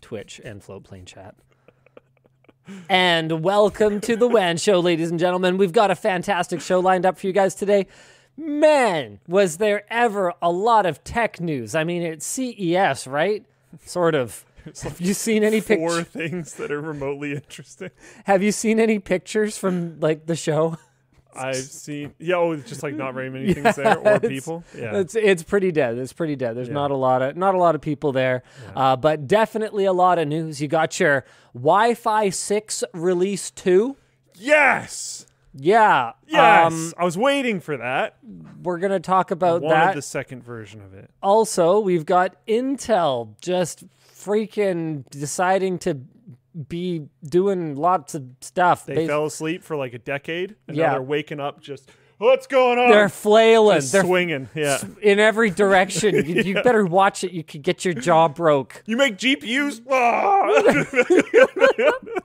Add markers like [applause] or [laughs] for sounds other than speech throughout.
Twitch and Floatplane Chat. And welcome to the WAN Show, ladies and gentlemen. We've got a fantastic show lined up for you guys today. Man, was there ever a lot of tech news? I mean, it's CES, right? Sort of. Have you seen any pictures? Four things that are remotely interesting. Have you seen any pictures from like the show? I've [laughs] seen. Yeah, oh, it's just like not very many things there or people. Yeah. It's it's pretty dead. It's pretty dead. There's Yeah. not a lot of not a lot of people there, uh, but definitely a lot of news. You got your Wi-Fi six release two. Yes. Yeah. Yes. Um, I was waiting for that. we're gonna talk about Wanted that. the second version of it. Also, we've got Intel just freaking deciding to be doing lots of stuff. They Bas- fell asleep for like a decade, and Yeah. now they're waking up. Just what's going on? They're flailing. Just They're swinging. Yeah. in every direction. [laughs] You, you better watch it. You could get your jaw broke. You make GPUs. Ah! [laughs]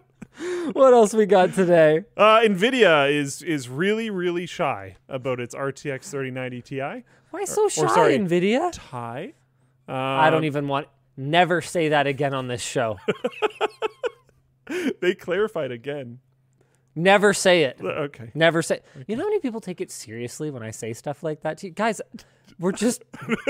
What else we got today? uh, Nvidia is is really really shy about its RTX 3090 Ti. Why so shy, sorry. Nvidia? Ti. Uh, I don't even want. Never say that again on this show. [laughs] [laughs] They clarified again. Never say it. Okay. Never say. You know how many people take it seriously when I say stuff like that to you guys? We're just.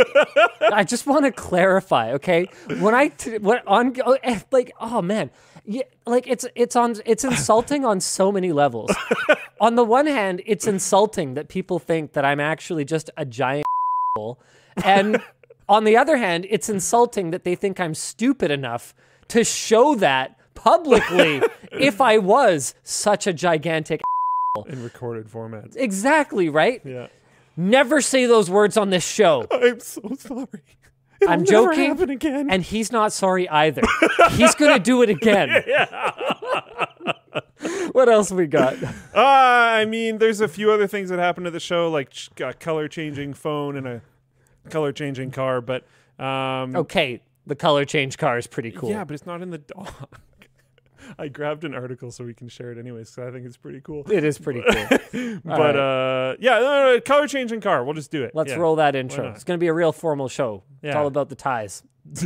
[laughs] I just want to clarify, okay? When I t- when on oh, eh, like oh man, yeah, like it's it's on it's insulting on so many levels. [laughs] on the one hand, it's insulting that people think that I'm actually just a giant and on the other hand, it's insulting that they think I'm stupid enough to show that publicly [laughs] if I was such a gigantic In recorded formats. Exactly, right? Yeah. Never say those words on this show. [laughs] I'm so sorry. It'll I'm joking. And he's not sorry either. He's going to do it again. [laughs] what else we got? Uh, I mean, there's a few other things that happened to the show, like a color changing phone and a color changing car, but um, Okay, the color change car is pretty cool. yeah, but it's not in the doc. I grabbed an article so we can share it anyways, because I think it's pretty cool. It is pretty cool. [laughs] but uh, yeah, no, no, no, color changing car. We'll just do it. Let's Yeah. roll that intro. It's going to be a real formal show. It's all about the ties. [laughs]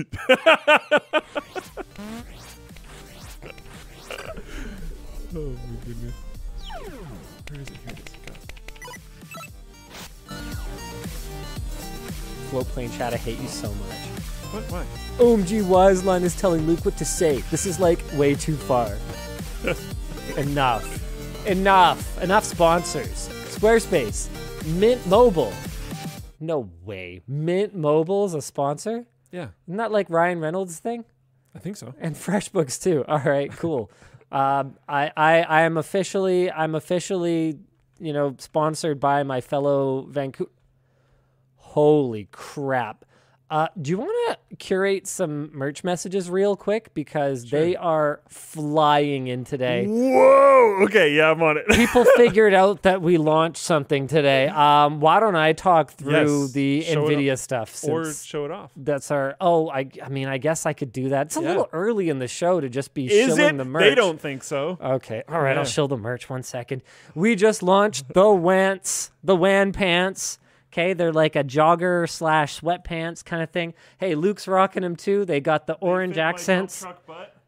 Oh my goodness. Where is it? Here it is. Float plane chat, I hate you so much. What? Why? OMG Wiseline is telling Luke what to say. This is like way too far. [laughs] Enough. Enough. Enough sponsors. Squarespace. Mint Mobile. No way. Mint Mobile is a sponsor? Yeah, Isn't that like Ryan Reynolds' thing? I think so. And FreshBooks too. [laughs] All right, cool. um, I, I I am officially I'm officially you know sponsored by my fellow Vancouver. Holy crap! Uh, do you want to curate some merch messages real quick because they are flying in today? Whoa. Okay. Yeah, I'm on it. [laughs] People figured out that we launched something today. Um, why don't I talk through Yes, the show Nvidia stuff? or show it off. that's our. Oh, I. I mean, I guess I could do that. It's a Yeah. little early in the show to just be Is shilling it? the merch. They don't think so. Okay. All right. I'll Yeah. show the merch one second. We just launched the Wants, the Wan pants. Okay. They're like a jogger slash sweatpants kind of thing. Hey, Luke's rocking them too. They got the orange accents.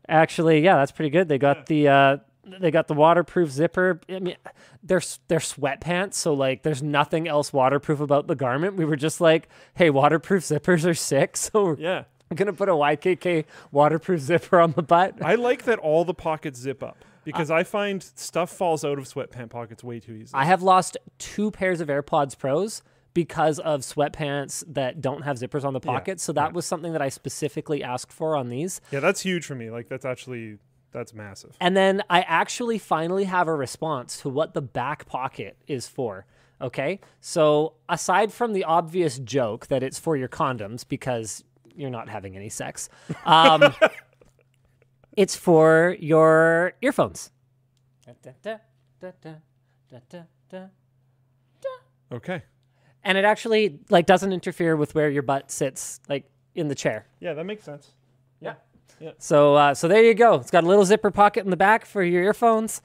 Actually, yeah, that's pretty good. They got the uh they got the waterproof zipper. I mean, they're they're sweatpants, so like there's nothing else waterproof about the garment. We were just like, hey, waterproof zippers are sick, [laughs] so yeah, I'm gonna put a YKK waterproof zipper on the butt. I like that all the pockets zip up [laughs] because I find stuff falls out of sweatpant pockets way too easily. I have lost two pairs of AirPods Pros because of sweatpants that don't have zippers on the pockets. so that was something that I specifically asked for on these. yeah, that's huge for me. Like that's actually that's massive. And then I actually finally have a response to what the back pocket is for. Okay. So aside from the obvious joke that it's for your condoms because you're not having any sex, um, [laughs] it's for your earphones. Okay. And it actually like doesn't interfere with where your butt sits, like in the chair. Yeah, that makes sense. Yeah. Yeah. So uh, so there you go. It's got a little zipper pocket in the back for your earphones.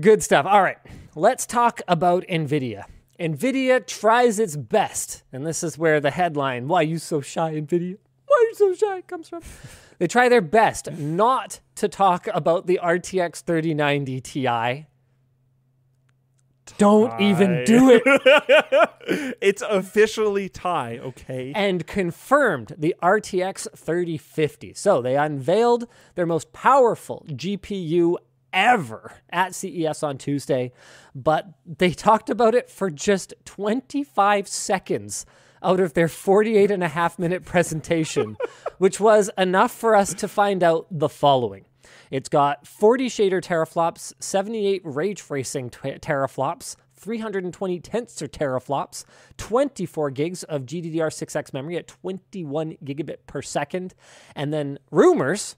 Good stuff. All right, let's talk about Nvidia. Nvidia tries its best, and this is where the headline: "Why you so shy, Nvidia? Why you're so shy comes from. They try their best not to talk about the RTX 3090 Ti. Don't even do it. [laughs] it's officially tie, okay? and confirmed the RTX 3050. So they unveiled their most powerful GPU ever at CES on Tuesday, but they talked about it for just 25 seconds out of their 48 and a half minute presentation, [laughs] which was enough for us to find out the following. It's got 40 shader teraflops, 78 ray tracing teraflops, 320 tensor teraflops, 24 gigs of GDDR6X memory at 21 gigabit per second, and then rumors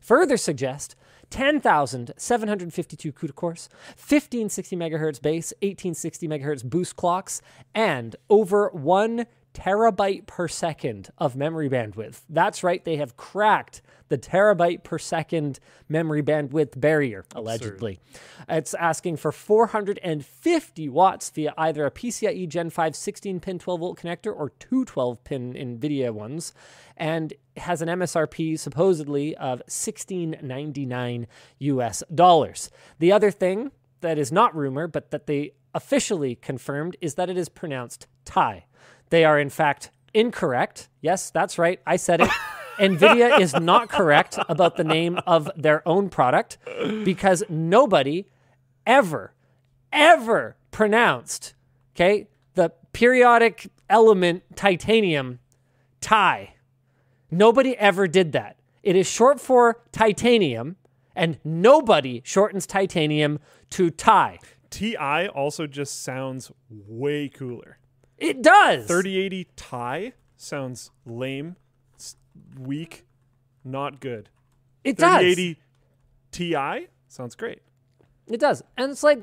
further suggest 10,752 CUDA cores, 1560 megahertz base, 1860 megahertz boost clocks, and over one terabyte per second of memory bandwidth. That's right, they have cracked the terabyte per second memory bandwidth barrier, allegedly. It's asking for 450 watts via either a PCIe Gen 5 16 pin 12 volt connector or two 12 pin NVIDIA ones, and has an MSRP supposedly of 1699 US dollars. The other thing that is not rumor, but that they officially confirmed is that it is pronounced Thai. They are, in fact, incorrect. Yes, that's right. I said it. [laughs] NVIDIA is not correct about the name of their own product because nobody ever, ever pronounced, okay, the periodic element titanium Ti. Nobody ever did that. It is short for titanium, and nobody shortens titanium to Ti. TI also just sounds way cooler. It does. 3080 Ti sounds lame, weak, not good. It does. 3080 Ti sounds great. It does. And it's like,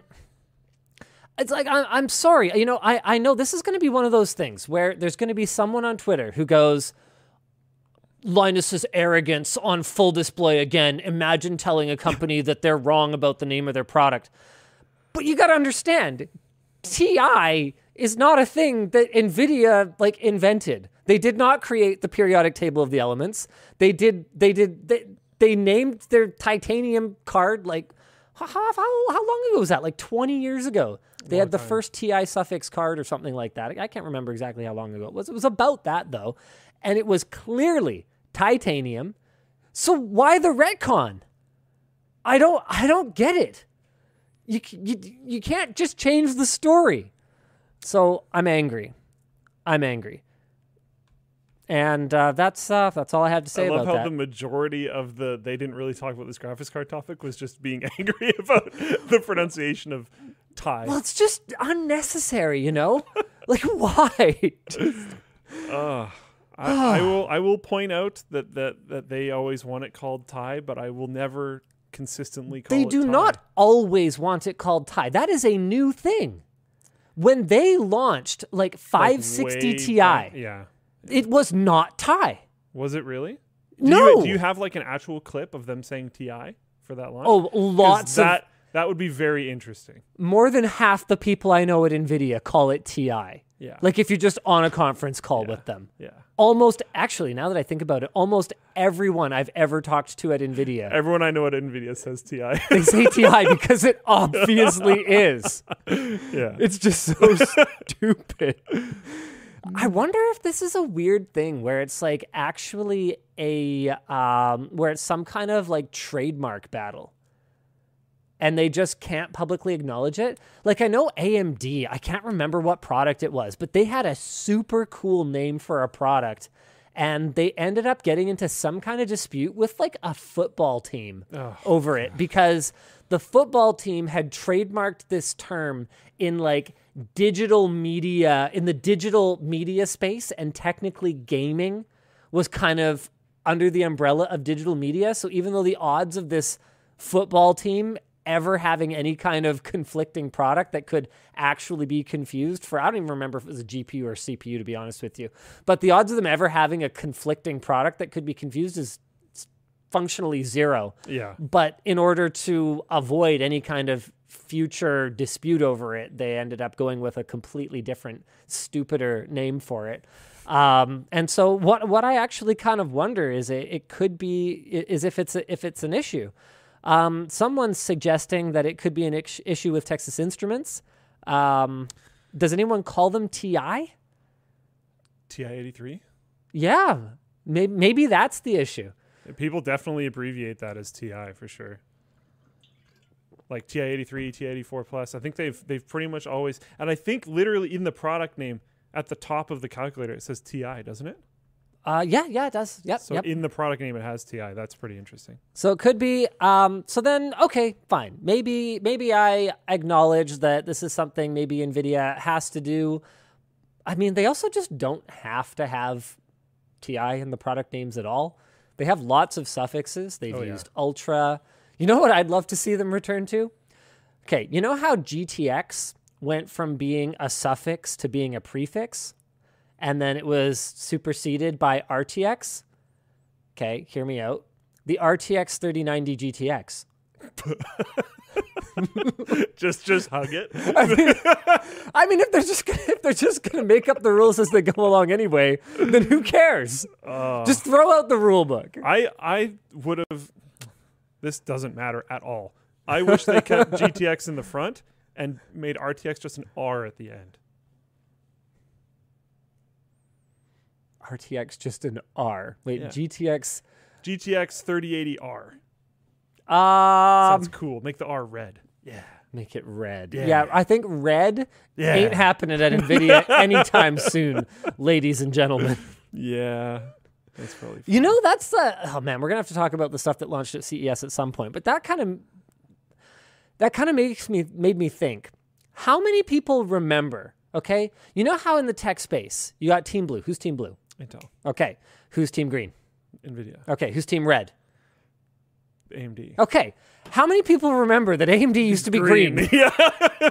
it's like, I'm, I'm sorry. You know, I, I know this is going to be one of those things where there's going to be someone on Twitter who goes, Linus's arrogance on full display again. Imagine telling a company that they're wrong about the name of their product. But you got to understand, TI is not a thing that Nvidia like invented. They did not create the periodic table of the elements. They did they did they, they named their titanium card like how, how, how long ago was that? Like 20 years ago. They had the first TI suffix card or something like that. I can't remember exactly how long ago it was. It was about that though. And it was clearly titanium. So why the retcon? I don't I don't get it. You, you you can't just change the story. So I'm angry. I'm angry. And uh, that's uh, that's all I had to say I love about how that. the majority of the they didn't really talk about this graphics card topic was just being [laughs] angry about the pronunciation of Thai. well, it's just unnecessary, you know. [laughs] like why? I, [sighs] I will I will point out that, that that they always want it called Thai, but I will never consistently call they it do not always want it called Thai. That is a new thing. When they launched like Like, 560 way Ti, back- Yeah. it was not Ti. Was it really? Do No. You, do you have like an actual clip of them saying Ti for that launch? Oh, lots of that that would be very interesting. more than half the people I know at Nvidia call it TI. Yeah. Like if you're just on a conference call with them. Yeah. Almost actually, now that I think about it, almost everyone I've ever talked to at Nvidia Everyone I know at Nvidia says Ti. they say TI [laughs] because it obviously is. yeah. It's just so [laughs] stupid. I wonder if this is a weird thing where it's like actually a um, where it's some kind of like trademark battle. And they just can't publicly acknowledge it. Like I know AMD, I can't remember what product it was, but they had a super cool name for a product and they ended up getting into some kind of dispute with like a football team over it because the football team had trademarked this term in like digital media in the digital media space and technically gaming was kind of under the umbrella of digital media so even though the odds of this football team ever having any kind of conflicting product that could actually be confused for I don't even remember if it was a GPU or CPU to be honest with you. But the odds of them ever having a conflicting product that could be confused is functionally zero. Yeah. But in order to avoid any kind of future dispute over it, they ended up going with a completely different, stupider name for it. Um, and so what what I actually kind of wonder is it, it could be is if it's a, if it's an issue. Um, someone's suggesting that it could be an ix- issue with Texas Instruments. Um, does anyone call them TI? TI eighty three. Yeah, maybe, maybe that's the issue. People definitely abbreviate that as TI for sure. Like TI eighty three, TI eighty four plus. I think they've they've pretty much always, and I think literally in the product name at the top of the calculator it says TI, doesn't it? Uh, yeah, yeah, it does. Yep, So yep. in the product name it has TI. That's pretty interesting. So it could be. Um, so then, okay, fine. Maybe, maybe I acknowledge that this is something maybe Nvidia has to do. I mean, they also just don't have to have TI in the product names at all. They have lots of suffixes. They've Oh, yeah. used Ultra. You know what I'd love to see them return to? Okay, you know how GTX went from being a suffix to being a prefix, and then it was superseded by RTX. Okay, hear me out. The RTX 3090 GTX. just just hug it. [laughs] I mean, if they're just gonna, if they're just gonna make up the rules as they go along anyway, then who cares? Oh. just throw out the rule book. I I would have. This doesn't matter at all. I wish they kept GTX in the front and made RTX just an R at the end. RTX just an R. Wait, Yeah. GTX. GTX 3080R. Um, Sounds cool. Make the R red. Yeah. make it red. Yeah. Yeah. I think red Yeah. ain't happening at Nvidia [laughs] anytime soon, ladies and gentlemen. Yeah. That's probably. You know, that's the oh man, we're gonna have to talk about the stuff that launched at CES at some point. But that kind of that kind of makes me made me think. How many people remember? Okay, you know how in the tech space you got Team Blue. Who's Team Blue? Intel, Okay, who's Team Green? Nvidia, Okay, who's Team Red? AMD. Okay, how many people remember that AMD used to be green? [laughs] yeah. [laughs]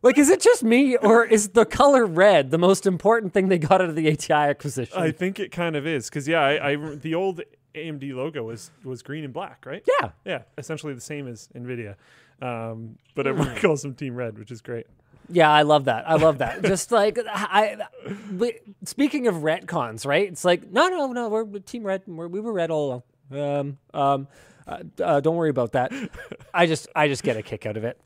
Like, is it just me, or is the color red the most important thing they got out of the ATI acquisition? I think it kind of is because yeah, I, I the old AMD logo was was green and black, right? yeah, Yeah, essentially the same as Nvidia, um, but everyone [laughs] calls them Team Red, which is great. Yeah, I love that. I love that. Just like I, we, speaking of retcons, right? It's like no, no, no. We're Team Red. We're, we were red all along. Um, um, uh, uh, don't worry about that. I just, I just get a kick out of it.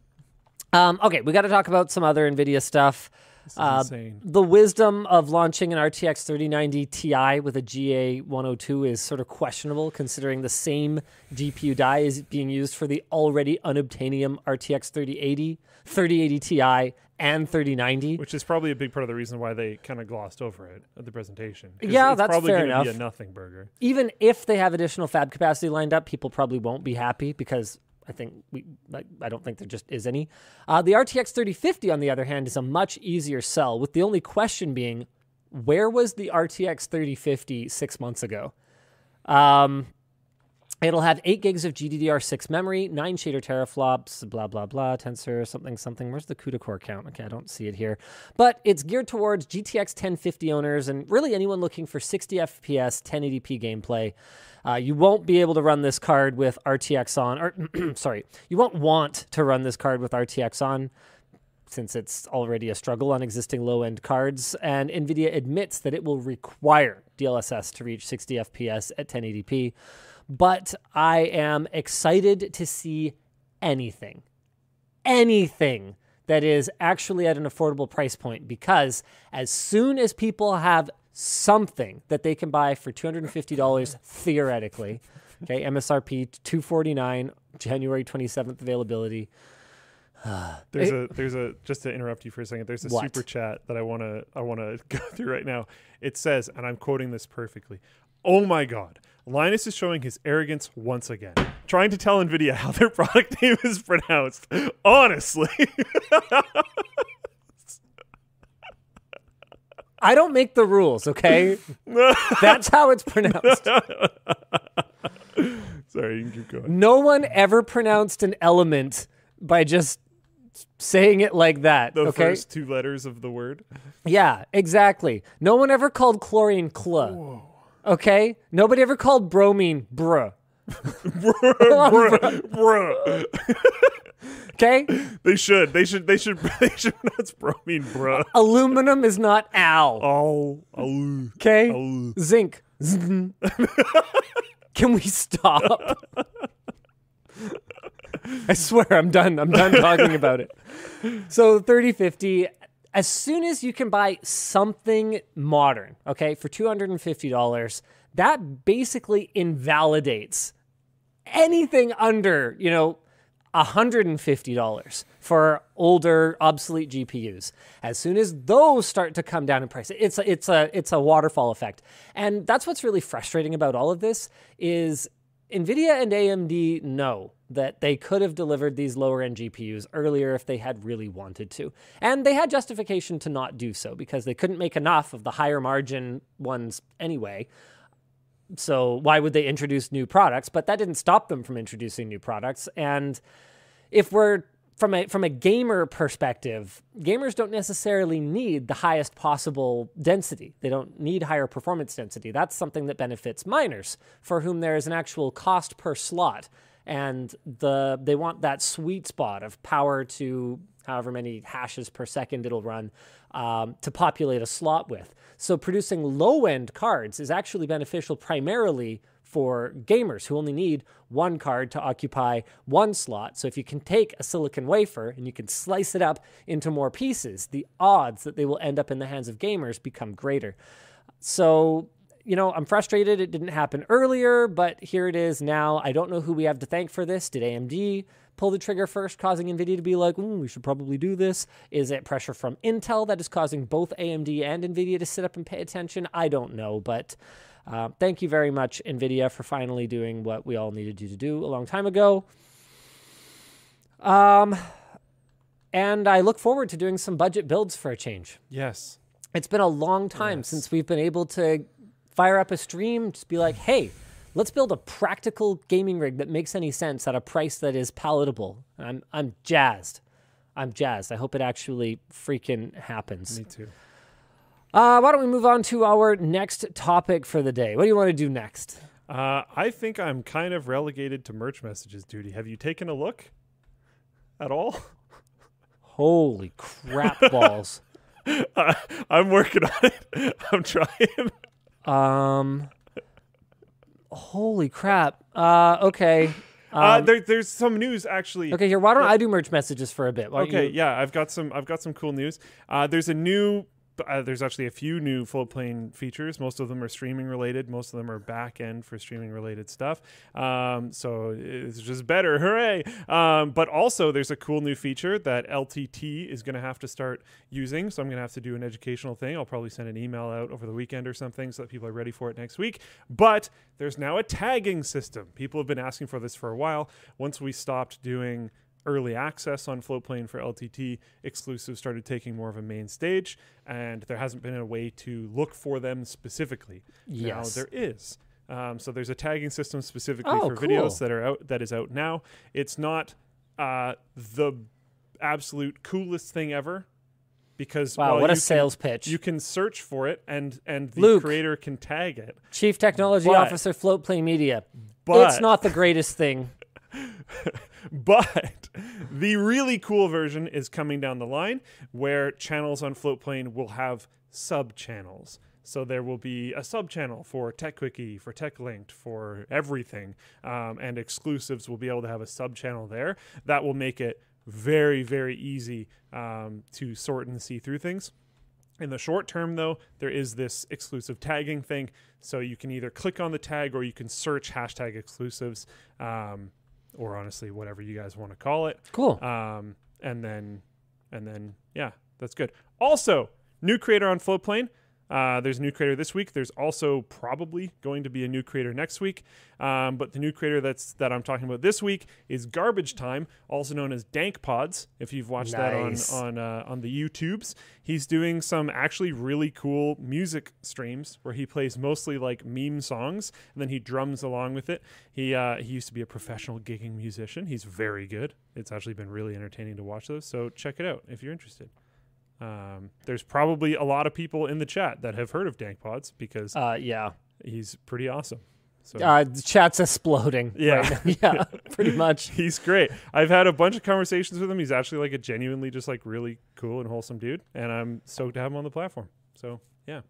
Um, okay, we got to talk about some other Nvidia stuff. Uh, insane. The wisdom of launching an RTX 3090 Ti with a GA102 is sort of questionable, considering the same GPU die is being used for the already unobtainium RTX 3080, 3080 Ti, and 3090. Which is probably a big part of the reason why they kind of glossed over it at the presentation. Yeah, it's that's probably fair gonna Be a enough. nothing burger. Even if they have additional fab capacity lined up, people probably won't be happy because I think we, like, I don't think there just is any. Uh, the RTX 3050, on the other hand, is a much easier sell, with the only question being, where was the RTX 3050 six months ago? Um, it'll have 8 gigs of GDDR6 memory, 9 shader teraflops, blah, blah, blah, tensor, something, something. Where's the CUDA core count? Okay, I don't see it here. But it's geared towards GTX 1050 owners and really anyone looking for 60 FPS, 1080p gameplay. Uh, you won't be able to run this card with RTX on, or [clears throat] sorry, you won't want to run this card with RTX on since it's already a struggle on existing low end cards. And NVIDIA admits that it will require DLSS to reach 60 FPS at 1080p. But I am excited to see anything, anything that is actually at an affordable price point because as soon as people have something that they can buy for $250 theoretically, okay, MSRP 249 January 27th availability. [sighs] There's a there's a just to interrupt you for a second. There's a What? super chat that I want to I want to [laughs] go through right now. It says, and I'm quoting this perfectly. Oh my God, Linus is showing his arrogance once again, trying to tell Nvidia how their product [laughs] name is pronounced. Honestly, [laughs] I don't make the rules, okay? That's how it's pronounced. [laughs] sorry, you can keep going. No one ever pronounced an element by just saying it like that, The okay? first two letters of the word. Yeah, exactly. No one ever called chlorine cl. Okay? Nobody ever called bromine bruh. Bruh, bruh. [laughs] bruh. [laughs] Okay? They should. They should. They should. [laughs] They should That's bromine, bruh. Aluminum is not al. Oh, Okay? Zinc. Can we stop? I swear I'm done. I'm done talking about it. So 3050 as soon as you can buy something modern, okay, for $250, that basically invalidates anything under, you know, $150 for older obsolete GPUs. As soon as those start to come down in price, it's a, it's a it's a waterfall effect. And that's what's really frustrating about all of this is Nvidia and AMD know that they could have delivered these lower end GPUs earlier if they had really wanted to. And they had justification to not do so because they couldn't make enough of the higher margin ones anyway. So why would they introduce new products? But that didn't stop them from introducing new products. And if we're from a from a gamer perspective, gamers don't necessarily need the highest possible density. They don't need higher performance density. That's something that benefits miners, for whom there is an actual cost per slot, and the they want that sweet spot of power to however many hashes per second it'll run um, to populate a slot with. So producing low end cards is actually beneficial primarily for gamers who only need one card to occupy one slot. So if you can take a silicon wafer and you can slice it up into more pieces, the odds that they will end up in the hands of gamers become greater. So you know, I'm frustrated it didn't happen earlier, but here it is now. I don't know who we have to thank for this. Did AMD pull the trigger first, causing NVIDIA to be like, we should probably do this? Is it pressure from Intel that is causing both AMD and NVIDIA to sit up and pay attention? I don't know, but uh, thank you very much, NVIDIA, for finally doing what we all needed you to do a long time ago. Um, and I look forward to doing some budget builds for a change. Yes. It's been a long time Yes. since we've been able to fire up a stream, just be like, hey, let's build a practical gaming rig that makes any sense at a price that is palatable. I'm I'm jazzed. I'm jazzed. I hope it actually freaking happens. Me too. Uh, why don't we move on to our next topic for the day? What do you want to do next? Uh, I think I'm kind of relegated to merch messages duty. Have you taken a look at all? Holy crap [laughs] balls. I'm working on it. [laughs] I'm trying. Um Holy crap. Uh okay. [laughs] uh, Um, there, there's some news actually. okay, here, why don't I do merch messages for a bit? Okay, you- yeah, I've got some. I've got some cool news. Uh, there's a new. Uh, there's actually a few new floatplane features. Most of them are streaming related. Most of them are back end for streaming related stuff. Um, so it's just better. [laughs] Hooray! Um, but also, there's a cool new feature that LTT is going to have to start using. So I'm going to have to do an educational thing. I'll probably send an email out over the weekend or something so that people are ready for it next week. But there's now a tagging system. People have been asking for this for a while. Once we stopped doing early access on Floatplane for LTT, exclusives started taking more of a main stage, and there hasn't been a way to look for them specifically. Yes. Now there is. Um, so there's a tagging system specifically Oh, for cool. videos that are out that is out now. It's not uh, the absolute coolest thing ever because Wow, what a you can- sales pitch. you can search for it and and the Luke. creator can tag it. Chief Technology But- Officer Floatplane Media. But it's not the greatest thing. [laughs] But the really cool version is coming down the line where channels on Floatplane will have sub channels. So there will be a sub channel for TechQuickie, for TechLinked, for everything, um, and exclusives will be able to have a sub channel there. That will make it very, very easy um, to sort and see through things. In the short term, though, there is this exclusive tagging thing. So you can either click on the tag or you can search hashtag exclusives, um, or honestly, whatever you guys want to call it. Cool. Um, and then, and then, yeah, that's good. Also, new creator on Floatplane. Uh, there's a new creator this week. There's also probably going to be a new creator next week. Um, but the new creator that's that I'm talking about this week is Garbage Time, also known as Dank Pods. If you've watched Nice. that on on uh, on the YouTubes, he's doing some actually really cool music streams where he plays mostly like meme songs and then he drums along with it. He uh, he used to be a professional gigging musician. He's very good. It's actually been really entertaining to watch those. So check it out if you're interested. Um, there's probably a lot of people in the chat that have heard of Dank Pods because Uh, yeah. he's pretty awesome. So Uh, the chat's exploding. Yeah. right now. [laughs] yeah, [laughs] pretty much. he's great. I've had a bunch of conversations with him. He's actually like a genuinely just like really cool and wholesome dude, and I'm stoked to have him on the platform. So yeah.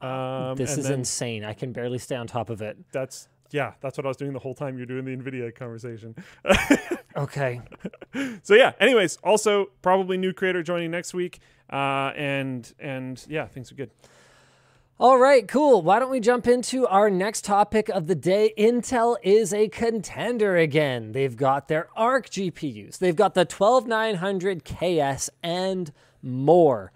Um, this is then insane. I can barely stay on top of it. That's yeah. That's what I was doing the whole time you're doing the Nvidia conversation. [laughs] Okay. so yeah. Anyways, also probably new creator joining next week, uh, and and yeah, things are good. All right, cool. Why don't we jump into our next topic of the day? Intel is a contender again. They've got their Arc GPUs, they've got the 12900 KS, and more.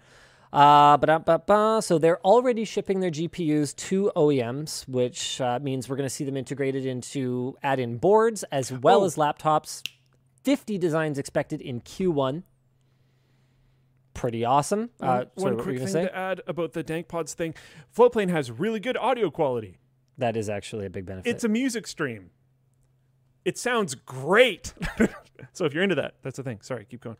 Uh, so they're already shipping their GPUs to OEMs, which uh, means we're going to see them integrated into add-in boards as well Oh. as laptops. 50 designs expected in Q1. Pretty awesome. uh, One, sorry, one what were you quick thing say? to add about the Dank Pods thing: Floatplane has really good audio quality. That is actually a big benefit. It's a music stream. It sounds great. [laughs] so if you're into that, that's the thing. Sorry, keep going.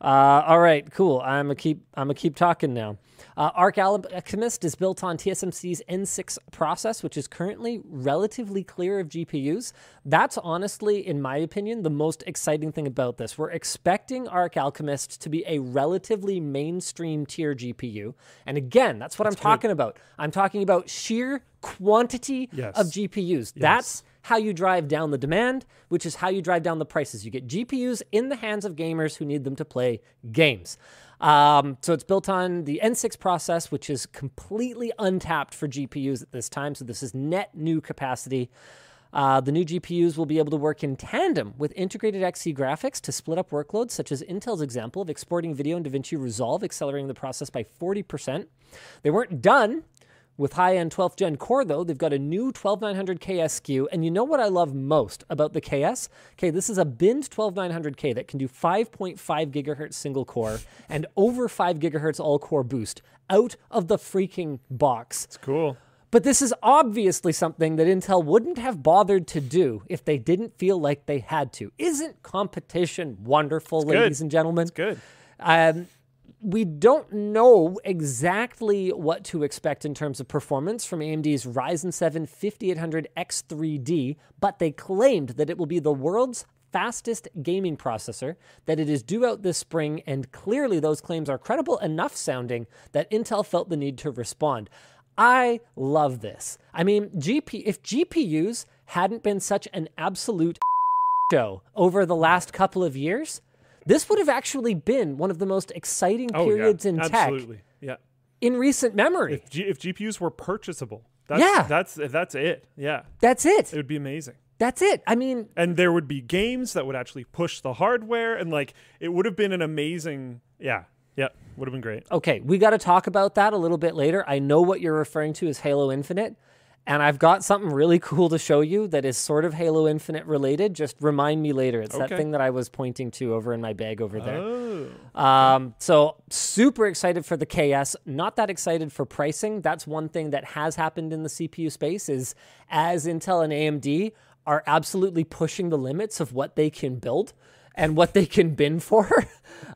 Uh, all right, cool. I'm gonna keep. I'm gonna keep talking now. Uh, Arc Alchemist is built on TSMC's N6 process, which is currently relatively clear of GPUs. That's honestly, in my opinion, the most exciting thing about this. We're expecting Arc Alchemist to be a relatively mainstream tier GPU, and again, that's what I'm talking about. I'm talking about sheer quantity Yes. of GPUs. That's how you drive down the demand, which is how you drive down the prices. You get GPUs in the hands of gamers who need them to play games. Um, so it's built on the N6 process, which is completely untapped for GPUs at this time. So this is net new capacity. Uh, the new GPUs will be able to work in tandem with integrated Xe graphics to split up workloads, such as Intel's example of exporting video in DaVinci Resolve, accelerating the process by 40%. They weren't done with high-end 12th gen core though, they've got a new 12900K SKU, and you know what I love most about the KS? Okay, this is a binned 12900K that can do 5.5 gigahertz single core [laughs] and over 5 gigahertz all-core boost out of the freaking box. It's cool. But this is obviously something that Intel wouldn't have bothered to do if they didn't feel like they had to. Isn't competition wonderful, good. ladies and gentlemen? It's good. Um, we don't know exactly what to expect in terms of performance from AMD's Ryzen 7 5800 X3D, but they claimed that it will be the world's fastest gaming processor, that it is due out this spring, and clearly those claims are credible enough sounding that Intel felt the need to respond. I love this. I mean, GP if GPUs hadn't been such an absolute [laughs] show over the last couple of years, this would have actually been one of the most exciting Oh periods yeah, in tech absolutely. Yeah. in recent memory. If, G- if GPUs were purchasable, that's, Yeah. that's that's it. Yeah, That's it. it would be amazing. That's it. I mean, And there would be games that would actually push the hardware, and like it would have been an amazing. Yeah, yeah, would have been great. okay, we got to talk about that a little bit later. I know what you're referring to as Halo Infinite, and I've got something really cool to show you that is sort of Halo Infinite related. Just remind me later. It's that thing that I was pointing to over in my bag over there. Oh, Um, so super excited for the KS. Not that excited for pricing. That's one thing that has happened in the CPU space is as Intel and AMD are absolutely pushing the limits of what they can build and what they can bin for. [laughs]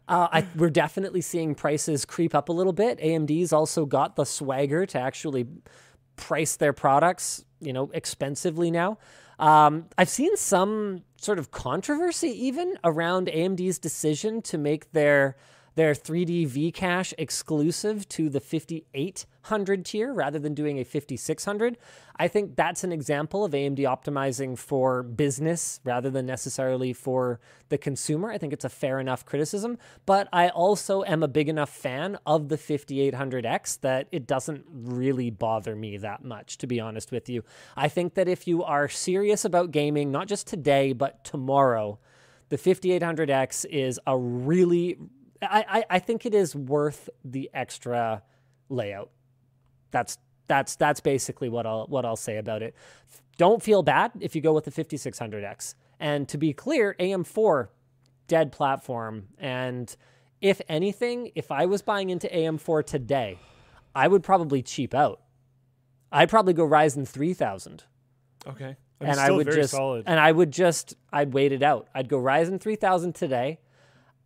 Uh, I, we're definitely seeing prices creep up a little bit. AMD's also got the swagger to actually price their products, you know, expensively now. Um, I've seen some sort of controversy even around AMD's decision to make their their 3D V cache exclusive to the 5800 tier rather than doing a 5600. I think that's an example of AMD optimizing for business rather than necessarily for the consumer. I think it's a fair enough criticism, but I also am a big enough fan of the 5800X that it doesn't really bother me that much, to be honest with you. I think that if you are serious about gaming, not just today, but tomorrow, the 5800X is a really, I, I, I think it is worth the extra layout. That's that's that's basically what I'll what I'll say about it. Don't feel bad if you go with the 5600X. And to be clear, AM4 dead platform and if anything, if I was buying into AM4 today, I would probably cheap out. I'd probably go Ryzen 3000 okay. mean, and I would very just solid. and I would just I'd wait it out. I'd go Ryzen 3000 today.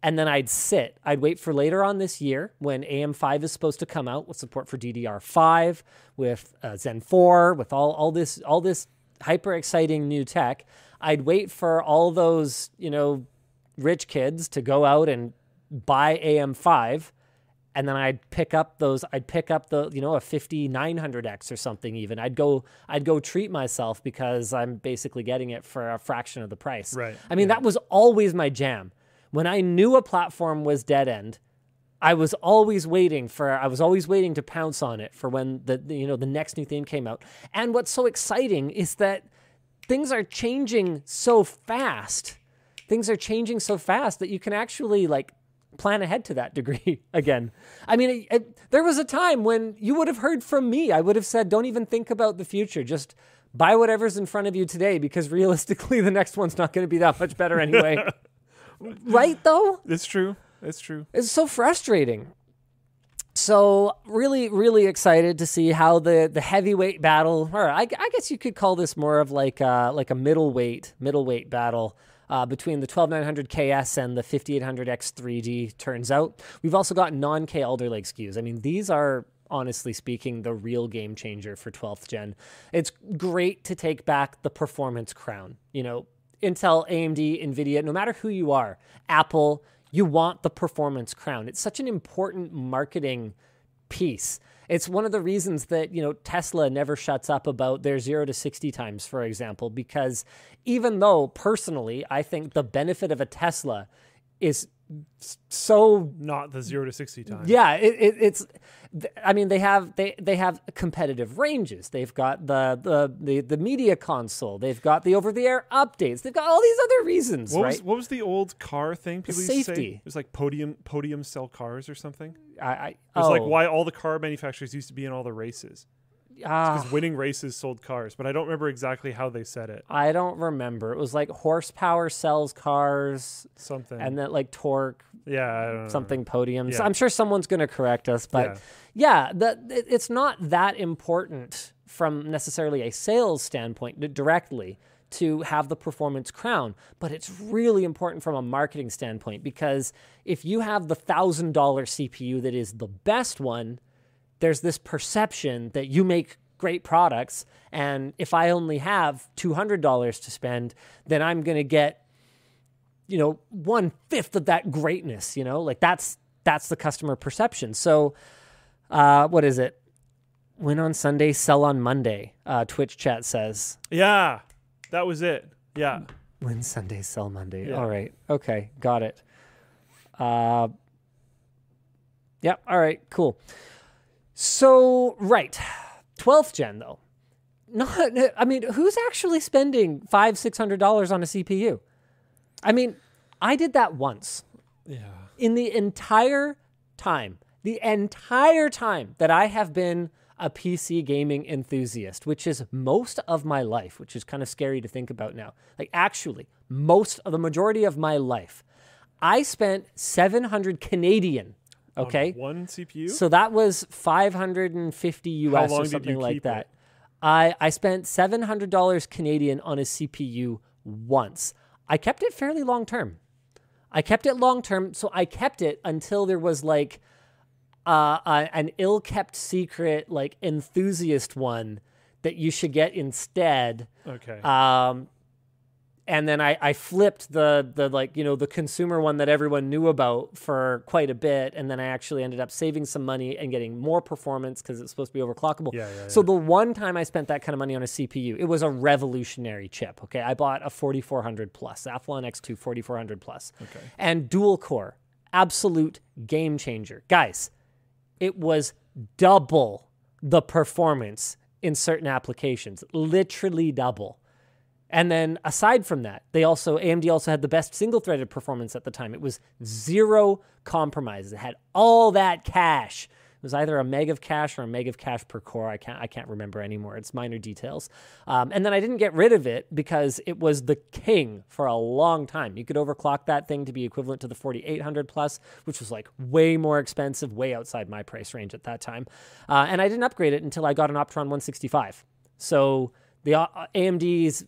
And then I'd sit. I'd wait for later on this year when AM5 is supposed to come out with support for DDR5, with uh, Zen 4, with all all this all this hyper exciting new tech. I'd wait for all those you know rich kids to go out and buy AM5 and then I'd pick up those I'd pick up the you know a 5900X or something even. I'd go I'd go treat myself because I'm basically getting it for a fraction of the price. Right, I mean yeah. that was always my jam. When I knew a platform was dead end, I was always waiting for I was always waiting to pounce on it for when the, you know the next new thing came out. And what's so exciting is that things are changing so fast. Things are changing so fast that you can actually like plan ahead to that degree [laughs] again. I mean, it, it, there was a time when you would have heard from me. I would have said, "Don't even think about the future. Just buy whatever's in front of you today because realistically [laughs] the next one's not going to be that much better anyway." [laughs] right though? It's true. It's true. It's so frustrating. So really, really excited to see how the the heavyweight battle, or I, I guess you could call this more of like a, like a middleweight middleweight battle uh, between the 12900 KS and the 5800X3D turns out. We've also got non K Alder Lake SKUs. I mean, these are honestly speaking the real game changer for 12th gen. It's great to take back the performance crown. You know, Intel, AMD, Nvidia, no matter who you are, Apple, you want the performance crown. It's such an important marketing piece. It's one of the reasons that, you know, Tesla never shuts up about their 0 to 60 times, for example, because even though personally I think the benefit of a Tesla is so Not the zero to sixty time. yeah, it, it, it's. I mean, they have they they have competitive ranges. They've got the the the, the media console. They've got the over the air updates. They've got all these other reasons, What right? was what was the old car thing people used to say? safety. It was like podium podium sell cars or something. It I, I was oh, like why all the car manufacturers used to be in all the races ah, because winning races sold cars. But I don't remember exactly how they said it. I don't remember. It was like horsepower sells cars, Something. and then like torque yeah, I don't know. something podiums. Yeah. I'm sure someone's going to correct us, but yeah, the, it, it's not that important from necessarily a sales standpoint directly to have the performance crown, but it's really important from a marketing standpoint because if you have the thousand dollar CPU that is the best one, there's this perception that you make great products, and if I only have two hundred dollars to spend, then I'm going to get you know one fifth of that greatness you know? Like that's that's the customer perception. So uh what is it? Win on sunday sell on monday uh twitch chat says. Yeah, that was it. Yeah. win sunday sell monday. Yeah. all right. Okay got it. Uh yeah all right cool so right 12th gen though not i mean who's actually spending five six hundred dollars on a cpu i mean i did that once Yeah. in the entire time, the entire time that I have been a PC gaming enthusiast, which is most of my life, which is kind of scary to think about now. Like, actually, most of the majority of my life, I spent 700 Canadian. On Okay. one CPU. So that was 550 US or something like that. it? I, I spent $700 Canadian on a CPU once. I kept it fairly long term. I kept it long term. So I kept it until there was like uh, a, an ill kept secret, like enthusiast one that you should get instead. okay. Um, and then I, I flipped the the like you know the consumer one that everyone knew about for quite a bit, and then I actually ended up saving some money and getting more performance because it's supposed to be overclockable. Yeah, yeah, So the one time I spent that kind of money on a CPU, it was a revolutionary chip. Okay, I bought a 4400 plus Athlon X2 4400 plus, Okay. and dual core, absolute game changer, guys. It was double the performance in certain applications, literally double. And then aside from that, they also AMD also had the best single-threaded performance at the time. It was zero compromises. It had all that cache. It was either a meg of cache or a meg of cache per core. I can't I can't remember anymore. It's minor details. Um, and then I didn't get rid of it because it was the king for a long time. You could overclock that thing to be equivalent to the 4800 plus, which was like way more expensive, way outside my price range at that time. Uh, and I didn't upgrade it until I got an Opteron 165. So the uh, AMD's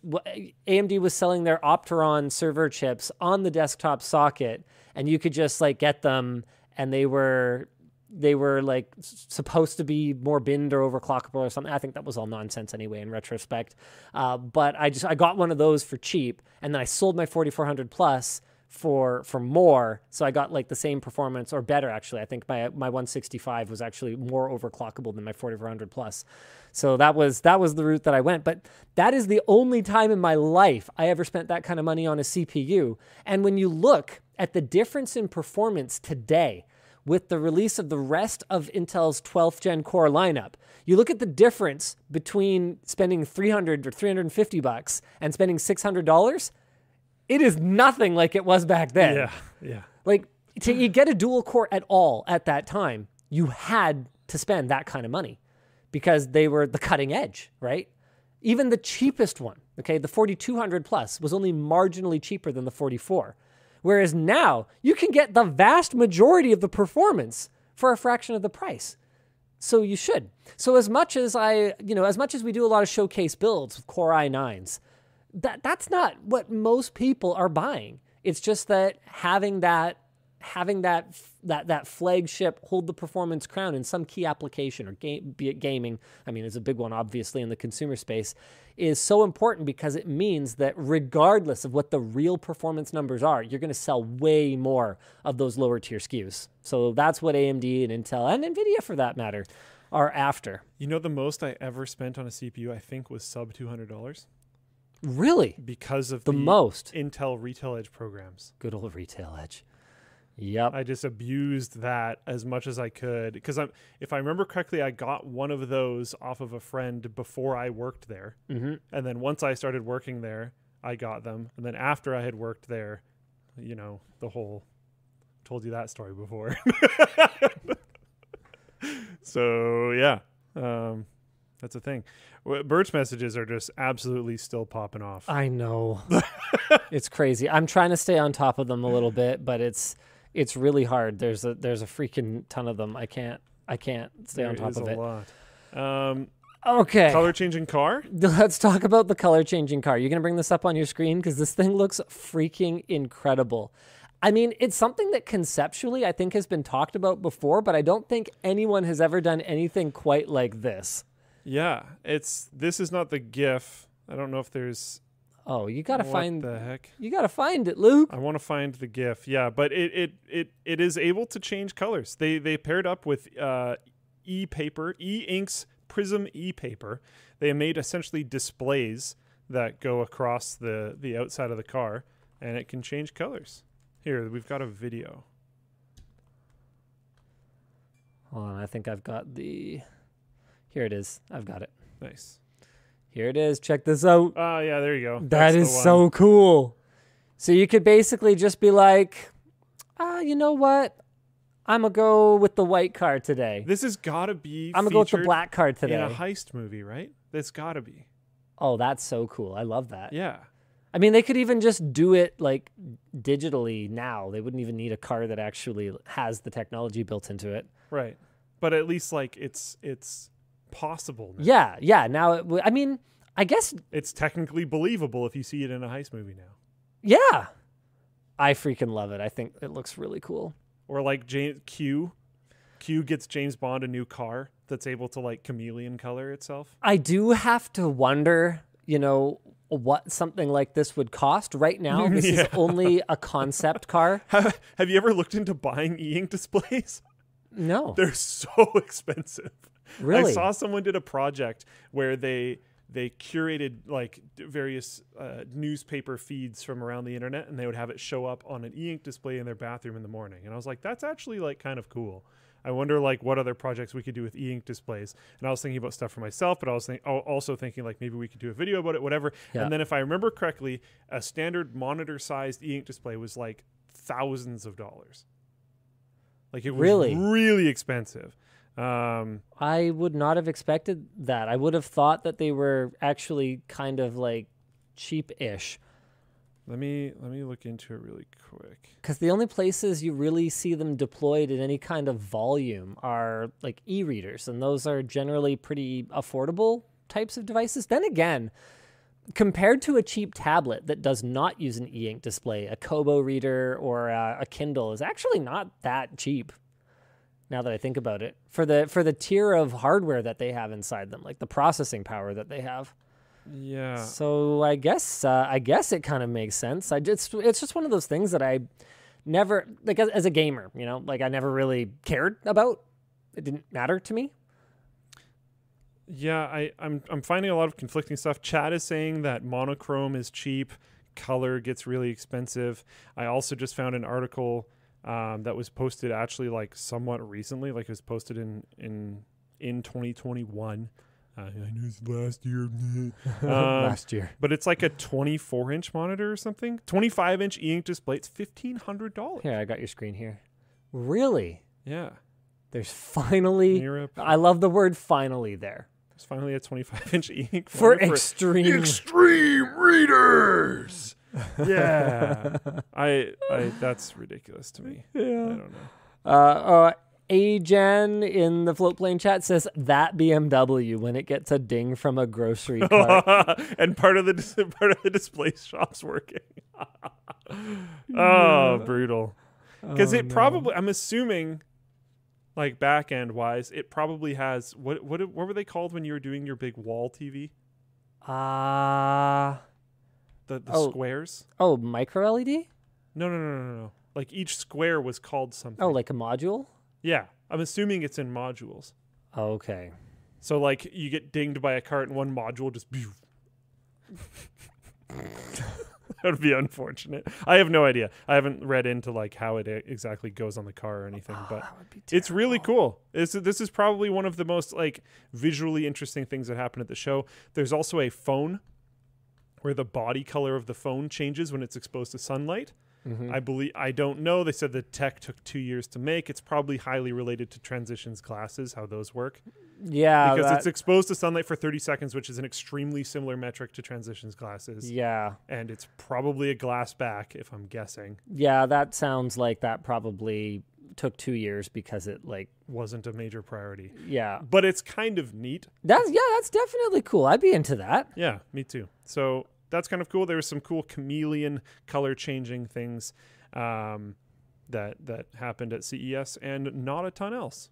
AMD was selling their Opteron server chips on the desktop socket, and you could just like get them, and they were they were like supposed to be more binned or overclockable or something. I think that was all nonsense anyway in retrospect. Uh, but I just I got one of those for cheap, and then I sold my 4400 plus for for more. So I got like the same performance or better actually. I think my my 165 was actually more overclockable than my 4400 plus. So that was that was the route that I went. But that is the only time in my life I ever spent that kind of money on a CPU. And when you look at the difference in performance today with the release of the rest of Intel's 12th gen core lineup. You look at the difference between spending 300 or 350 bucks and spending $600, it is nothing like it was back then. Yeah, yeah. Like to you get a dual core at all at that time, you had to spend that kind of money because they were the cutting edge, right? Even the cheapest one, okay, the 4200 plus was only marginally cheaper than the 44. Whereas now you can get the vast majority of the performance for a fraction of the price. So you should. So as much as I, you know, as much as we do a lot of showcase builds with Core i9s, that that's not what most people are buying. It's just that having that having that that that flagship hold the performance crown in some key application or game, be it gaming, I mean, it's a big one obviously in the consumer space, is so important because it means that regardless of what the real performance numbers are, you're going to sell way more of those lower tier SKUs. So that's what AMD and Intel and Nvidia for that matter are after. You know, the most I ever spent on a CPU, I think, was sub two hundred dollars Really? because of The most. Intel Retail Edge programs. Good old retail edge. Yep. I just abused that as much as I could because I'm, if I remember correctly, I got one of those off of a friend before I worked there, mm-hmm. and then once I started working there, I got them, and then after I had worked there, you know, the whole told you that story before. [laughs] so yeah, um, that's a thing. Birch messages are just absolutely still popping off. I know. [laughs] it's crazy. I'm trying to stay on top of them a little bit, but it's it's really hard. There's a there's a freaking ton of them. I can't I can't stay on top of a it. lot. Um, Okay. color changing car. [laughs] Let's talk about the color changing car. You're going to bring this up on your screen because this thing looks freaking incredible. I mean, it's something that conceptually I think has been talked about before, but I don't think anyone has ever done anything quite like this. Yeah, it's this is not the GIF. I don't know if there's. Oh, you got to what find the heck. you got to find it, Luke. I want to find the GIF. Yeah, but it it it it is able to change colors. They they paired up with uh, e paper, e inks, Prism e paper. They made essentially displays that go across the the outside of the car, and it can change colors. Here, we've got a video. Hold on, I think I've got the Here it is. I've got it. Nice. Here it is. Check this out. Ah, yeah, there you go. That That's is so cool. So you could basically just be like, ah, you know what? I'm gonna go with the white car today. This has got to be. I'm gonna go with the black car today. in a heist movie, right? That's got to be. Oh, that's so cool. I love that. Yeah. I mean, they could even just do it like digitally now. They wouldn't even need a car that actually has the technology built into it. Right. But at least like it's it's possible. Now. Yeah, yeah. Now, it w- I mean, I guess, It's technically believable if you see it in a heist movie now. yeah. I freaking love it. I think it looks really cool. Or like James Q Q gets James Bond a new car that's able to like chameleon color itself. I do have to wonder, you know, what something like this would cost. Right now, this is [laughs] only a concept car. [laughs] Have, have you ever looked into buying e-ink displays? No, [laughs] They're so expensive. [laughs] really. I saw someone did a project where they they curated like various uh, newspaper feeds from around the internet, and they would have it show up on an e-ink display in their bathroom in the morning. And I was like, that's actually like kind of cool. I wonder like what other projects we could do with e-ink displays. And I was thinking about stuff for myself, but I was think- also thinking like maybe we could do a video about it, whatever. Yeah. And then if I remember correctly, a standard monitor-sized e-ink display was like thousands of dollars. Like it was Really? really expensive. Um, I would not have expected that. I would have thought that they were actually kind of like cheap-ish. Let me let me look into it really quick. Because the only places you really see them deployed in any kind of volume are like e readers, and those are generally pretty affordable types of devices. Then again, compared to a cheap tablet that does not use an e-ink display, a Kobo reader or a, a Kindle is actually not that cheap. Now that I think about it, for the for the tier of hardware that they have inside them, like the processing power that they have. Yeah. So I guess uh, I guess it kind of makes sense. I just it's just one of those things that I never like as, as a gamer, you know, like I never really cared about. It didn't matter to me. Yeah, I, I'm I'm finding a lot of conflicting stuff. Chad is saying that monochrome is cheap, color gets really expensive. I also just found an article um, that was posted actually like somewhat recently, like it was posted in in in 2021. Uh, I know it's last year, [laughs] um, Last year. but it's like a 24 inch monitor or something. 25 inch e-ink display. It's fifteen hundred dollars. Here, I got your screen here. Really? Yeah, There's finally Europe. I love the word finally there. It's finally a 25 inch e-ink For monitor extreme extreme readers. Yeah, [laughs] I, I, that's ridiculous to me. Yeah. I don't know. Uh, uh Agen in the Floatplane chat says that BMW when it gets a ding from a grocery [laughs] cart. and part of the [laughs] part of the display shop's working. oh, brutal. Because Oh, it no. probably, I'm assuming, like back end wise, it probably has what what what were they called when you were doing your big wall TV? Ah. The the Oh. squares? oh, micro LED? No, no, no, no, no, no. Like each square was called something. Oh, like a module? yeah. I'm assuming it's in modules. Okay. So like you get dinged by a cart and one module just. [laughs] that would be unfortunate. I have no idea. I haven't read into like how it exactly goes on the car or anything, but ah, that would be it's really cool. This this is probably one of the most like visually interesting things that happened at the show. There's also a phone where the body color of the phone changes when it's exposed to sunlight. Mhm. I believe I don't know. They said the tech took two years to make. It's probably highly related to transitions glasses, how those work yeah, because that- it's exposed to sunlight for 30 seconds, which is an extremely similar metric to transitions glasses. yeah, And it's probably a glass back, if I'm guessing. yeah. That sounds like that probably took two years because it like Wasn't a major priority. yeah. But it's kind of neat. That's yeah, that's definitely cool. I'd be into that. Yeah, me too. So that's kind of cool. There was some cool chameleon color changing things um, that that happened at CES, and not a ton else.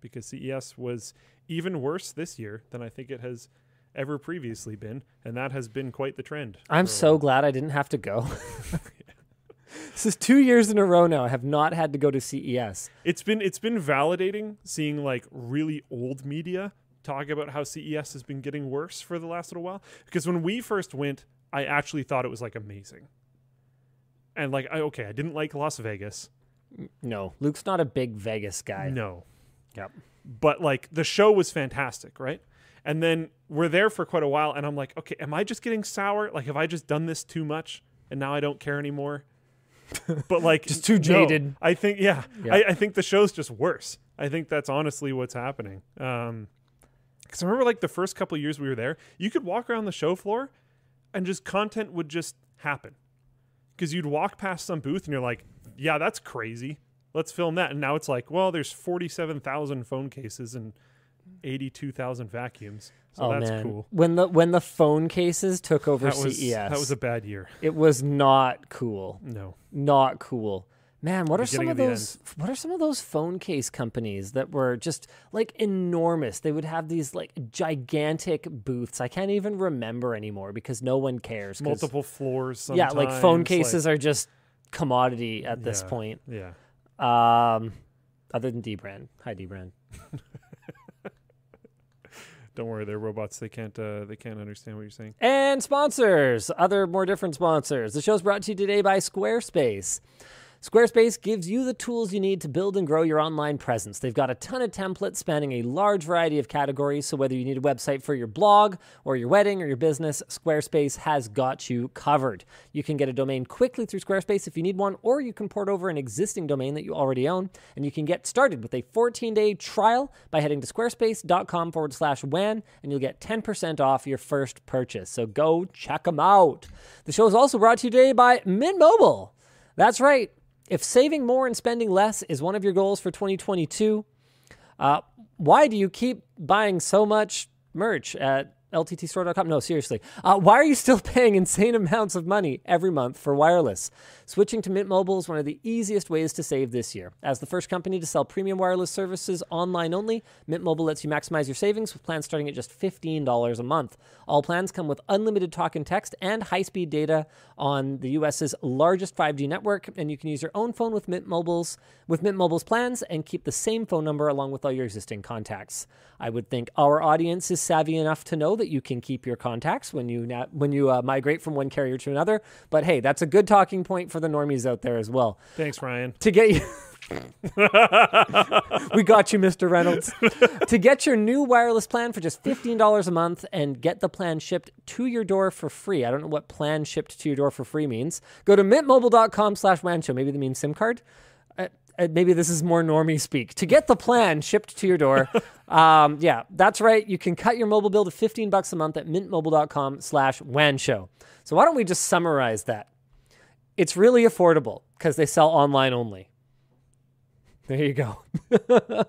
Because CES was even worse this year than I think it has ever previously been, and that has been quite the trend. I'm so glad I didn't have to go. [laughs] [laughs] this is two years in a row now. I have not had to go to CES. It's been it's been validating seeing like really old media talk about how CES has been getting worse for the last little while. Because when we first went, I actually thought it was like amazing. And like I okay, I didn't like Las Vegas. No, Luke's not a big Vegas guy. No. Yep. But like the show was fantastic, right? And then we're there for quite a while and I'm like, okay, am I just getting sour? Like have I just done this too much and now I don't care anymore? [laughs] but like Just too no. jaded. I think yeah. Yeah. I, I think the show's just worse. I think that's honestly what's happening. Um because I remember like the first couple years we were there, you could walk around the show floor and just content would just happen. Because you'd walk past some booth and you're like, yeah, that's crazy. Let's film that. And now it's like, well, there's 47,000 phone cases and 82,000 vacuums. So oh that's man, cool. when the when the phone cases took over That was, CES, that was a bad year. it was not cool. No. Not cool. Man, what are some of those what are some of those phone case companies that were just like enormous? They would have these like gigantic booths. I can't even remember anymore because no one cares. Multiple floors. yeah, like phone sometimes, cases are just commodity at this Yeah. point. Yeah. Um, other than dbrand. Hi dbrand. [laughs] Don't worry, they're robots. They can't. Uh, they can't understand what you're saying. And sponsors, other more different sponsors. The show's brought to you today by Squarespace. Squarespace gives you the tools you need to build and grow your online presence. They've got a ton of templates spanning a large variety of categories, so whether you need a website for your blog or your wedding or your business, Squarespace has got you covered. You can get a domain quickly through Squarespace if you need one, or you can port over an existing domain that you already own, and you can get started with a 14-day trial by heading to squarespace.com forward slash WAN, and you'll get 10% off your first purchase. So go check them out. The show is also brought to you today by Mint Mobile. That's right. If saving more and spending less is one of your goals for 2022, uh, why do you keep buying so much merch at lttstore.com. No, seriously. Uh, why are you still [laughs] paying insane amounts of money every month for wireless? Switching to Mint Mobile is one of the easiest ways to save this year. As the first company to sell premium wireless services online only, Mint Mobile lets you maximize your savings with plans starting at just $15 a month. All plans come with unlimited talk and text and high speed data on the US's largest 5G network, and you can use your own phone with Mint Mobile's with Mint Mobile's plans and keep the same phone number along with all your existing contacts. I would think our audience is savvy enough to know that you can keep your contacts when you na- when you uh, migrate from one carrier to another. But hey, that's a good talking point for the normies out there as well. Thanks, Ryan. To get you. [laughs] we got you, Mr. Reynolds. [laughs] to get your new wireless plan for just $15 a month and get the plan shipped to your door for free. I don't know what plan shipped to your door for free means. Go to mintmobile.com slash wanshow. Maybe they mean SIM card. Uh, maybe this is more normie speak. To get the plan shipped to your door, [laughs] um, yeah, that's right. You can cut your mobile bill to 15 bucks a month at mintmobile.com slash wanshow. So why don't we just summarize that? It's really affordable because they sell online only. There you go. [laughs]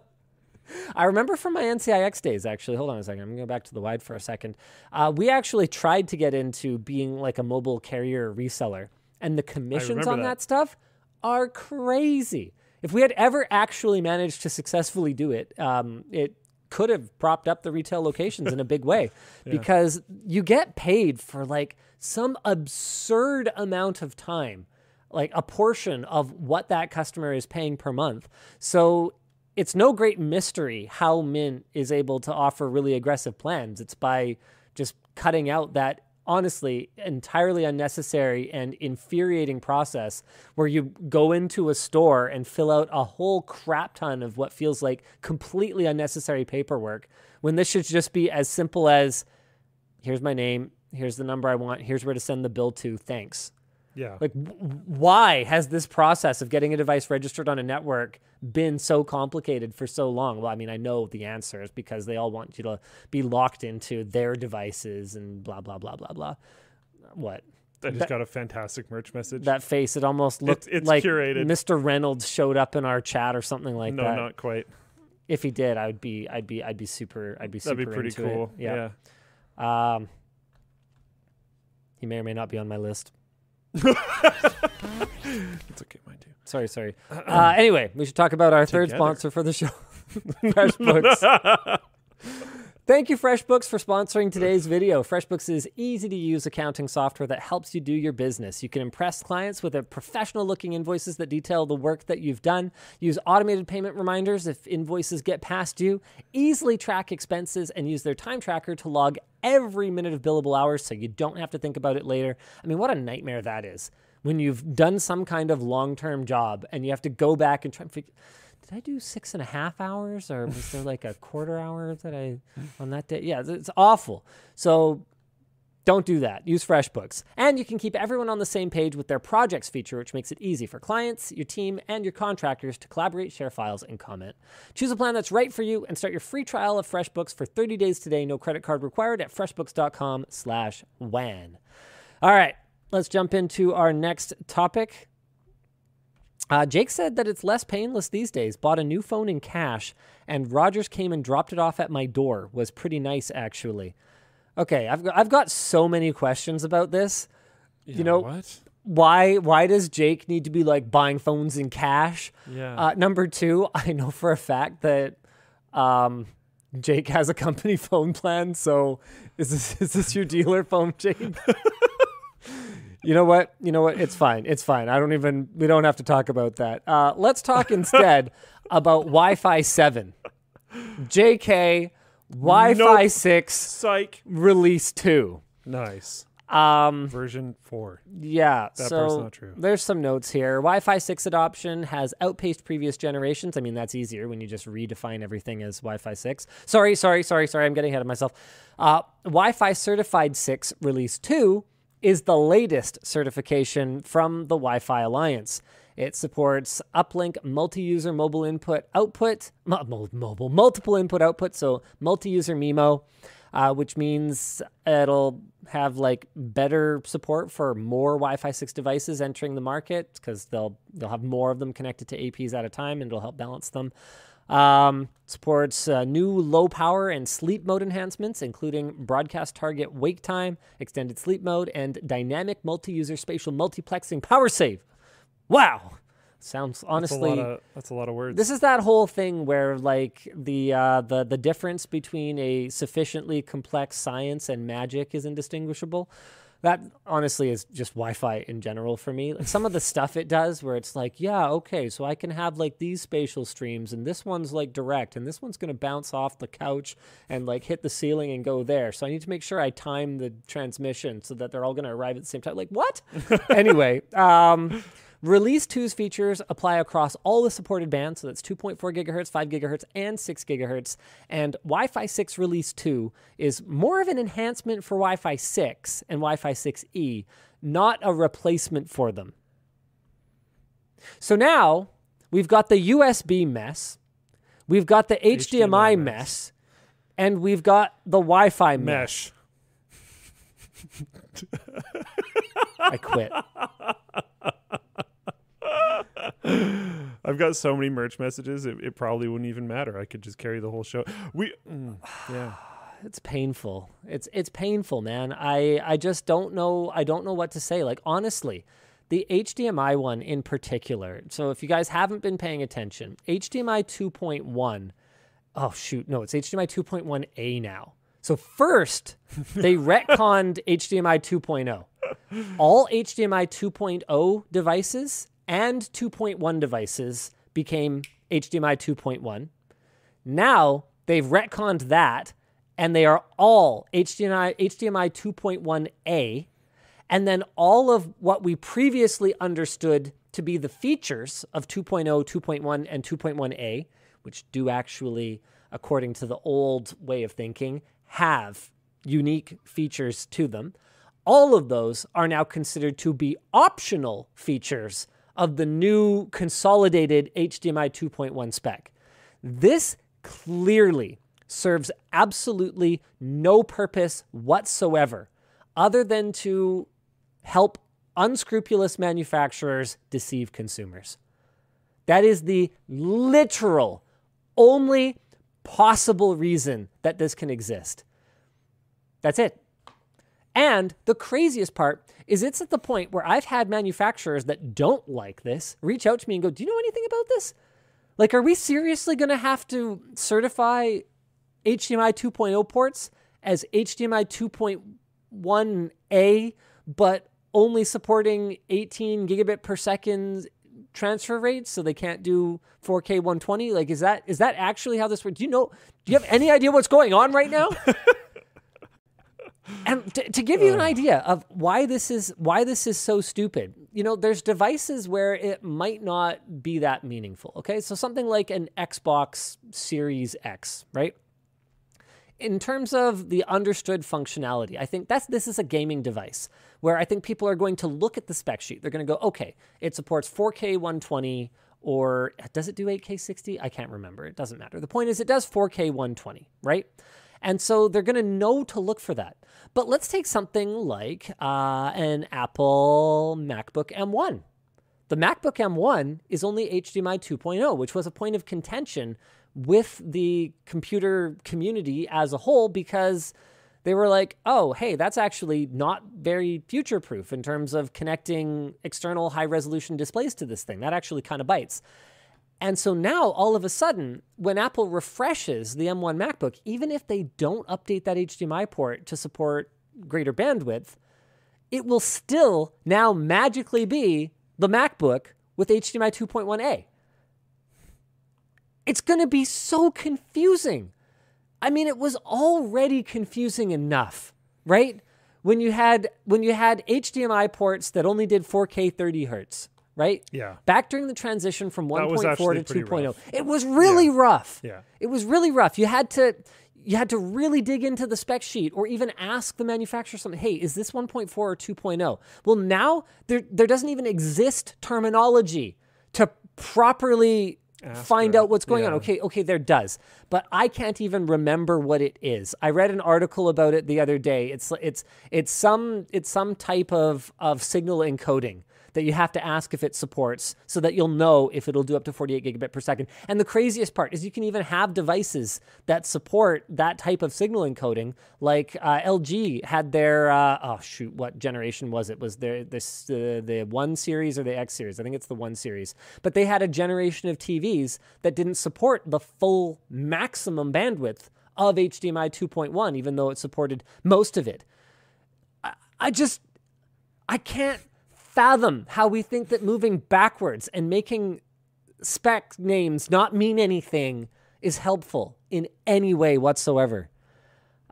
I remember from my NCIX days, actually. Hold on a second. I'm going to go back to the wide for a second. Uh, we actually tried to get into being like a mobile carrier reseller, and the commissions on that. that stuff are crazy. If we had ever actually managed to successfully do it, um, it could have propped up the retail locations in a big way [laughs] because you get paid for like some absurd amount of time like a portion of what that customer is paying per month. So it's no great mystery how Mint is able to offer really aggressive plans. It's by just cutting out that honestly entirely unnecessary and infuriating process where you go into a store and fill out a whole crap ton of what feels like completely unnecessary paperwork when this should just be as simple as here's my name, here's the number I want, here's where to send the bill to, thanks. Yeah. Like, w- why has this process of getting a device registered on a network been so complicated for so long? Well, I mean, I know the answer is because they all want you to be locked into their devices and blah, blah, blah, blah, blah. What? I just that- got a fantastic merch message. That face, it almost looked it's like curated. Mr. Reynolds showed up in our chat or something like no, that. No, not quite. If he did, I would be, I'd be, I'd be super, I'd be super That'd be pretty it. cool. Yeah. yeah. Um, he may or may not be on my list. It's okay, mine too. Sorry, sorry. Uh, anyway, we should talk about our third sponsor for the show, [laughs] FreshBooks. [laughs] Thank you, FreshBooks, for sponsoring today's video. FreshBooks is easy to use accounting software that helps you do your business. You can impress clients with professional looking invoices that detail the work that you've done, use automated payment reminders if invoices get past due, easily track expenses, and use their time tracker to log every minute of billable hours so you don't have to think about it later. I mean, what a nightmare that is when you've done some kind of long term job and you have to go back and try and figure did I do six and a half hours or was there like a [laughs] quarter hour that I on that day? Yeah, it's- awful. So don't do that. Use FreshBooks. And you can keep everyone on the same page with their projects feature, which makes it easy for clients, your team, and your contractors to collaborate, share files, and comment. Choose a plan that's right for you and start your free trial of FreshBooks for 30 days today. No credit card required at freshbooks.com slash WAN. All right, let's jump into our next topic. Uh, Jake said that it's less painless these days. Bought a new phone in cash, and Rogers came and dropped it off at my door. Was pretty nice, actually. Okay, I've got, I've got so many questions about this. Yeah, know- what? Why why does Jake need to be like buying phones in cash? Yeah. Uh, number two, [laughs] I know for a fact that um, Jake has a company [laughs] phone plan. So is this is this your dealer phone, Jake? [laughs] you know what? You know what? It's fine. It's fine. I don't even. We don't have to talk about that. Uh, let's talk [laughs] instead about Wi-Fi seven. JK Wi-Fi Nope. six Psych. release two. Nice. Um, Version four. yeah, That so part's not true. there's some notes here. Wi-Fi 6 adoption has outpaced previous generations. I mean, that's easier when you just redefine everything as Wi-Fi 6. Sorry, sorry, sorry, sorry. I'm getting ahead of myself. Uh, Wi-Fi Certified 6 Release 2 is the latest certification from the Wi-Fi Alliance. It supports uplink multi-user mobile input output, [laughs] mo- mo- mobile multiple input output, so multi-user MIMO uh, which means it'll have like better support for more Wi-Fi 6 devices entering the market because they'll they'll have more of them connected to APs at a time, and it'll help balance them. Um, supports uh, new low power and sleep mode enhancements, including broadcast target wake time, extended sleep mode, and dynamic multi user spatial multiplexing power save. Wow. Sounds That's a honestly. of that's a lot of words. This is that whole thing where like the uh, the the difference between a sufficiently complex science and magic is indistinguishable. That honestly is just Wi-Fi in general for me. Like some of the stuff it does, where it's like, yeah, okay, so I can have like these spatial streams, and this one's like direct, and this one's gonna bounce off the couch and like hit the ceiling and go there. So I need to make sure I time the transmission so that they're all gonna arrive at the same time. Like what? [laughs] anyway, um, Release 2's features apply across all the supported bands, so that's 2.4 gigahertz, 5 gigahertz, and 6 gigahertz. And Wi Fi 6 Release 2 is more of an enhancement for Wi Fi 6 and Wi Fi 6E, not a replacement for them. So now we've got the USB mess, we've got the HDMI, HDMI mess, mess. and we've got the Wi Fi. Mesh. [laughs] I quit. [laughs] [laughs] I've got so many merch messages. It, it probably wouldn't even matter. I could just carry the whole show. We, mm, yeah. [sighs] it's painful. It's it's painful, man. I I just don't know. I don't know what to say. Like honestly, the HDMI one in particular. So if you guys haven't been paying attention, HDMI 2.1. Oh shoot, no, it's HDMI 2.1a now. So first, [laughs] they retconned HDMI 2.0. All HDMI 2.0 devices and 2.1 devices became HDMI 2.1. Now they've retconned that, and they are all HDMI HDMI 2.1a, and then all of what we previously understood to be the features of 2.0, 2.1, and 2.1a, which do actually, according to the old way of thinking, have unique features to them. All of those are now considered to be optional features of the new consolidated HDMI 2.1 spec. This clearly serves absolutely no purpose whatsoever other than to help unscrupulous manufacturers deceive consumers. That is the literal only possible reason that this can exist. That's it. And the craziest part is it's at the point where I've had manufacturers that don't like this reach out to me and go, Do you know anything about this? Like, are we seriously going to have to certify HDMI 2.0 ports as HDMI 2.1a, but only supporting 18 gigabit per second transfer rates, so they can't do 4K 120? Like, is that is that actually how this works? Do you know? Do you have any idea what's going on right now? [laughs] and to, to give you an idea of why this is why this is so stupid you know there's devices where it might not be that meaningful okay? So something like an xbox series x right? In terms of the understood functionality i think that's this is a gaming device where i think people are going to look at the spec sheet. They're going to go okay it supports 4k 120 or does it do 8k 60 i can't remember. It doesn't matter. The point is it does 4k 120 right and so they're going to know to look for that. But let's take something like uh, an Apple MacBook M1. The MacBook M1 is only HDMI 2.0, which was a point of contention with the computer community as a whole because they were like, oh, hey, that's actually not very future proof in terms of connecting external high resolution displays to this thing. That actually kind of bites. And so now, all of a sudden, when Apple refreshes the M1 MacBook, even if they don't update that HDMI port to support greater bandwidth, it will still now magically be the MacBook with HDMI 2.1a. It's going to be so confusing. I mean, it was already confusing enough, right? When you had when you had HDMI ports that only did 4K 30 hertz, right? Yeah. Back during the transition from 1.4 to 2.0, it was really rough. Yeah. It was really rough. You had to you had to really dig into the spec sheet or even ask the manufacturer something, "Hey, is this 1.4 or 2.0?" Well, now there there doesn't even exist terminology to properly find out what's going on. Okay, okay, there does. But I can't even remember what it is. I read an article about it the other day. It's it's it's some it's some type of of signal encoding that you have to ask if it supports so that you'll know if it'll do up to 48 gigabit per second. And the craziest part is you can even have devices that support that type of signal encoding. Like uh, LG had their, uh, oh shoot, what generation was it? Was there this uh, the one series or the X series? I think it's the one series. But they had a generation of TVs that didn't support the full maximum bandwidth of HDMI 2.1, even though it supported most of it. I, I just, I can't fathom how we think that moving backwards and making spec names not mean anything is helpful in any way whatsoever.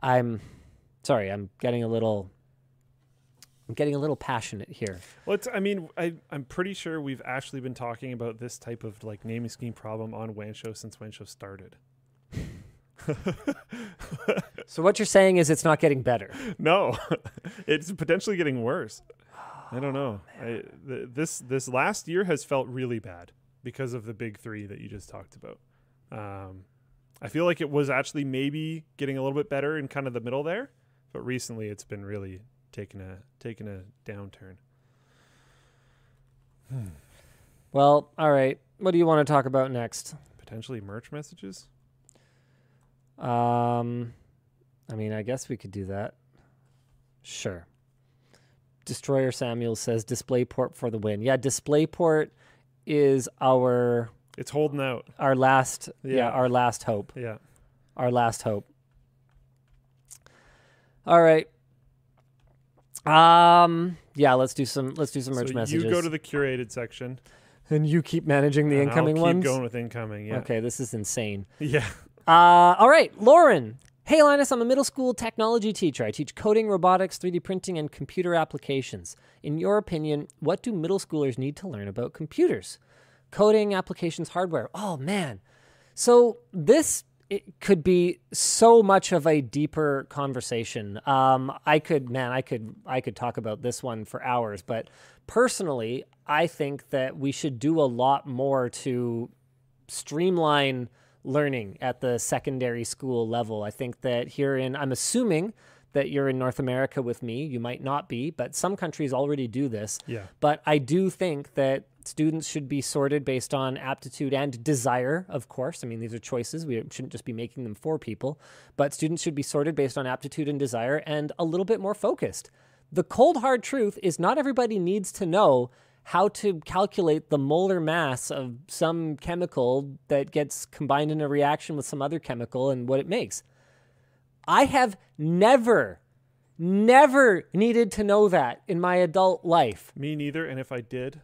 I'm sorry, I'm getting a little I'm getting a little passionate here. Well, it's, I mean, I, I'm pretty sure we've actually been talking about this type of like naming scheme problem on WAN Show since WAN Show started. so what you're saying is it's not getting better. [laughs] No, [laughs] it's potentially getting worse. I don't know. I, th- this this last year has felt really bad because of the big three that you just talked about. Um, I feel like it was actually maybe getting a little bit better in kind of the middle there, but recently it's been really taking a taking a downturn. Hmm. Well, all right. What do you want to talk about next? Potentially merch messages. Um, I mean, I guess we could do that. Sure. Destroyer Samuel says DisplayPort for the win. Yeah, DisplayPort is our it's holding out. Our last yeah, yeah our last hope. Yeah. Our last hope. All right. Um yeah, let's do some let's do some merch so messages. You go to the curated section. And you keep managing the and incoming I'll keep ones? going with incoming, yeah. Okay, this is insane. Yeah. Uh, all right, Lauren. Hey, Linus, I'm a middle school technology teacher. I teach coding, robotics, 3D printing, and computer applications. In your opinion, what do middle schoolers need to learn about computers? Coding, applications, hardware. Oh, man. So, this it could be so much of a deeper conversation. Um, I could, man, I could, I could talk about this one for hours. But personally, I think that we should do a lot more to streamline learning at the secondary school level. I think that here in, I'm assuming that you're in North America with me. You might not be, but some countries already do this. Yeah. But I do think that students should be sorted based on aptitude and desire, of course. I mean, these are choices. We shouldn't just be making them for people, but students should be sorted based on aptitude and desire and a little bit more focused. The cold, hard truth is not everybody needs to know how to calculate the molar mass of some chemical that gets combined in a reaction with some other chemical and what it makes. I have never, never needed to know that in my adult life. Me neither. And if I did,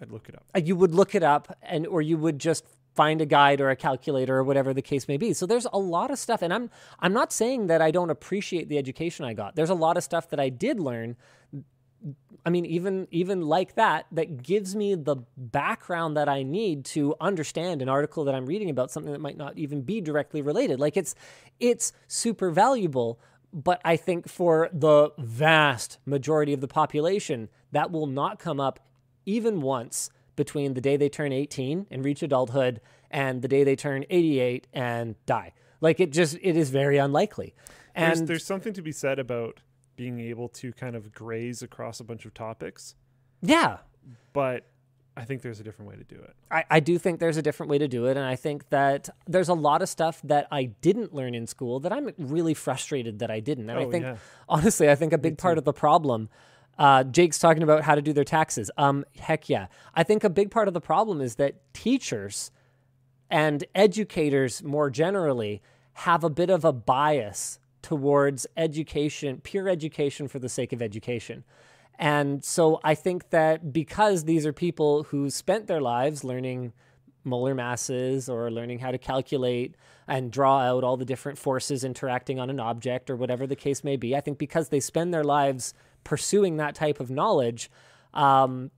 I'd look it up. Uh, you would look it up, and or you would just find a guide or a calculator or whatever the case may be. So there's a lot of stuff, and I'm I'm not saying that I don't appreciate the education I got. There's a lot of stuff that I did learn I mean, even even like that, that gives me the background that I need to understand an article that I'm reading about something that might not even be directly related. Like it's it's super valuable, but I think for the vast majority of the population, that will not come up even once between the day they turn 18 and reach adulthood and the day they turn 88 and die. Like it just it is very unlikely. And there's, there's something to be said about being able to kind of graze across a bunch of topics. Yeah. But I think there's a different way to do it. I, I do think there's a different way to do it. And I think that there's a lot of stuff that I didn't learn in school that I'm really frustrated that I didn't. And oh, I think, yeah. honestly, I think a big part of the problem. Uh, Jake's talking about how to do their taxes. Um, heck yeah. I think a big part of the problem is that teachers and educators more generally have a bit of a bias towards education, pure education for the sake of education. And so I think that because these are people who spent their lives learning molar masses or learning how to calculate and draw out all the different forces interacting on an object or whatever the case may be, I think because they spend their lives pursuing that type of knowledge, um,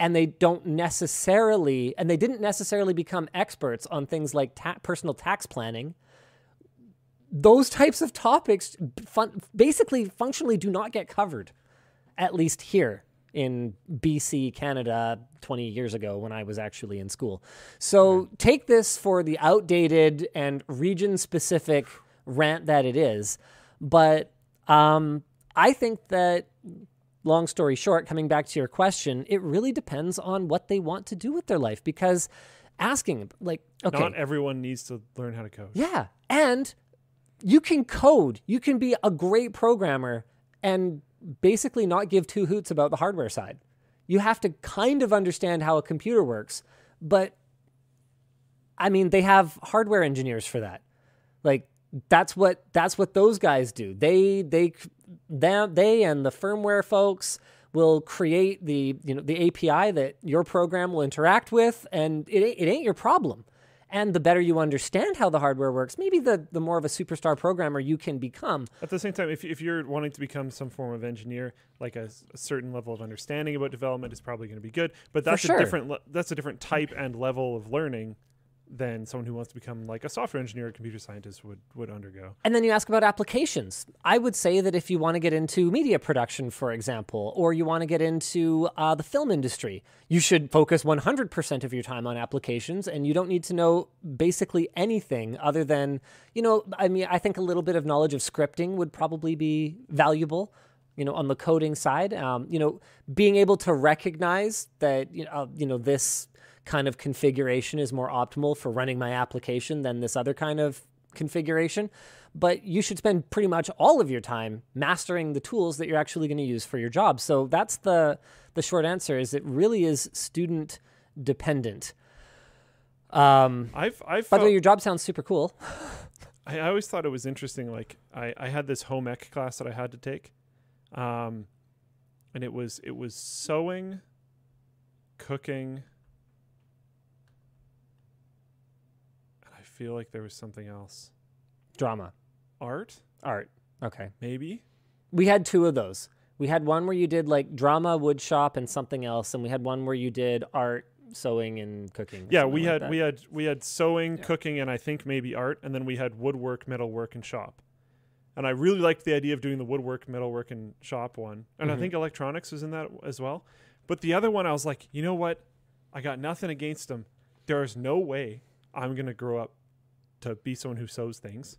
and they don't necessarily, and they didn't necessarily become experts on things like ta- personal tax planning those types of topics fun- basically functionally do not get covered, at least here in BC, Canada, 20 years ago when I was actually in school. So take this for the outdated and region specific rant that it is. But um, I think that long story short, coming back to your question, it really depends on what they want to do with their life because asking, like, okay, Not everyone needs to learn how to code. yeah, and you can code, you can be a great programmer and basically not give two hoots about the hardware side. You have to kind of understand how a computer works, but I mean, they have hardware engineers for that. Like that's what that's what those guys do. They they them they and the firmware folks will create the you know the API that your program will interact with, and it it ain't your problem. And the better you understand how the hardware works, maybe the the more of a superstar programmer you can become. At the same time, if, if you're wanting to become some form of engineer, like a certain level of understanding about development is probably going to be good. But that's sure. a different that's a different type and level of learning than someone who wants to become like a software engineer or computer scientist would would undergo. And then you ask about applications. I would say that if you want to get into media production, for example, or you want to get into uh, the film industry, you should focus 100% of your time on applications and you don't need to know basically anything other than, you know, I mean, I think a little bit of knowledge of scripting would probably be valuable. You know, on the coding side, um, you know, being able to recognize that you know, uh, you know, this kind of configuration is more optimal for running my application than this other kind of configuration. But you should spend pretty much all of your time mastering the tools that you're actually going to use for your job. So that's the the short answer is it really is student dependent. Um, I've I've by the way, your job sounds super cool. [laughs] I, I always thought it was interesting. Like I, I had this home ec class that I had to take, um, and it was it was sewing, cooking, and I feel like there was something else. Drama, Art, art. Okay. maybe. We had two of those. We had one where you did like drama, wood shop, and something else, and we had one where you did art, sewing, and cooking. Yeah, we like had that. we had we had sewing, cooking, and I think maybe art, and then we had woodwork, metalwork, and shop. And I really liked the idea of doing the woodwork, metalwork, and shop one. And I Mhm. think electronics was in that as well. But the other one, I was like, you know what? I got nothing against them. There is no way I'm gonna grow up to be someone who sews things.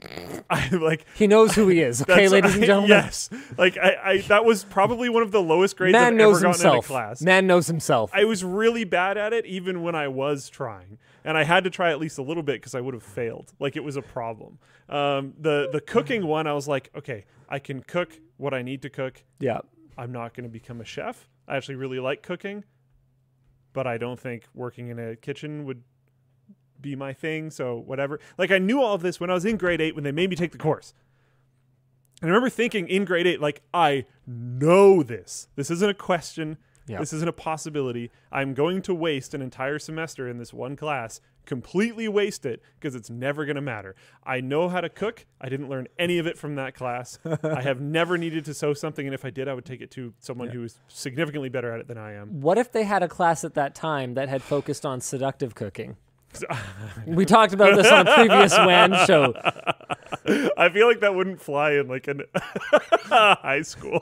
[laughs] I like He knows who he is. [laughs] Okay, ladies and gentlemen. yes, like I, I that was probably one of the lowest grades Man I've knows ever gotten in a himself. class. Man knows himself. I was really bad at it even when I was trying, and I had to try at least a little bit because I would have failed. Like it was a problem. Um, the the cooking one, I was like, okay, I can cook what I need to cook. yeah. I'm not going to become a chef. I actually really like cooking, but I don't think working in a kitchen would be my thing. So whatever. Like I knew all of this when I was in grade eight when they made me take the course. And I remember thinking in grade eight, like, I know this. This isn't a question. Yeah. This isn't a possibility. I'm going to waste an entire semester in this one class, completely waste it because it's never going to matter. I know how to cook. I didn't learn any of it from that class. [laughs] I have never needed to sew something, and if I did, I would take it to someone who is significantly better at it than I am. What if they had a class at that time that had focused on seductive cooking? [laughs] we talked about this on a previous WAN show. [laughs] I feel like that wouldn't fly in like an [laughs] high school.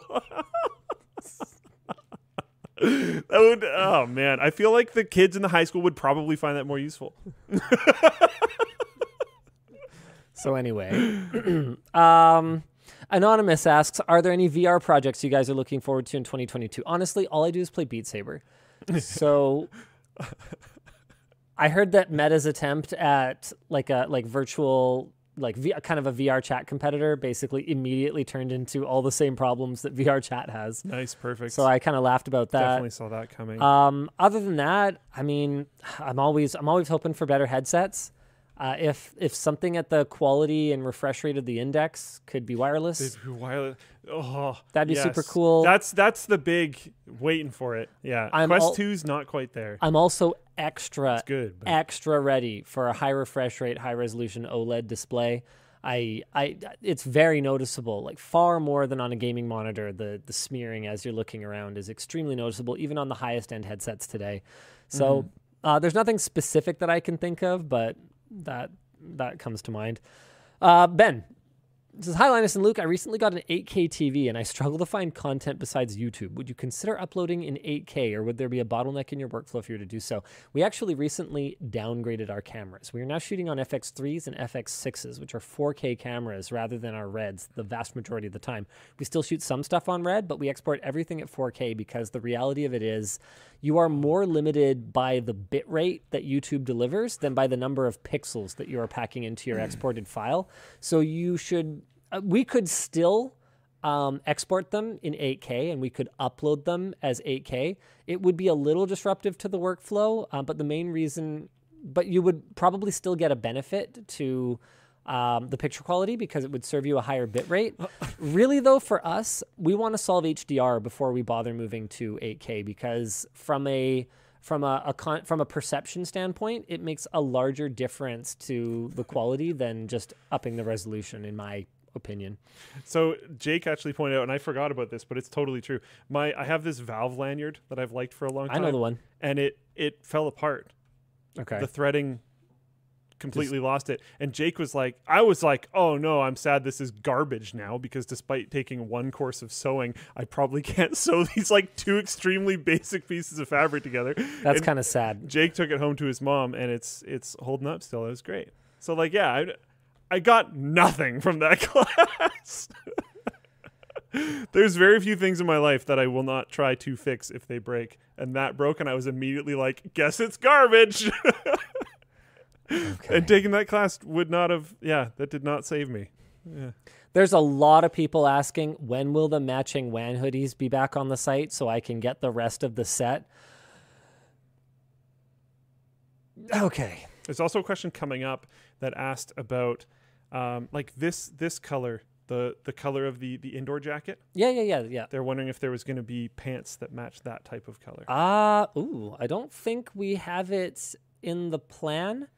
that would oh man. I feel like the kids in the high school would probably find that more useful. So anyway, [clears throat] um, anonymous asks, "Are there any VR projects you guys are looking forward to in 2022?" Honestly, all I do is play Beat Saber. So I heard that Meta's attempt at like a like virtual like v- kind of a VR chat competitor basically immediately turned into all the same problems that [laughs] VR chat has. Nice, perfect. So I kind of laughed about that. definitely saw that coming. Um, other than that, I mean, I'm always I'm always hoping for better headsets. Uh, if if something at the quality and refresh rate of the index could be wireless, be wireless- Oh, That'd be super cool. That's that's the big waiting for it. Yeah, I'm Quest al- 2's not quite there. I'm also extra It's good. But extra ready for a high refresh rate, high resolution OLED display. I, I, it's very noticeable, like far more than on a gaming monitor. The the smearing as you're looking around is extremely noticeable, even on the highest end headsets today. So Mm-hmm. uh, there's nothing specific that I can think of, but that that comes to mind. Uh, ben, says, Hi, Linus and Luke. I recently got an 8K TV and I struggle to find content besides YouTube. Would you consider uploading in 8K or would there be a bottleneck in your workflow if you were to do so? We actually recently downgraded our cameras. We are now shooting on FX3s and FX6s, which are 4K cameras rather than our Reds the vast majority of the time. We still shoot some stuff on Red, but we export everything at 4K because the reality of it is you are more limited by the bit rate that YouTube delivers than by the number of pixels that you are packing into your exported file. So you should, uh, we could still um, export them in 8K and we could upload them as 8K. It would be a little disruptive to the workflow, uh, but the main reason, but you would probably still get a benefit to um, the picture quality because it would serve you a higher bit rate. [laughs] really, though, for us, we want to solve HDR before we bother moving to 8K because from a from a, a con- from a perception standpoint, it makes a larger difference to the quality than just upping the resolution, in my opinion. So Jake actually pointed out, and I forgot about this, but it's totally true. My I have this Valve lanyard that I've liked for a long time. I know the one. and it it fell apart. Okay. The threading completely lost it. And Jake was like, I was like, oh no, I'm sad this is garbage now because despite taking one course of sewing, I probably [laughs] can't sew these like two extremely basic pieces of fabric together. That's kind of sad. Jake took it home to his mom and it's it's holding up still. It was great. So like yeah, I, I got nothing [laughs] from that [laughs] class. There's very few things in my life that I will not try to fix if they break. And that broke and I was immediately like, guess it's garbage. Okay. And taking that class would not have, yeah, that did not save me. Yeah. There's a lot of people asking when will the matching WAN hoodies be back on the site so I can get the rest of the set. Okay. There's also a question coming up that asked about, um, like this this color, the the color of the the indoor jacket. Yeah, yeah, yeah, yeah. They're wondering if there was going to be pants that match that type of color. Uh, ooh, I don't think we have it in the plan.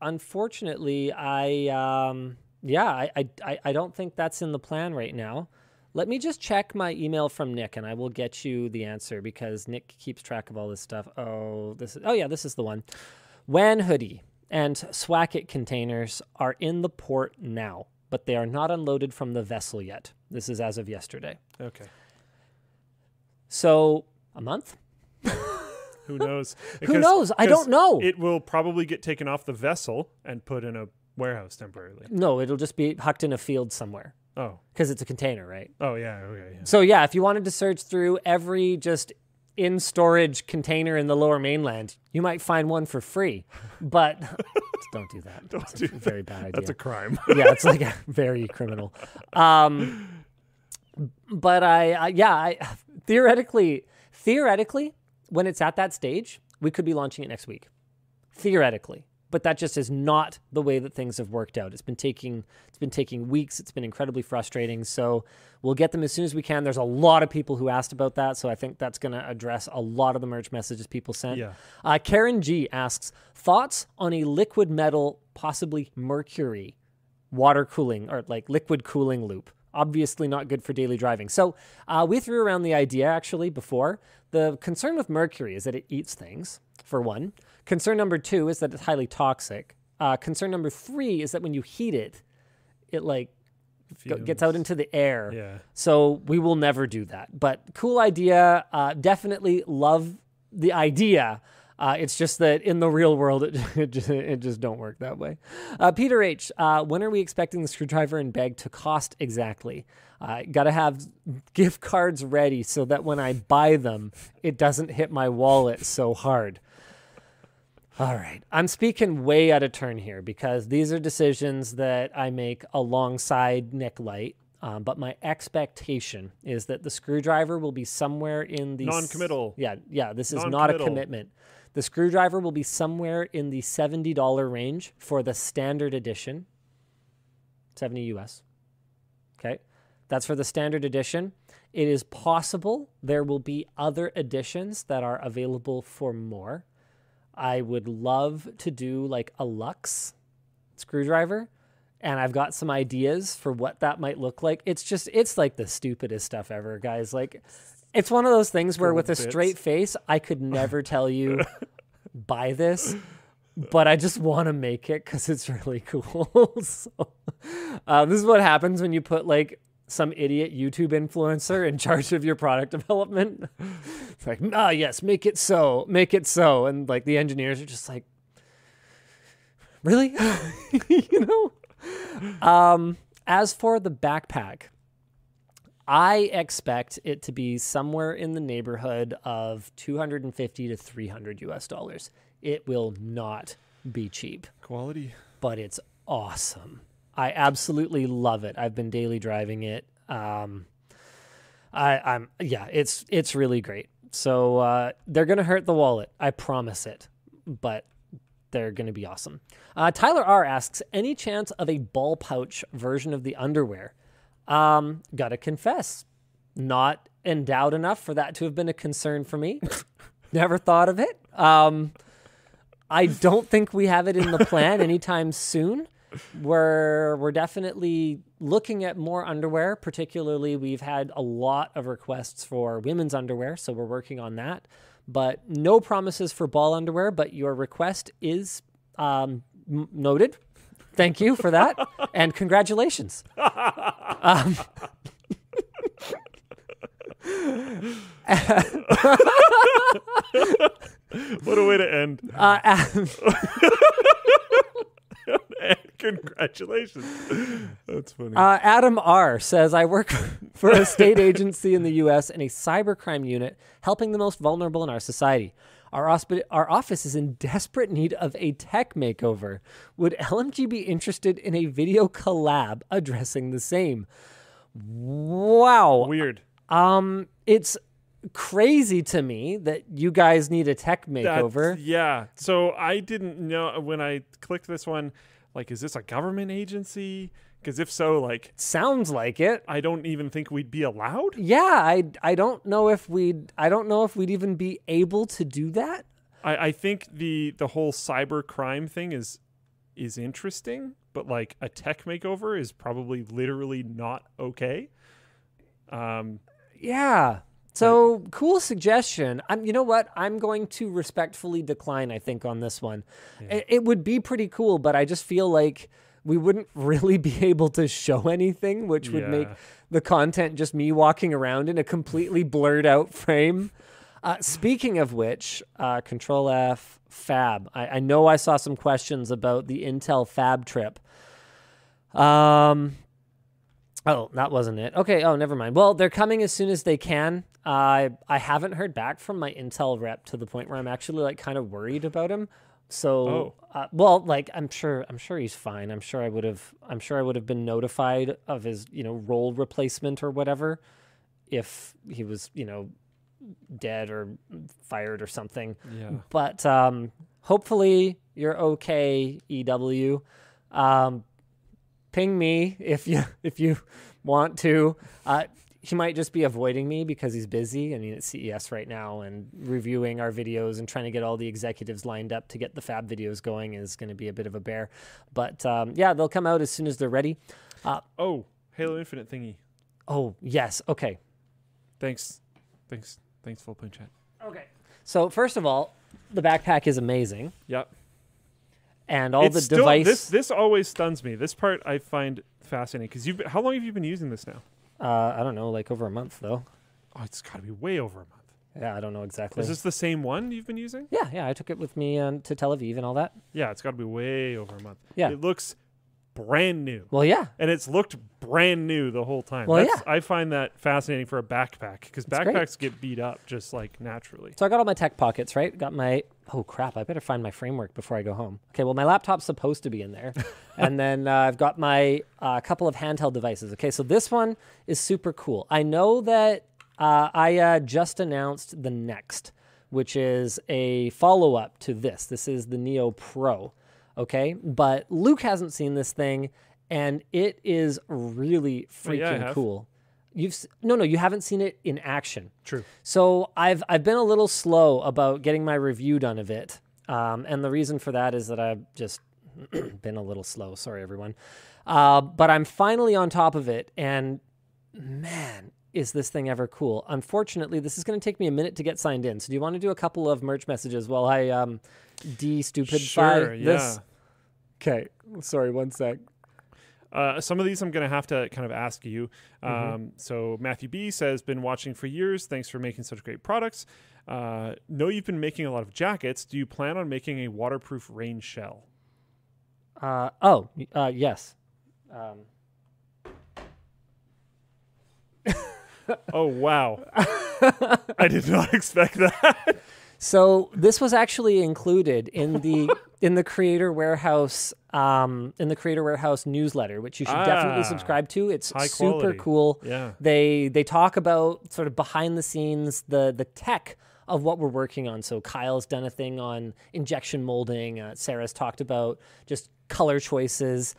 Unfortunately, I um yeah, I, I I don't think that's in the plan right now. Let me just check my email from Nick and I will get you the answer because Nick keeps track of all this stuff. Oh, this is oh yeah, this is the one. WAN hoodie and Swacket containers are in the port now, but they are not unloaded from the vessel yet. This is as of yesterday. Okay. So, a month? Who knows? [laughs] Who knows? I don't know. It will probably get taken off the vessel and put in a warehouse temporarily. no, it'll just be hucked in a field somewhere. Oh. because it's a container, right? Oh yeah. Okay. Yeah. So yeah, if you wanted to search through every just in storage container in the lower mainland, you might find one for free. But [laughs] don't do that. Don't It's do a very bad idea. That's a crime. yeah, it's like a very criminal. Um, but I, I yeah, I theoretically, theoretically, when it's at that stage, we could be launching it next week. Theoretically, but that just is not the way that things have worked out. It's been taking it's been taking weeks. It's been incredibly frustrating. So we'll get them as soon as we can. There's a lot of people who asked about that, so I think that's going to address a lot of the merch messages people sent. Yeah. Uh, Karen G asks thoughts on a liquid metal, possibly mercury, water cooling or like liquid cooling loop. Obviously, not good for daily driving. So, uh, we threw around the idea actually before. The concern with mercury is that it eats things, for one. Concern number two is that it's highly toxic. Uh, concern number three is that when you heat it, it like gets out into the air. Yeah. So we will never do that. But cool idea. Uh, definitely love the idea. Uh, it's just that in the real world, it, [laughs] it, just, it just don't work that way. Uh, Peter H., uh, when are we expecting the screwdriver and bag to cost exactly? Uh, Got to have gift cards ready so that when I buy them, it doesn't hit my wallet so hard. All right. I'm speaking way out of turn here because these are decisions that I make alongside Nick Light. Um, but my expectation is that the screwdriver will be somewhere in the Non-committal. Yeah, yeah. This is not a commitment. The screwdriver will be somewhere in the seventy dollar range for the standard edition. Seventy US. Okay, that's for the standard edition. It is possible there will be other editions that are available for more. I would love to do like a Lux screwdriver, and I've got some ideas for what that might look like. It's just, it's like the stupidest stuff ever, guys. Like, it's one of those things where, with a bits. straight face, I could never tell you [laughs] buy this but I just want to make it because it's really cool. [laughs] so, uh, this is what happens when you put like some idiot YouTube influencer in charge of your product [laughs] development. It's like, ah, yes, make it so, make it so, and like the engineers are just like, really, you know. Um, as for the backpack, I expect it to be somewhere in the neighborhood of 250 to 300 US dollars. It will not be cheap, Quality. but it's awesome. I absolutely love it. I've been daily driving it. Um, I, I'm yeah, it's it's really great. So uh, they're gonna hurt the wallet, I promise it. But they're gonna be awesome. Uh, Tyler R asks, any chance of a ball pouch version of the underwear? Um, gotta confess, not endowed enough for that to have been a concern for me. [laughs] Never thought of it. Um, I don't think we have it in the plan anytime soon. We're we're definitely looking at more underwear. Particularly, we've had a lot of requests for women's underwear, so we're working on that. But no promises for ball underwear. But your request is um, noted. Thank you for that, and congratulations. Um, [laughs] What a way to end. uh, Adam, [laughs] Congratulations. That's funny. Uh, Adam R says, I work for a state [laughs] agency in the U.S. and a cybercrime unit helping the most vulnerable in our society. Our, hospi- our office is in desperate need of a tech makeover. Would LMG be interested in a video collab addressing the same? Wow. Weird. Um, it's crazy to me that you guys need a tech That's- makeover. yeah. So I didn't know when I clicked this one, like, is this a government agency? Because if so, like, Sounds like it. I don't even think we'd be allowed. Yeah, I I don't know if we'd I don't know if we'd even be able to do that. I, I think the the whole cyber crime thing is is interesting, but like a tech makeover is probably literally not okay. Um, Yeah. So cool suggestion. I'm. You know what? I'm going to respectfully decline. I think on this one, it, it would be pretty cool, but I just feel like we wouldn't [laughs] really be able to show anything, which would make the content just me walking around in a completely blurred out [laughs] frame. Uh, speaking of which, uh, Control F Fab. I, I know I saw some questions about the Intel Fab trip. Um, Oh, that wasn't it. Okay. Oh, never mind. Well, they're coming as soon as they can. I I haven't heard back from my Intel rep to the point where I'm actually like kind of worried about him. So, Oh. uh, well, like I'm sure I'm sure he's fine. I'm sure I would have I'm sure I would have been notified of his you know role replacement or whatever if he was you know dead or fired or something. yeah. But um, hopefully you're okay, EW. Um, ping me if you [laughs] if you want to. Uh, he might just be avoiding me because he's busy. I mean, at CES right now and reviewing our videos and trying to get all the executives lined up to get the Fab videos going is going to be a bit of a bear. But um, yeah, they'll come out as soon as they're ready. Uh, Oh, Halo Infinite thingy. oh yes, okay. Thanks, thanks, thanks. Floatplane chat. Okay. So first of all, the backpack is amazing, Yep. and all It's the still- device. This this always stuns me. This part I find fascinating because you've. been- How long have you been using this now? Uh, I don't know, like over a month though. Oh, it's got to be way over a month. Yeah, I don't know exactly. Is this the same one you've been using? yeah, yeah, I took it with me um, to Tel Aviv and all that. Yeah, it's got to be way over a month. Yeah. It looks brand new. Well, yeah, and it's looked brand new the whole time. Well, That's, I find that fascinating for a backpack because It's great. backpacks get beat up just like naturally. So I got all my tech pockets, right? Got my oh crap! I better find my framework before I go home. Okay, well my laptop's supposed to be in there, [laughs] and then uh, I've got my uh, couple of handheld devices. Okay, so this one is super cool. I know that uh, I uh, just announced the next, which is a follow up to this. This is the Neo Pro. Okay, but Luke hasn't seen this thing, and it is really Oh, yeah, freaking have. cool. You've no, no, you haven't seen it in action. True. So I've I've been a little slow about getting my review done of it, um, and the reason for that is that I've just [clears throat] been a little slow. Sorry, everyone, uh, but I'm finally on top of it, and man, is this thing ever cool? Unfortunately, this is going to take me a minute to get signed in. So do you want to do a couple of merch messages while I um, de-stupidify Sure, yeah. this? Okay, sorry, one sec. Uh, some of these I'm going to have to kind of ask you. Um, Mm-hmm. So Matthew B says, "Been watching for years. Thanks for making such great products. Uh, know you've been making a lot of jackets. Do you plan on making a waterproof rain shell?" Uh, oh, uh, yes. Um, [laughs] Oh wow! I did not [laughs] expect that. So this was actually included in the [laughs] in the Creator Warehouse um, in the Creator Warehouse newsletter, which you should definitely Ah, subscribe to. It's super quality. cool. Yeah. They they talk about sort of behind the scenes the the tech of what we're working on. So Kyle's done a thing on injection molding. Uh, Sarah's talked about just color choices,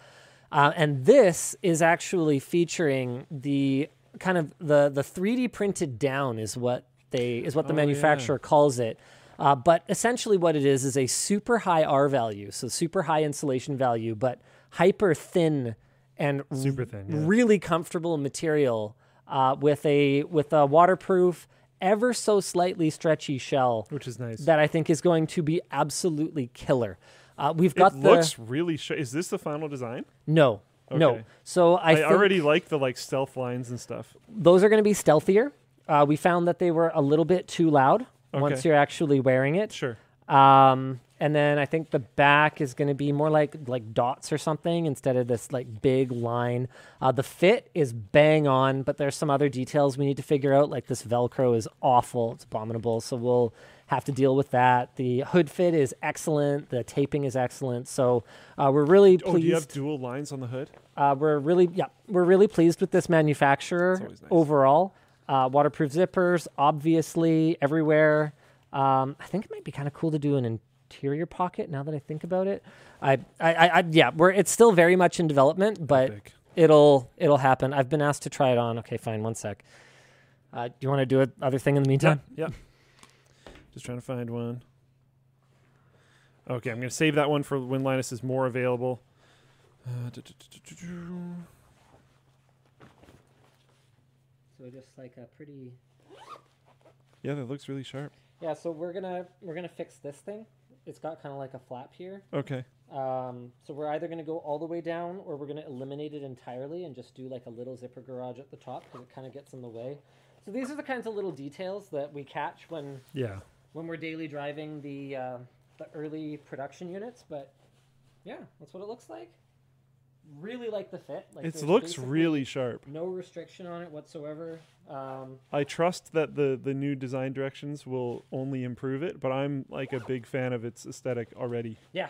uh, and this is actually featuring the kind of the the 3D printed down is what they is what the Oh, yeah. manufacturer calls it. Uh, but essentially, what it is is a super high R value, so super high insulation value, but hyper thin and Super thin, yeah. really comfortable material uh, with a with a waterproof, ever so slightly stretchy shell Which is nice. that I think is going to be absolutely killer. Uh, we've got it the looks really. Sh- is this the final design? no. No, so I, I, already like the like stealth lines and stuff. those are going to be stealthier. Uh, we found that they were a little bit too loud once you're actually wearing it. Sure. Um, and then I think the back is going to be more like like dots or something instead of this like big line. Uh, the fit is bang on, but there's some other details we need to figure out. Like this Velcro is awful; it's abominable. So we'll have to deal with that. The hood fit is excellent. The taping is excellent. So uh, we're really pleased. Oh, do you have dual lines on the hood? uh, we're really yeah we're really pleased with this manufacturer nice. overall. Uh, waterproof zippers, obviously everywhere. Um, I think it might be kind of cool to do an interior pocket. Now that I think about it, I, I, I, I yeah, we're it's still very much in development, but Epic. it'll it'll happen. I've been asked to try it on. Okay, fine. One sec. Uh, do you want to do a other thing in the meantime? Yeah. Just trying to find one. Okay, I'm going to save that one for when Linus is more available. Uh, So just like a pretty. Yeah, that looks really sharp. Yeah. So we're gonna we're gonna fix this thing. It's got kind of like a flap here. Okay. Um, so we're either going to go all the way down or we're going to eliminate it entirely and just do like a little zipper garage at the top because it kind of gets in the way. So these are the kinds of little details that we catch when Yeah. when we're daily driving the uh, the early production units. But yeah, that's what it looks like. Really like the fit. Like It looks really sharp. no restriction on it whatsoever. Um, I trust that the the new design directions will only improve it, but I'm like a big fan of its aesthetic already. yeah,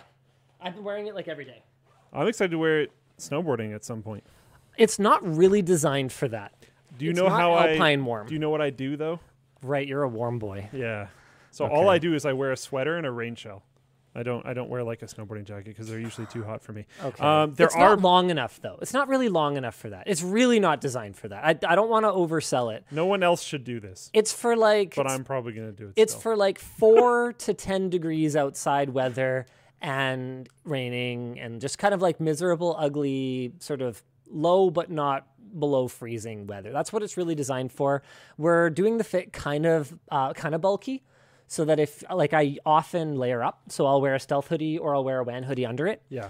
I've been wearing it like every day. I'm excited to wear it snowboarding at some point. It's not really designed for that. Do you It's know how I alpine warm? Do you know what I do though? right, you're a warm boy. Yeah. So all I do is I wear a sweater and a rain shell. I don't I don't wear like a snowboarding jacket because they're usually too hot for me. Okay. Um, there it's are not long enough though. It's not really long enough for that. It's really not designed for that. I, I don't want to oversell it. no one else should do this, It's for like but I'm probably gonna do it. it's still. for like 4 [laughs] to 10 degrees outside weather and raining and just kind of like miserable ugly sort of low but not below freezing weather. That's what it's really designed for. We're doing the fit kind of uh, kind of bulky so that if like I often layer up, so I'll wear a stealth hoodie or I'll wear a WAN hoodie under it yeah.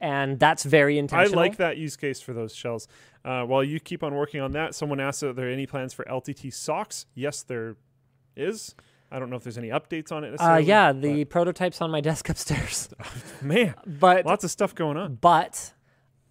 and that's very intentional. I like that use case for those shells. Uh, while you keep on working on that, someone asked, "Are there any plans for LTT socks?" Yes, there is. I don't know if there's any updates on it. Uh, yeah, the prototype's on my desk [laughs] upstairs. man, But lots of stuff going on. but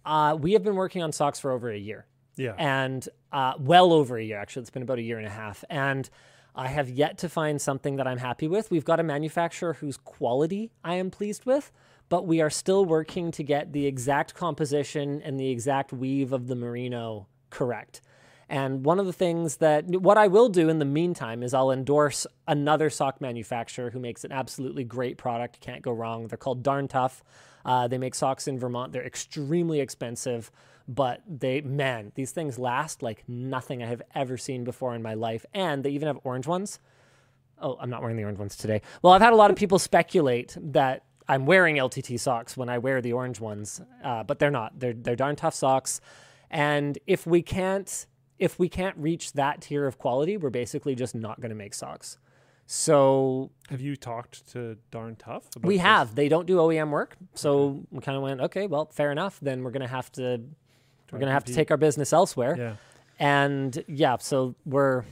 uh, we have been working on socks for over a year, Yeah, and uh, well over a year actually. It's been about a year and a half, and I have yet to find something that I'm happy with. We've got a manufacturer whose quality I am pleased with, but we are still working to get the exact composition and the exact weave of the merino correct. And one of the things that what I will do in the meantime is I'll endorse another sock manufacturer who makes an absolutely great product. Can't go wrong. They're called Darn Tough. Uh, they make socks in Vermont. They're extremely expensive, but they man, these things last like nothing I have ever seen before in my life. And they even have orange ones. Oh, I'm not wearing the orange ones today. Well, I've had a lot of people speculate that I'm wearing LTT socks when I wear the orange ones, uh, but they're not. They're they're darn tough socks. And if we can't if we can't reach that tier of quality, we're basically just not going to make socks. So Have you talked to Darn Tough? About we this? have. They don't do OEM work, so we kind of went, okay, well, fair enough. Then we're gonna have to we're gonna have to take our business elsewhere. Yeah. And yeah, so we're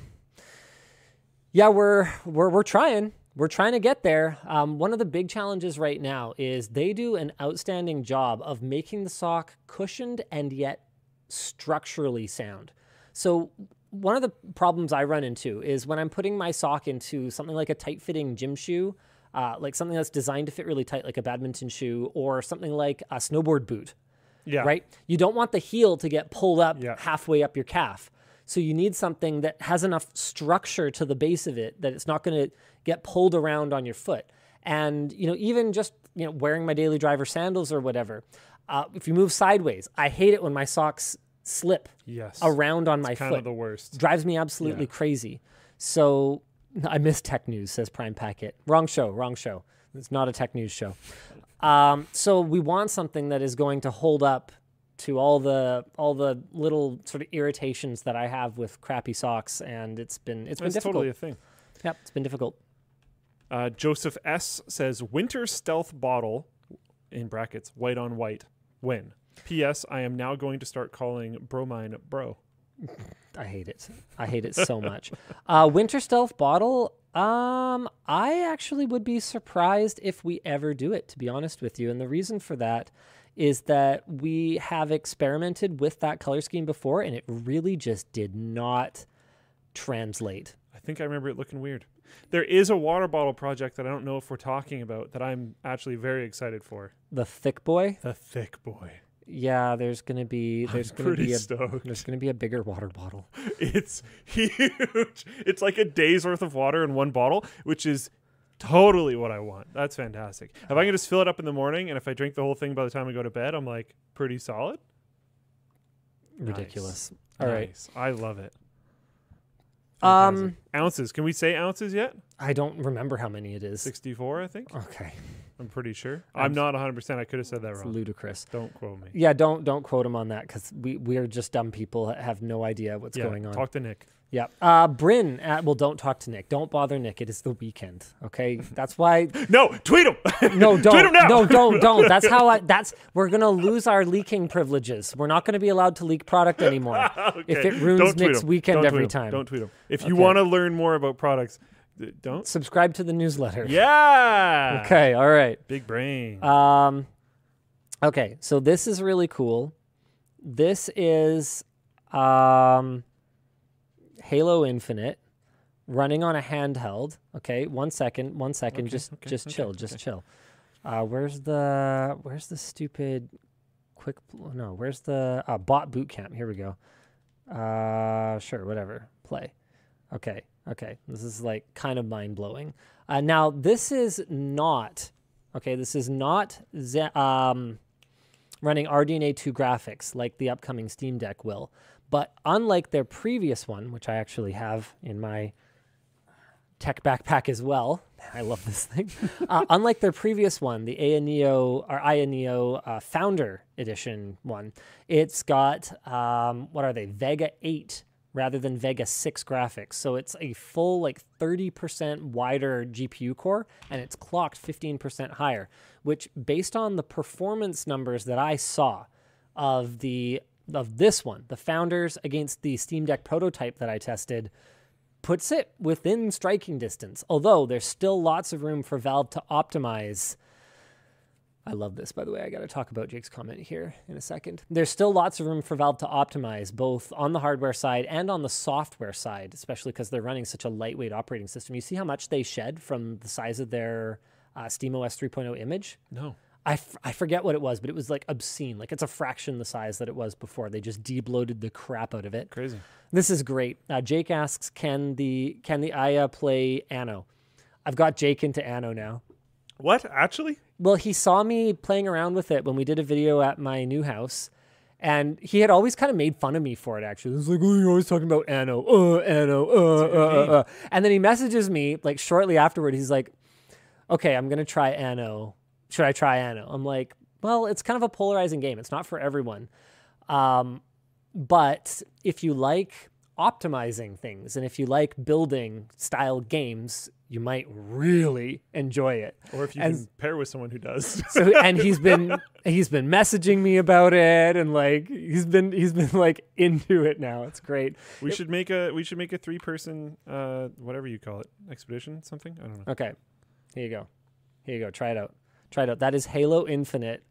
yeah we're we're we're trying. We're trying to get there. Um, one of the big challenges right now is they do an outstanding job of making the sock cushioned and yet structurally sound. So one of the problems I run into is when I'm putting my sock into something like a tight fitting gym shoe, uh, like something that's designed to fit really tight, like a badminton shoe, or something like a snowboard boot Yeah. right? You don't want the heel to get pulled up Yeah. halfway up your calf. So you need something that has enough structure to the base of it that it's not going to get pulled around on your foot. And you know, even just you know, wearing my daily driver sandals or whatever, uh, if you move sideways, I hate it when my socks slip Yes. around on my kind foot. of the worst. Drives me absolutely Yeah. crazy. So [laughs] I miss tech news, says Prime Packet. Wrong show, wrong show. It's not a tech news show. Um, so we want something that is going to hold up to all the all the little sort of irritations that I have with crappy socks, and it's been it's been That's difficult. totally a thing. Yep, it's been difficult. Uh, Joseph S says winter stealth bottle in brackets white on white win. P.S. I am now going to start calling bromine bro. [laughs] I hate it. I hate it so much. Uh, Winter Stealth bottle. Um, I actually would be surprised if we ever do it. To be honest with you, and the reason for that is that we have experimented with that color scheme before, and it really just did not translate. I think I remember it looking weird. There is a water bottle project that I don't know if we're talking about that I'm actually very excited for. The thick boy. The thick boy. Yeah, there's gonna be there's I'm gonna be a stoked. there's gonna be a bigger water bottle. [laughs] It's huge. It's like a day's worth of water in one bottle, which is totally what I want. That's fantastic. If I can just fill it up in the morning and if I drink the whole thing by the time I go to bed, I'm like pretty solid. Ridiculous. All right. Nice. I love it. Um, ounces. Can we say ounces yet? I don't remember how many it is. 64, I think. Okay, I'm pretty sure. I'm not 100%. I could have said that it's wrong. ludicrous. Don't quote me. Yeah, don't don't quote him on that because we we are just dumb people that have no idea what's yeah, going on. talk to Nick. yeah, uh, Bryn. Uh, well, don't talk to Nick. Don't bother Nick. It is the weekend. Okay, [laughs] that's why. No, tweet him. [laughs] No, don't. [laughs] tweet him now. No, don't, don't. That's how I. That's we're gonna lose our leaking privileges. We're not gonna be allowed to leak product anymore if Okay. it ruins Don't tweet Nick's weekend Don't every tweet him. time. Don't tweet him. If you want to learn more about products, don't. subscribe to the newsletter. Yeah. [laughs] Okay. All right. Big brain. Um, okay, so this is really cool. This is um, Halo Infinite running on a handheld. Okay, one second, one second. Okay, just, okay, just okay, chill, just chill. Uh, where's the, where's the stupid, quick? No, where's the uh, bot boot camp? Here we go. Uh, sure, whatever. Play. Okay, okay. This is like kind of mind blowing. Uh, now, this is not okay. This is not um, running RDNA 2 graphics like the upcoming Steam Deck will. But unlike their previous one, which I actually have in my tech backpack as well, [laughs] I love this thing. uh, [laughs] unlike their previous one, the Aya Neo or Aya uh, Founder Edition one, it's got um, what are they? Vega 8 rather than Vega 6 graphics. So it's a full like 30% wider GPU core and it's clocked 15% higher, which based on the performance numbers that I saw of the of this one, the founders against the Steam Deck prototype that I tested, puts it within striking distance. Although there's still lots of room for Valve to optimize. I love this, by the way. I got to talk about Jake's comment here in a second. There's still lots of room for Valve to optimize both on the hardware side and on the software side, especially because they're running such a lightweight operating system. You see how much they shed from the size of their uh, SteamOS 3.0 image? no. I, f- I forget what it was, but it was like obscene. Like it's a fraction the size that it was before. They just debloated the crap out of it. Crazy. This is great. Uh, Jake asks, "Can the can the Aya play Anno?" I've got Jake into Anno now. What? Actually? Well, he saw me playing around with it when we did a video at my new house, and he had always kind of made fun of me for it. Actually, he's like, "Oh, you're always talking about Anno, uh, Anno, uh, uh, uh, uh." And then he messages me like shortly afterward. He's like, "Okay, I'm gonna try Anno. Should I try Anno?" I'm like, "Well, it's kind of a polarizing game. It's not for everyone." Um, but if you like optimizing things. And if you like building style games, you might really enjoy it. Or if you And- can pair with someone who does. So and he's [laughs] been he's been messaging me about it and like he's been he's been like into it now. It's great. we should make a we should make a three person uh whatever you call it expedition something I don't know. Okay. Here you go. Here you go. Try it out. Try it out. That is Halo Infinite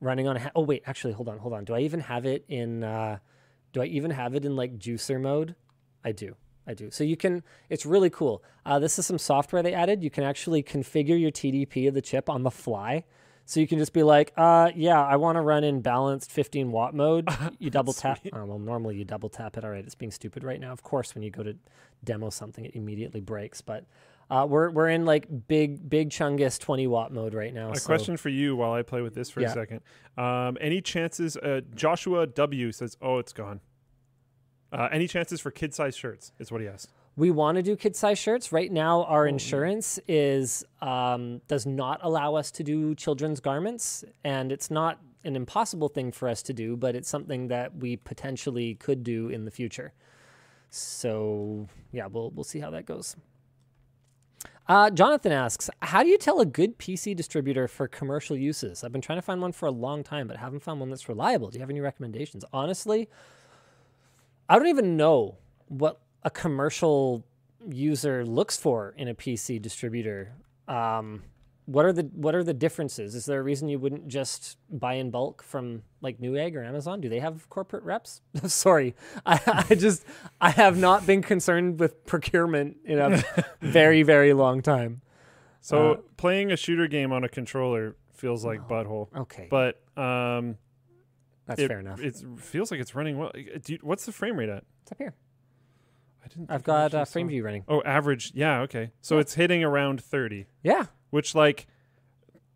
running on. Ha- oh wait, actually, hold on, hold on. Do I even have it in? Uh, do I even have it in like juicer mode? I do. I do. So you can. It's really cool. Uh, this is some software they added. You can actually configure your TDP of the chip on the fly. So you can just be like, uh, yeah, I want to run in balanced 15 watt mode. [laughs] You double tap. Oh, well, normally you double tap it. All right, it's being stupid right now. Of course, when you go to demo something, it immediately breaks. But uh, we're we're in like big big chungus 20 watt mode right now. A so- question for you while I play with this for Yeah. a second. Um, any chances? Uh, Joshua W says, "Oh, it's gone." Uh, any chances for kid size shirts? Is what he asked. We want to do kid size shirts. Right now, our insurance is um, does not allow us to do children's garments, and it's not an impossible thing for us to do, but it's something that we potentially could do in the future. So yeah, we'll we'll see how that goes. Uh, Jonathan asks, "How do you tell a good PC distributor for commercial uses? I've been trying to find one for a long time, but haven't found one that's reliable. Do you have any recommendations?" Honestly, I don't even know what a commercial user looks for in a PC distributor. Um, what are the what are the differences? Is there a reason you wouldn't just buy in bulk from like Newegg or Amazon? Do they have corporate reps? [laughs] Sorry, I, I just I have not been concerned with procurement in a [laughs] very very long time. So Uh, playing a shooter game on a controller feels like butthole. Okay, But um, that's it, fair enough. It feels like it's running well. You, what's the frame rate at? It's up here. I didn't. I've got uh, saw- FrameView running. Oh, average. Yeah. Okay. So Yeah. it's hitting around thirty, Yeah, which like.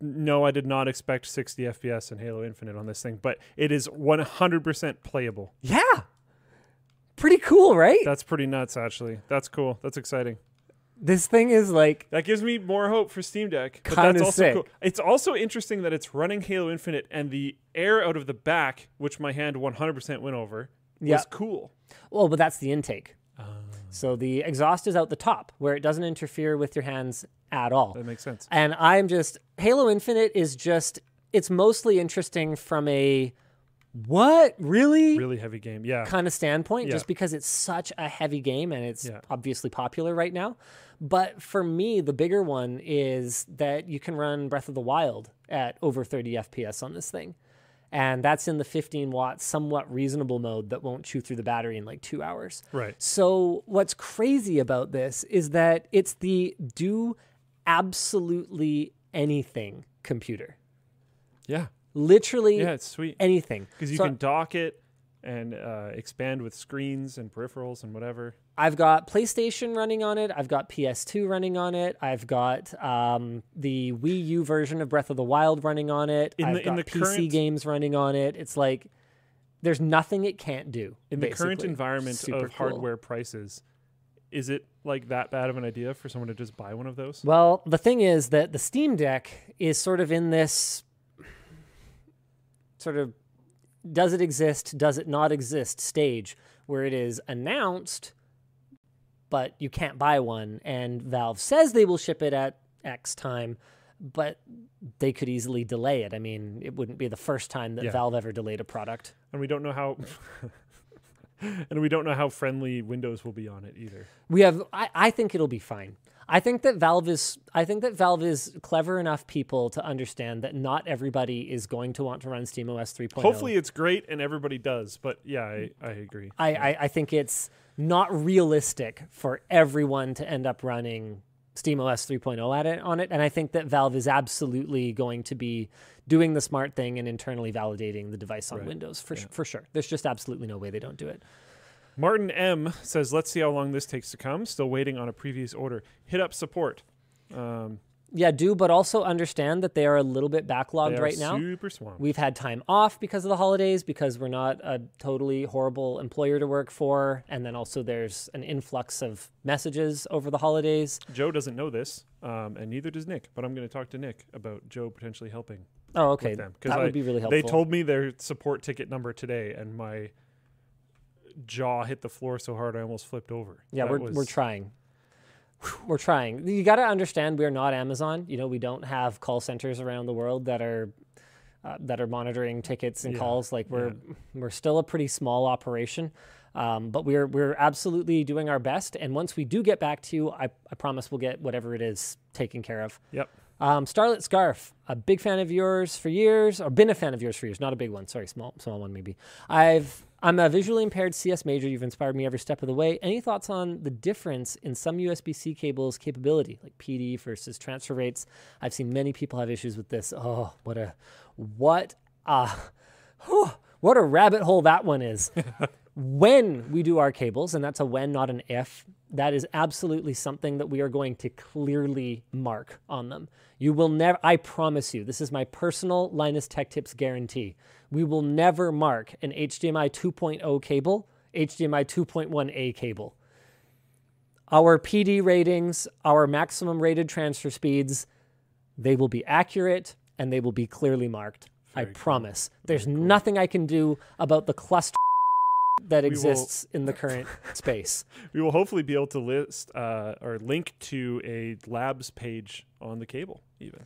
No, I did not expect 60 FPS in Halo Infinite on this thing, but it is 100% playable. yeah. Pretty cool, right? That's pretty nuts, actually. That's cool. That's exciting. this thing is like That gives me more hope for Steam Deck. But that's also sick. cool. It's also interesting that it's running Halo Infinite and the air out of the back, which my hand 100% went over, Yeah. was cool. Well, but that's the intake. Ah. So the exhaust is out the top where it doesn't interfere with your hands at all. That makes sense. And I'm just Halo Infinite is just it's mostly interesting from a what really, Really heavy game. Yeah. kind of standpoint Yeah. just because it's such a heavy game and it's Yeah. obviously popular right now. But for me, the bigger one is that you can run Breath of the Wild at over 30 FPS on this thing. And that's in the 15 watt, somewhat reasonable mode that won't chew through the battery in like two hours. Right. So what's crazy about this is that it's the do absolutely anything computer. Yeah. Literally Yeah, it's sweet. anything. Because you So can dock it and uh, expand with screens and peripherals and whatever. I've got PlayStation running on it. I've got PS2 running on it. I've got um, the Wii U version of Breath of the Wild running on it. In I've the- in got the PC current- games running on it. It's like there's nothing it can't do. In the current environment Super of cool. hardware prices, is it like that bad of an idea for someone to just buy one of those? Well, the thing is that the Steam Deck is sort of in this sort of does it exist, does it not exist stage where it is announced, but you can't buy one, and Valve says they will ship it at X time, but they could easily delay it. I mean, it wouldn't be the first time that Yeah. Valve ever delayed a product. And we don't know how. [laughs] and we don't know how friendly Windows will be on it either. We have I, I think it'll be fine. I think that Valve is I think that Valve is clever enough people to understand that not everybody is going to want to run SteamOS 3.0. Hopefully, it's great and everybody does. But yeah, I, I agree. I, I, I think it's not realistic for everyone to end up running SteamOS 3.0 at it on it. And I think that Valve is absolutely going to be doing the smart thing and internally validating the device on Right. Windows for, for sure. There's just absolutely no way they don't do it. Martin M says, "Let's see how long this takes to come. Still waiting on a previous order. Hit up support. Um, Yeah, do, but also understand that they are a little bit backlogged right now. super swamped. We've had time off because of the holidays because we're not a totally horrible employer to work for. And then also there's an influx of messages over the holidays. Joe doesn't know this, um, and neither does Nick. But I'm going to talk to Nick about Joe potentially helping Oh, okay. with them That I- would be really helpful. They told me their support ticket number today, and my jaw hit the floor so hard I almost flipped over. Yeah, That we're was- we're trying. We're trying. You got to understand, we are not Amazon. You know, we don't have call centers around the world that are uh, that are monitoring tickets and Yeah, calls. Like we're we're still a pretty small operation, um, but we're we're absolutely doing our best. And once we do get back to you, I, I promise we'll get whatever it is taken care of. Yep. Um, Starlit Scarf, a big fan of yours for years, or been a fan of yours for years. Not a big one, sorry, small, small one maybe. I've I'm a visually impaired CS major. You've inspired me every step of the way. Any thoughts on the difference in some USB-C cables' capability, like PD versus transfer rates? I've seen many people have issues with this. Oh, what a what a whew, what a rabbit hole that one is. [laughs] when we do our cables, and that's a when, not an if, that is absolutely something that we are going to clearly mark on them. You will never, I promise you, this is my personal Linus Tech Tips guarantee. We will never mark an HDMI 2.0 cable, HDMI 2.1A cable. Our PD ratings, our maximum rated transfer speeds, they will be accurate and they will be clearly marked. I cool. promise. There's nothing I can do about the cluster that will- exists in the current [laughs] space. We will hopefully be able to list uh, or link to a labs page on the cable, even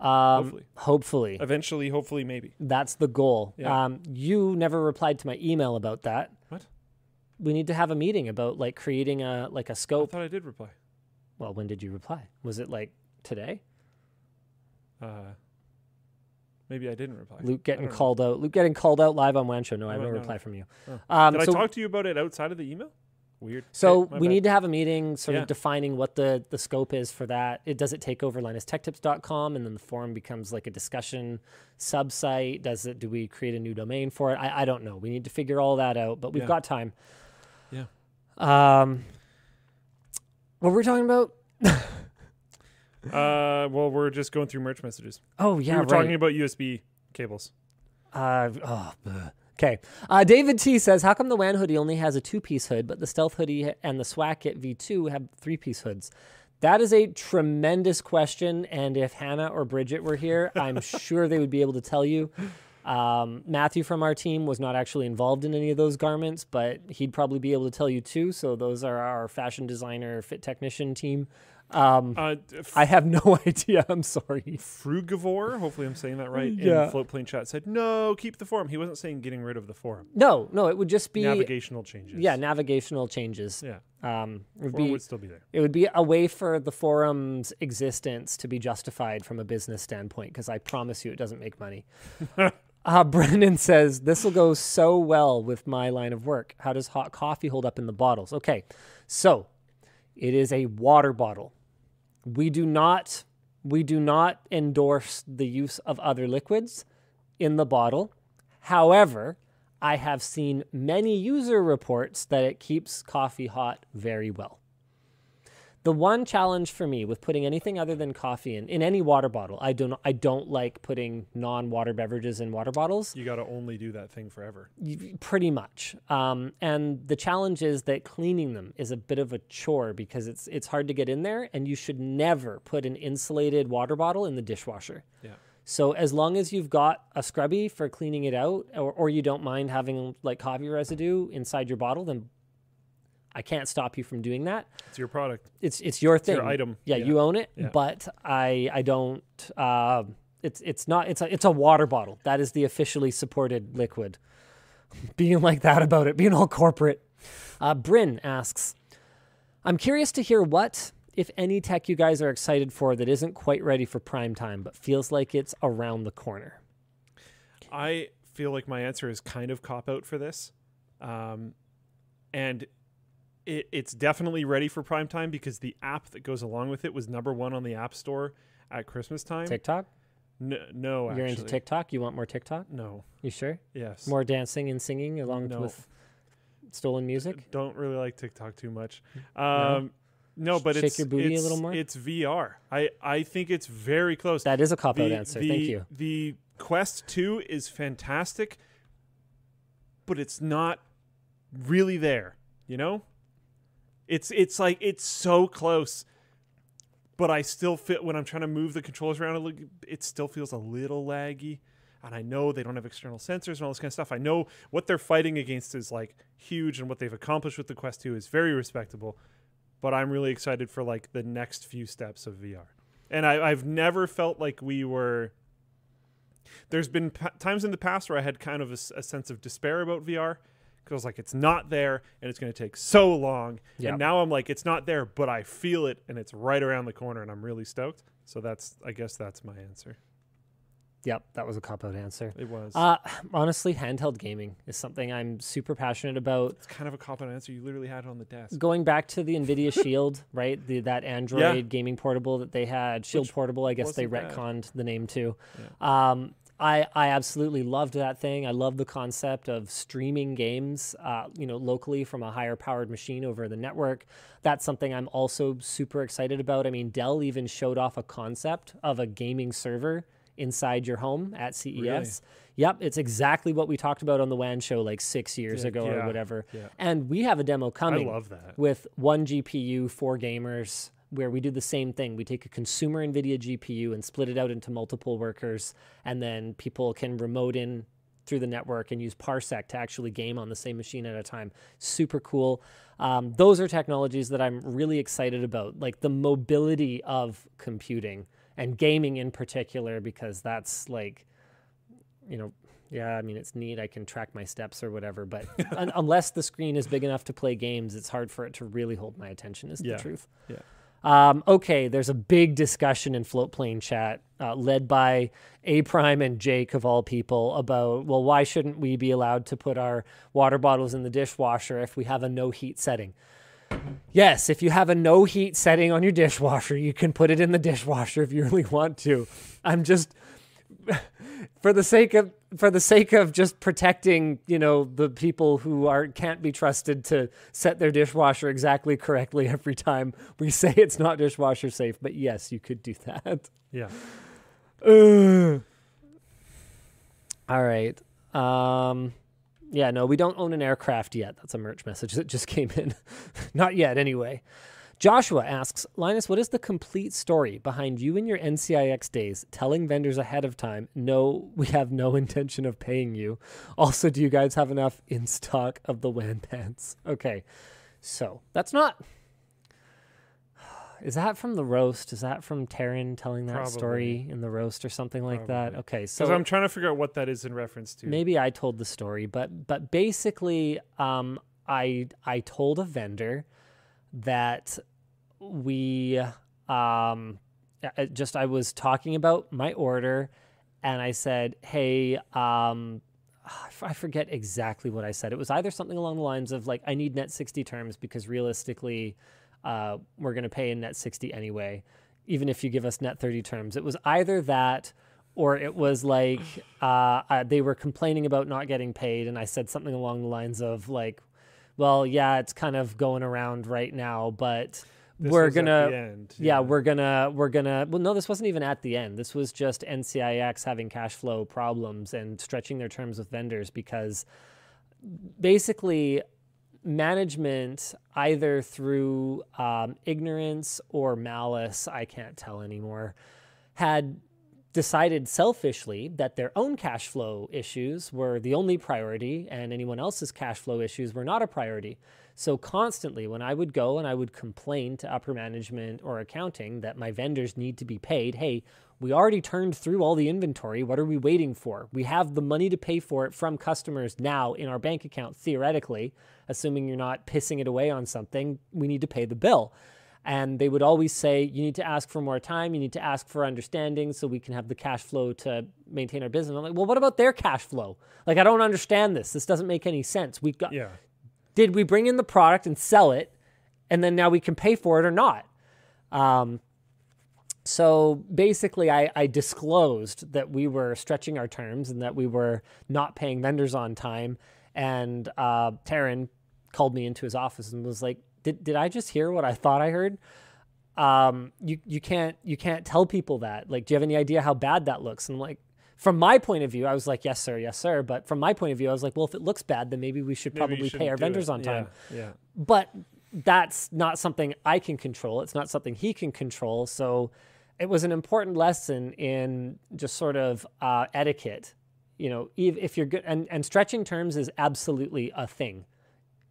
Um, Hopefully. hopefully. eventually. Hopefully, maybe. That's the goal. Yeah. Um, you never replied to my email about that. What? We need to have a meeting about like creating a like a scope. I thought I did reply. Well, when did you reply? Was it like today? Uh, maybe I didn't reply. Luke getting called out. Luke getting called out live on WAN Show. No, I have No, no no. reply from you. Oh. Um, Did so I talk to you about it outside of the email? Weird. So my we bad. need to have a meeting, sort Yeah. of defining what the the scope is for that. It does it take over linustechtips.com, and then the forum becomes like a discussion sub site. Does it? Do we create a new domain for it? I, I don't know. We need to figure all that out, but we've Yeah. got time. Yeah. Um, what were we talking about? [laughs] Uh, well, we're just going through merch messages. Oh yeah, we were right. talking about USB cables. Uh, oh, okay. Uh, David T says, "How come the WAN hoodie only has a two-piece hood, but the Stealth hoodie and the Swacket V2 have three-piece hoods?" That is a tremendous question, and if Hannah or Bridget were here, I'm [laughs] sure they would be able to tell you. Um, Matthew from our team was not actually involved in any of those garments, but he'd probably be able to tell you too. So those are our fashion designer, fit technician team. Um, Uh, f- I have no [laughs] idea. I'm sorry. Frugivore, hopefully I'm saying that right, Yeah. in Floatplane chat said, no, keep the forum. He wasn't saying getting rid of the forum. No, no, it would just be Navigational changes. yeah, navigational changes. Yeah. Um, it would Forum be would still be there. it would be a way for the forum's existence to be justified from a business standpoint because I promise you it doesn't make money. [laughs] uh, Brendan says this will go so well with my line of work. How does hot coffee hold up in the bottles? Okay, so it is a water bottle. We do not we do not endorse the use of other liquids in the bottle. However, I have seen many user reports that it keeps coffee hot very well. The one challenge for me with putting anything other than coffee in in any water bottle, I don't I don't like putting non-water beverages in water bottles. You got to only do that thing forever. Y- Pretty much. Um, and the challenge is that cleaning them is a bit of a chore because it's it's hard to get in there, and you should never put an insulated water bottle in the dishwasher. Yeah. So as long as you've got a scrubby for cleaning it out, or, or you don't mind having like coffee residue inside your bottle, then I can't stop you from doing that. It's your product. It's it's your thing. your item. Yeah, Yeah. you own it. Yeah. But I I don't. Uh, it's it's not. It's a it's a water bottle. That is the officially supported liquid. Being like that about it, being all corporate. Uh, Bryn asks, I'm curious to hear what, if any, tech you guys are excited for that isn't quite ready for prime time, but feels like it's around the corner. I feel like my answer is kind of cop out for this. Um, and it, it's definitely ready for prime time because the app that goes along with it was number one on the App Store at Christmas time. TikTok? N- no, You're actually. into TikTok? You want more TikTok? No. You sure? Yes. More dancing and singing along No. with stolen music? Don't really like TikTok too much. Um, no, but Shake it's your booty a little more? It's VR. I I think it's very close. That is a cop out answer. the- Thank you. The Quest 2 is fantastic, but it's not really there, you know? It's it's like it's so close. But I still fit when I'm trying to move the controllers around a it still feels a little laggy. and I know they don't have external sensors and all this kind of stuff. I know what they're fighting against is like huge, and what they've accomplished with the Quest 2 is very respectable. But I'm really excited for like the next few steps of VR. And I, I've never felt like we were. There's been p- times in the past where I had kind of a sense of despair about VR was like, it's not there and it's going to take so long. Yeah. And now I'm like, it's not there, but I feel it and it's right around the corner and I'm really stoked. So that's, I guess that's my answer. Yep, that was a cop out answer. It was. Uh, honestly, handheld gaming is something I'm super passionate about. it's kind of a cop out answer. You literally had it on the desk. Going back to the [laughs] Nvidia Shield, right? The that Android gaming portable that they had, Shield Which Portable. I guess they wasn't bad. retconned the name too. Um, I I absolutely loved that thing. I love the concept of streaming games, uh, you know, locally from a higher powered machine over the network. That's something I'm also super excited about. I mean, Dell even showed off a concept of a gaming server inside your home at CES. Yep, it's exactly what we talked about on the WAN show like six years Yeah, ago or yeah, whatever. yeah. And we have a demo coming. I love that. with one GPU, four gamers, where we do the same thing. We take a consumer NVIDIA GPU and split it out into multiple workers, and then people can remote in through the network and use Parsec to actually game on the same machine at a time. Super cool. Um, those are technologies that I'm really excited about, like the mobility of computing and gaming in particular, because that's like, you know, yeah, I mean, it's neat. I can track my steps or whatever, but [laughs] un- unless the screen is big enough to play games, it's hard for it to really hold my attention, is Yeah. the truth. Yeah. Um, okay, there's a big discussion in Floatplane chat, uh, led by A Prime and Jake of all people, about well, why shouldn't we be allowed to put our water bottles in the dishwasher if we have a no heat setting? Yes, if you have a no heat setting on your dishwasher, you can put it in the dishwasher if you really want to. I'm just [laughs] for the sake of for the sake of just protecting, you know, the people who are can't be trusted to set their dishwasher exactly correctly every time we [laughs] say it's not dishwasher safe. But yes, you could do that. Yeah. Ugh. [sighs] All right. Um, yeah, no, we don't own an aircraft yet. That's a merch message that just [laughs] came in. Not yet, anyway. Joshua asks, Linus, what is the complete story behind you and your NCIX days telling vendors ahead of time, no, we have no intention of paying you? Also, do you guys have enough in stock of the WAN pants? Okay, so that's not. Is that from the roast? Is that from Taryn telling that story in the roast or something like that? Okay, so I'm trying to figure out what that is in reference to. maybe I told the story, but but basically, um, I I told a vendor that we um just I was talking about my order, and I said, hey, um. I forget exactly what I said. It was either something along the lines of like, I need net 60 terms because realistically, uh, we're going to pay in net 60 anyway, even if you give us net 30 terms. It was either that or it was like uh, they were complaining about not getting paid. And I said something along the lines of like, well, yeah, it's kind of going around right now, but This we're gonna end, yeah, we're gonna we're gonna well no this wasn't even at the end this was just ncix having cash flow problems and stretching their terms with vendors because basically management either through um, ignorance or malice i can't tell anymore had decided selfishly that their own cash flow issues were the only priority and anyone else's cash flow issues were not a priority. So, constantly, when I would go and I would complain to upper management or accounting that my vendors need to be paid, hey, we already turned through all the inventory. What are we waiting for? We have the money to pay for it from customers now in our bank account, theoretically, assuming you're not pissing it away on something. We need to pay the bill. And they would always say, you need to ask for more time. You need to ask for understanding so we can have the cash flow to maintain our business. I'm like, well, what about their cash flow? Like, I don't understand this. This doesn't make any sense. We've got, Yeah. Did we bring in the product and sell it, and then now we can pay for it or not? Um, so basically, I, I disclosed that we were stretching our terms and that we were not paying vendors on time. And uh, Taryn called me into his office and was like, "Did did I just hear what I thought I heard? Um, you you can't you can't tell people that. Like, do you have any idea how bad that looks?" And I'm like. From my point of view, I was like, yes, sir, yes, sir. But from my point of view, I was like, well, if it looks bad, then maybe we should Maybe probably pay our vendors it. on time Yeah. yeah. but that's not something I can control. It's not something he can control. So it was an important lesson in just sort of uh, etiquette you know, if, if you're good, and, and stretching terms is absolutely a thing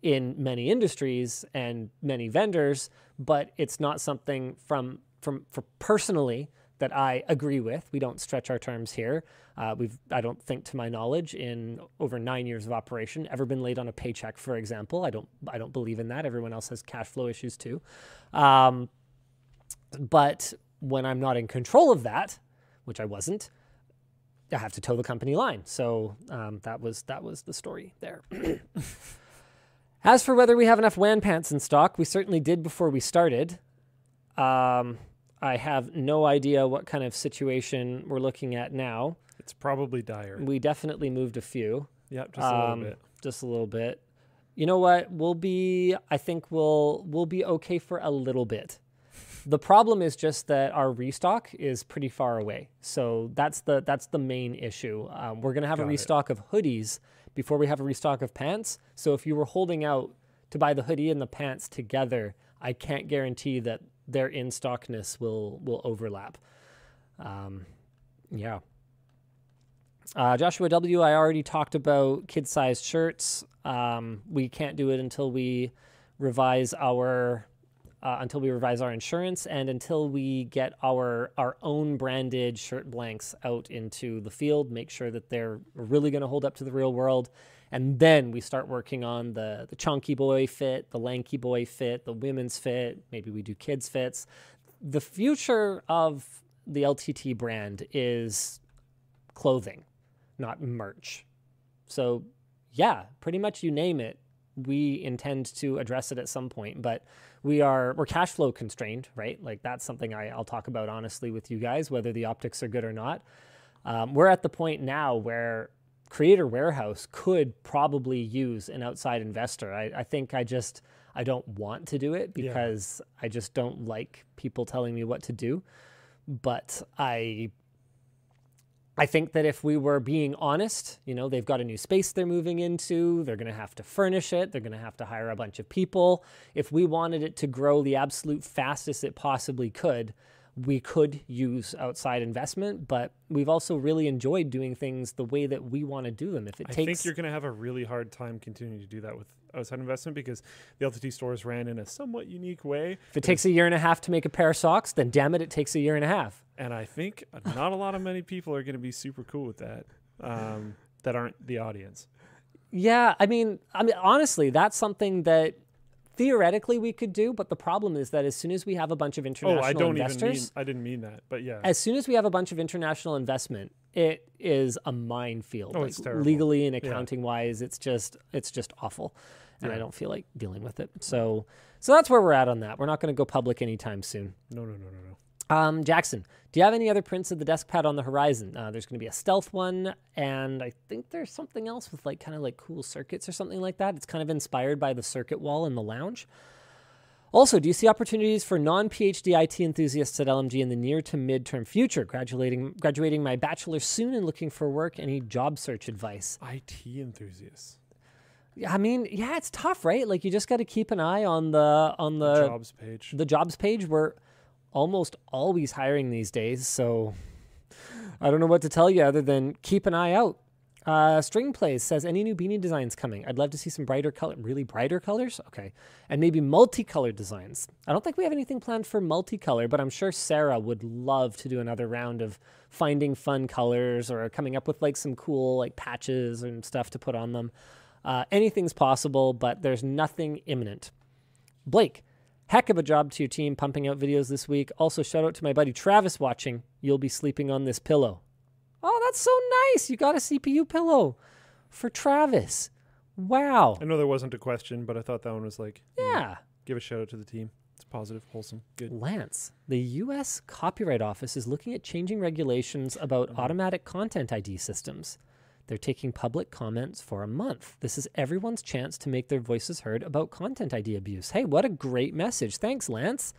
in many industries and many vendors, but it's not something from from for personally that I agree with. We don't stretch our terms here. Uh, we've, I don't think, to my knowledge, in over nine years of operation, ever been late on a paycheck, for example. I don't, I don't believe in that. Everyone else has cash flow issues too. Um, but when I'm not in control of that, which I wasn't, I have to toe the company line. So um, that was that was the story there. [clears throat] As for whether we have enough WAN pants in stock, we certainly did before we started. Um, I have no idea what kind of situation we're looking at now. It's probably dire. We definitely moved a few. Yep, just a little Um, bit. Just a little bit. You know what? We'll be I think we'll we'll be okay for a little bit. The problem is just that our restock is pretty far away. So that's the that's the main issue. Um, we're gonna have Got a it. restock of hoodies before we have a restock of pants. So if you were holding out to buy the hoodie and the pants together, I can't guarantee that their in stockness will will overlap. Um, yeah. Uh, Joshua W. I already talked about kid-sized shirts. Um, we can't do it until we revise our uh, until we revise our insurance and until we get our our own branded shirt blanks out into the field. Make sure that they're really going to hold up to the real world, and then we start working on the the chunky boy fit, the lanky boy fit, the women's fit. Maybe we do kids fits. The future of the LTT brand is clothing, not merch. So, yeah, pretty much you name it, we intend to address it at some point. But we are we're cash flow constrained, right? Like that's something I, I'll talk about honestly with you guys, whether the optics are good or not. Um, we're at the point now where Creator Warehouse could probably use an outside investor. I, I think I just I don't want to do it Yeah. because I just don't like people telling me what to do. But I I think that if we were being honest, you know, they've got a new space they're moving into, they're going to have to furnish it, they're going to have to hire a bunch of people. If we wanted it to grow the absolute fastest it possibly could, we could use outside investment, but we've also really enjoyed doing things the way that we want to do them. If it I takes I think you're going to have a really hard time continuing to do that with outside investment because the LTT stores ran in a somewhat unique way. if it takes a year and a half to make a pair of socks, then damn it, it takes a year and a half. And I think not a lot of many people are going to be super cool with that um, that aren't the audience. Yeah, I mean, I mean, honestly, that's something that theoretically we could do, but the problem is that as soon as we have a bunch of international Oh, I don't investors, even mean, I didn't mean that. But yeah. as soon as we have a bunch of international investment, it is a minefield. Oh, like, it's terrible. legally and Yeah. accounting wise, it's just it's just awful, and I don't feel like dealing with it. So, so that's where we're at on that. We're not going to go public anytime soon. no, no, no, no, no. Um, Jackson, do you have any other prints of the desk pad on the horizon? Uh, there's going to be a stealth one, and I think there's something else with like kind of like cool circuits or something like that. It's kind of inspired by the circuit wall in the lounge. Also, do you see opportunities for non-PhD IT enthusiasts at LMG in the near to mid-term future? Graduating, graduating my bachelor soon and looking for work. Any job search advice? IT enthusiasts. I mean, yeah, it's tough, right? Like you just got to keep an eye on the on the jobs page. the jobs page we're almost always hiring these days so i don't know what to tell you other than keep an eye out. Uh, string plays says any new beanie designs coming? I'd love to see some brighter color really brighter colors? Okay. And maybe multicolored designs. I don't think we have anything planned for multicolor but i'm sure sarah would love to do another round of finding fun colors or coming up with like some cool like patches and stuff to put on them. Uh, anything's possible but there's nothing imminent. Blake, heck of a job to your team pumping out videos this week. Also, shout out to my buddy Travis watching. You'll be sleeping on this pillow. Oh, that's so nice. You got a CPU pillow for Travis. Wow. I know there wasn't a question, but I thought that one was like, Yeah. give a shout out to the team. It's positive, wholesome, good. Lance, the U.S. Copyright Office is looking at changing regulations about uh-huh. automatic content ID systems. They're taking public comments for a month. This is everyone's chance to make their voices heard about content ID abuse. Hey, what a great message. Thanks, Lance.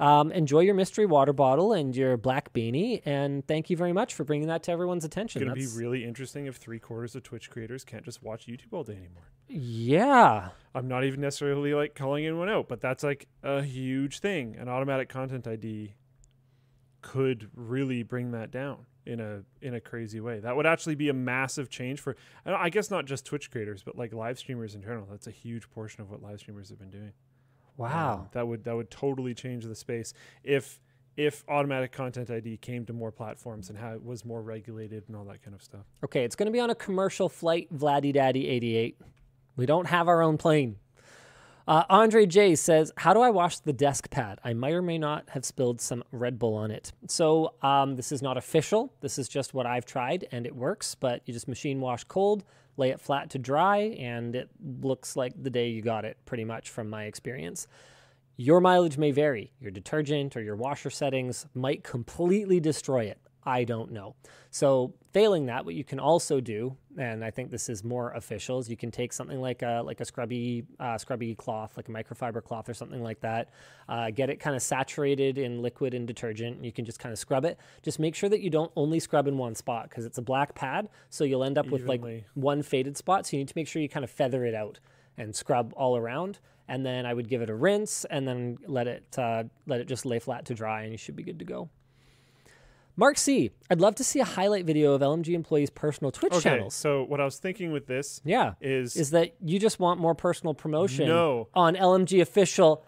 Um, enjoy your mystery water bottle and your black beanie, and thank you very much for bringing that to everyone's attention. It's going to be really interesting if three quarters of Twitch creators can't just watch YouTube all day anymore. yeah, I'm not even necessarily like calling anyone out, but that's like a huge thing. An automatic content ID could really bring that down. In a in a crazy way. That would actually be a massive change for I guess not just Twitch creators, but like live streamers in general. That's a huge portion of what live streamers have been doing. Wow. Um, that would that would totally change the space if if automatic content ID came to more platforms and how it was more regulated and all that kind of stuff. Okay, it's going to be on a commercial flight, Vladdy Daddy 88. We don't have our own plane. Uh, Andre J says, How do I wash the desk pad? I might or may not have spilled some Red Bull on it. So, um, this is not official. This is just what I've tried and it works, but you just machine wash cold, lay it flat to dry, and it looks like the day you got it, pretty much from my experience. Your mileage may vary. Your detergent or your washer settings might completely destroy it. I don't know. So, failing that, what you can also do, and I think this is more official, is you can take something like a like a scrubby uh, scrubby cloth, like a microfiber cloth or something like that. Uh, get it kind of saturated in liquid and detergent. And you can just kind of scrub it. Just make sure that you don't only scrub in one spot because it's a black pad, so you'll end up with like one faded spot. So you need to make sure you kind of feather it out and scrub all around. And then I would give it a rinse and then let it uh, let it just lay flat to dry, and you should be good to go. Mark C, I'd love to see a highlight video of LMG employees' personal Twitch Okay, channels. so what I was thinking with this Yeah, is, is that you just want more personal promotion No. on LMG official?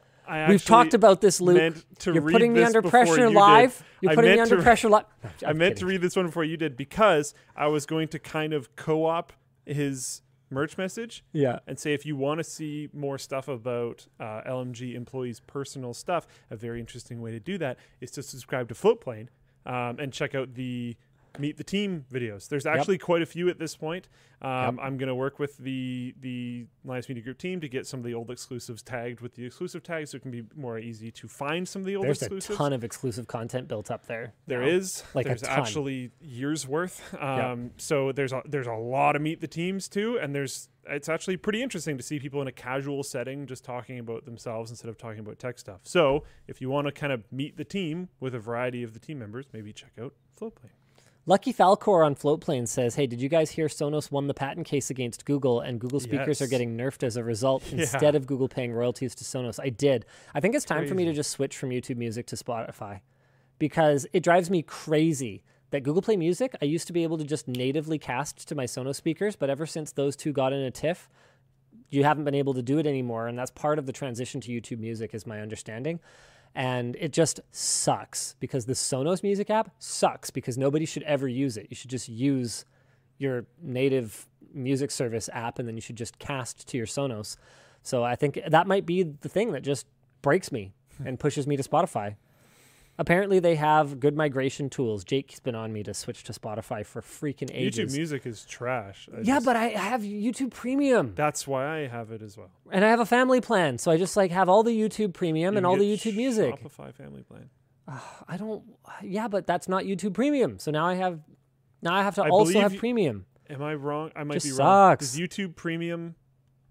We've talked about this, Luke. You're putting me under pressure you did. live. You're I putting me under pressure live. I meant to read this one before you did because I was going to kind of co-op his merch message Yeah. and say if you want to see more stuff about uh, LMG employees' personal stuff, a very interesting way to do that is to subscribe to Floatplane um, and check out the Meet the Team videos. There's actually quite a few at this point. Um, I'm going to work with the the Linus Media Group team to get some of the old exclusives tagged with the exclusive tags, so it can be more easy to find some of the old exclusives. There's a ton of exclusive content built up there. There now. is. Like a there's actually years worth. Um, So there's a, there's a lot of meet the teams too, and there's it's actually pretty interesting to see people in a casual setting just talking about themselves instead of talking about tech stuff. So if you want to kind of meet the team with a variety of the team members, maybe check out Floatplane. Lucky Falcor on Floatplane says, "Hey, did you guys hear Sonos won the patent case against Google, and Google speakers are getting nerfed as a result [laughs] instead of Google paying royalties to Sonos?" I did. I think it's time for me to just switch from YouTube Music to Spotify because it drives me crazy that Google Play Music. I used to be able to just natively cast to my Sonos speakers, but ever since those two got in a tiff, you haven't been able to do it anymore and that's part of the transition to youtube music is my understanding and it just sucks because the sonos music app sucks because nobody should ever use it. You should just use your native music service app and then you should just cast to your sonos. So i think that might be the thing that just breaks me and pushes me to spotify apparently they have good migration tools jake's been on me to switch to spotify for freaking ages YouTube Music is trash. I yeah just- but i have youtube premium that's why I have it as well. and I have a family plan, so I just like have all the YouTube Premium You and all the YouTube Music. Spotify Family Plan. Ah, I don't. Yeah, but that's not YouTube Premium. So now I have. Now I have to I also have y- Premium. Am I wrong? I might Just be wrong. sucks. Does YouTube Premium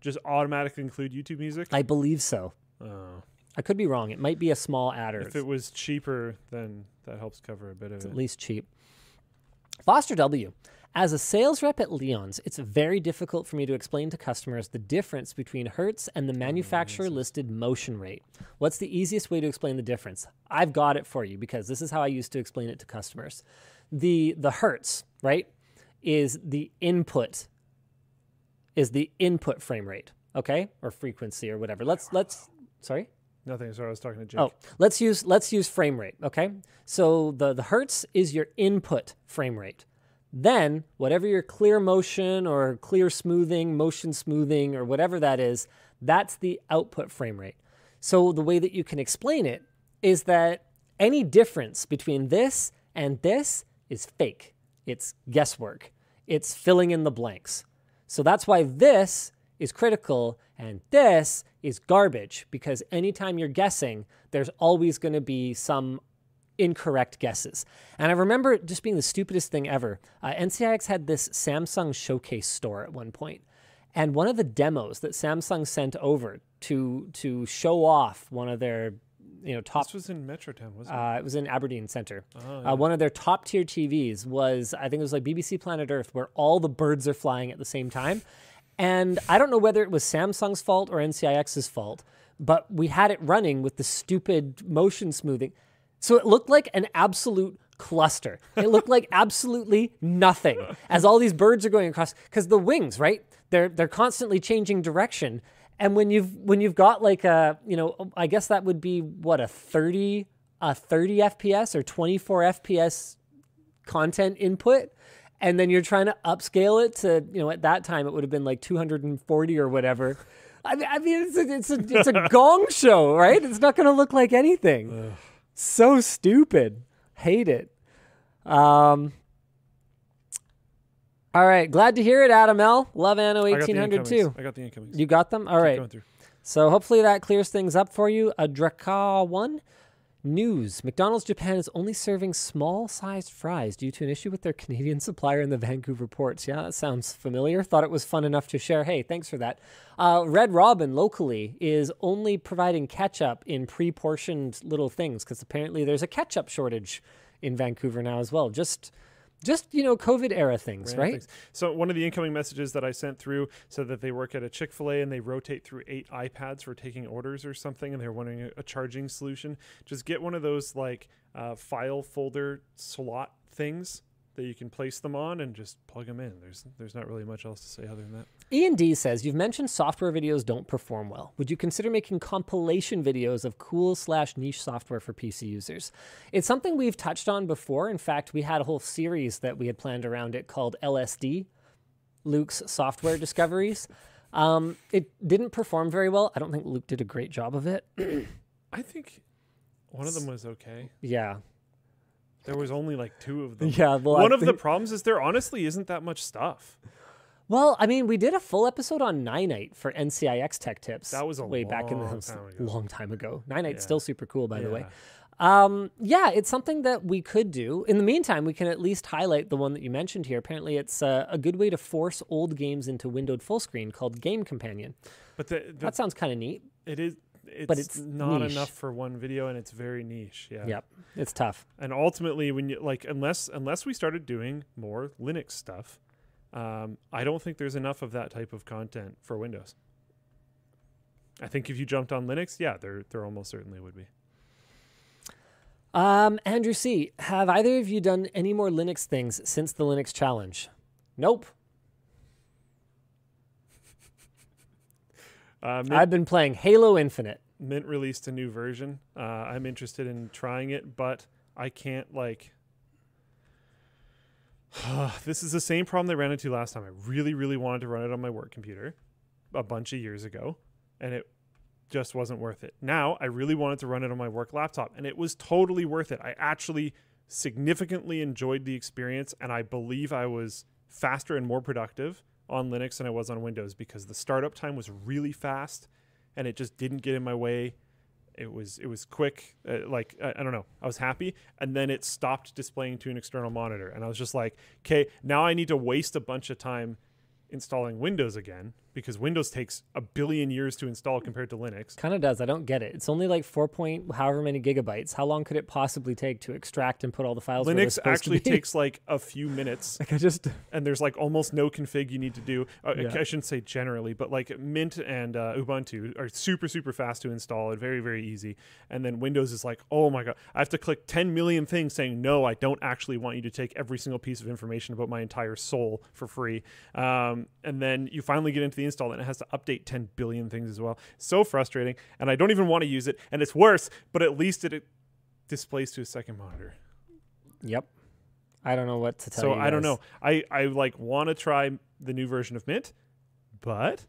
just automatically include YouTube Music? I believe so. Oh. I could be wrong. It might be a small adder. If it was cheaper, then that helps cover a bit of It's it. at least cheap. Foster W. As a sales rep at Leon's, it's very difficult for me to explain to customers the difference between Hertz and the oh, manufacturer listed motion rate. What's the easiest way to explain the difference? I've got it for you because this is how I used to explain it to customers. The the Hertz, right, is the input is the input frame rate, okay? Or frequency or whatever. Let's let's sorry? Nothing. Sorry, I was talking to Jake. Oh, let's use let's use frame rate, okay? So the the hertz is your input frame rate. Then whatever your clear motion or clear smoothing, motion smoothing or whatever that is, that's the output frame rate. So the way that you can explain it is that any difference between this and this is fake. It's guesswork. It's filling in the blanks. So that's why this is critical and this is garbage because anytime you're guessing, there's always going to be some incorrect guesses. And I remember it just being the stupidest thing ever. Uh, NCIX had this Samsung showcase store at one point, and one of the demos that Samsung sent over to to show off one of their you know top This was in Metrotown, wasn't it? uh, it was in Aberdeen Center. Oh, uh, one of their top tier TVs was, I think it was like BBC Planet Earth, where all the birds are flying at the same time. And I don't know whether it was Samsung's fault or NCIX's fault, but we had it running with the stupid motion smoothing. So it looked like an absolute cluster. It looked like absolutely nothing [laughs] as all these birds are going across because the wings, right? They're they're constantly changing direction. And when you've when you've got like a you know I guess that would be what a 30 a 30 FPS or 24 FPS content input and then you're trying to upscale it to you know at that time it would have been like 240 or whatever. I mean, I mean it's a, it's a it's a [laughs] gong show, right? It's not going to look like anything. So stupid. Hate it. Um, all right, glad to hear it, Adam L. Love Anno I got the 1800 too. I got the incomings. You got them? All Keep right. So hopefully that clears things up for you. A Draka one news: McDonald's Japan is only serving small-sized fries due to an issue with their Canadian [laughs] supplier in the Vancouver ports. Yeah, that sounds familiar. Thought it was fun enough to share. Hey, thanks for that. Uh, Red Robin locally is only providing ketchup in pre-portioned little things because apparently there's a ketchup shortage in Vancouver now as well. Just, just you know, COVID era things, Random right? things. So one of the incoming messages that I sent through said that they work at a Chick Fil A and they rotate through eight iPads for taking orders or something, and they're wanting a, a charging solution. Just get one of those like uh, file folder slot things that you can place them on and just plug them in. There's there's not really much else to say other than that. Ian D says, You've mentioned software videos don't perform well. Would you consider making compilation videos of cool slash niche software for PC users? It's something we've touched on before. In fact, we had a whole series that we had planned around it called LSD, Luke's Software Discoveries. [laughs] Um, it didn't perform very well. I don't think Luke did a great job of it. I think one of them was okay. yeah. There was only like two of them. Yeah. Well, I one of the problems is there honestly isn't that much stuff. Well, I mean, we did a full episode on Ninite for NCIX Tech Tips. That was a way back in the long time ago. long time ago. Ninite's Yeah. still super cool, by the way. Yeah. Um, yeah, it's something that we could do. In the meantime, we can at least highlight the one that you mentioned here. Apparently, it's uh, a good way to force old games into windowed full screen called Game Companion. But the, the, That sounds kind of neat. it is it's, it's not niche. enough for one video and it's very niche. Yeah. Yep, it's tough. and ultimately when you like unless unless we started doing more linux stuff um, i don't think there's enough of that type of content for windows i think if you jumped on linux yeah there there almost certainly would be Um, Andrew C, have either of you done any more Linux things since the Linux challenge? Nope. Uh, mint, I've been playing Halo Infinite. mint released a new version uh, i'm interested in trying it but i can't like [sighs] this is the same problem they ran into last time i really really wanted to run it on my work computer a bunch of years ago and it just wasn't worth it. Now, I really wanted to run it on my work laptop, and it was totally worth it. I actually significantly enjoyed the experience, and I believe I was faster and more productive on Linux than I was on Windows because the startup time was really fast, and it just didn't get in my way. It was it was quick, uh, like I, I don't know. I was happy, and then it stopped displaying to an external monitor, and I was just like, okay, now I need to waste a bunch of time installing Windows again because Windows takes a billion years to install compared to Linux. Kind of does. I don't get it. It's only like four point however many gigabytes. How long could it possibly take to extract and put all the files? Linux actually [laughs] takes like a few minutes, Like I just and there's like almost no config you need to do. Uh, Yeah. I shouldn't say generally, but like Mint and uh, Ubuntu are super super fast to install. and very very easy. And then Windows is like, oh my god, I have to click 10 million things saying no, I don't actually want you to take every single piece of information about my entire soul for free. Um, and then you finally get into the install, it and it has to update 10 billion things as well. So frustrating, and I don't even want to use it. And it's worse, but at least it, it displays to a second monitor. Yep. I don't know what to tell so you. So I don't know. I I like want to try the new version of Mint, but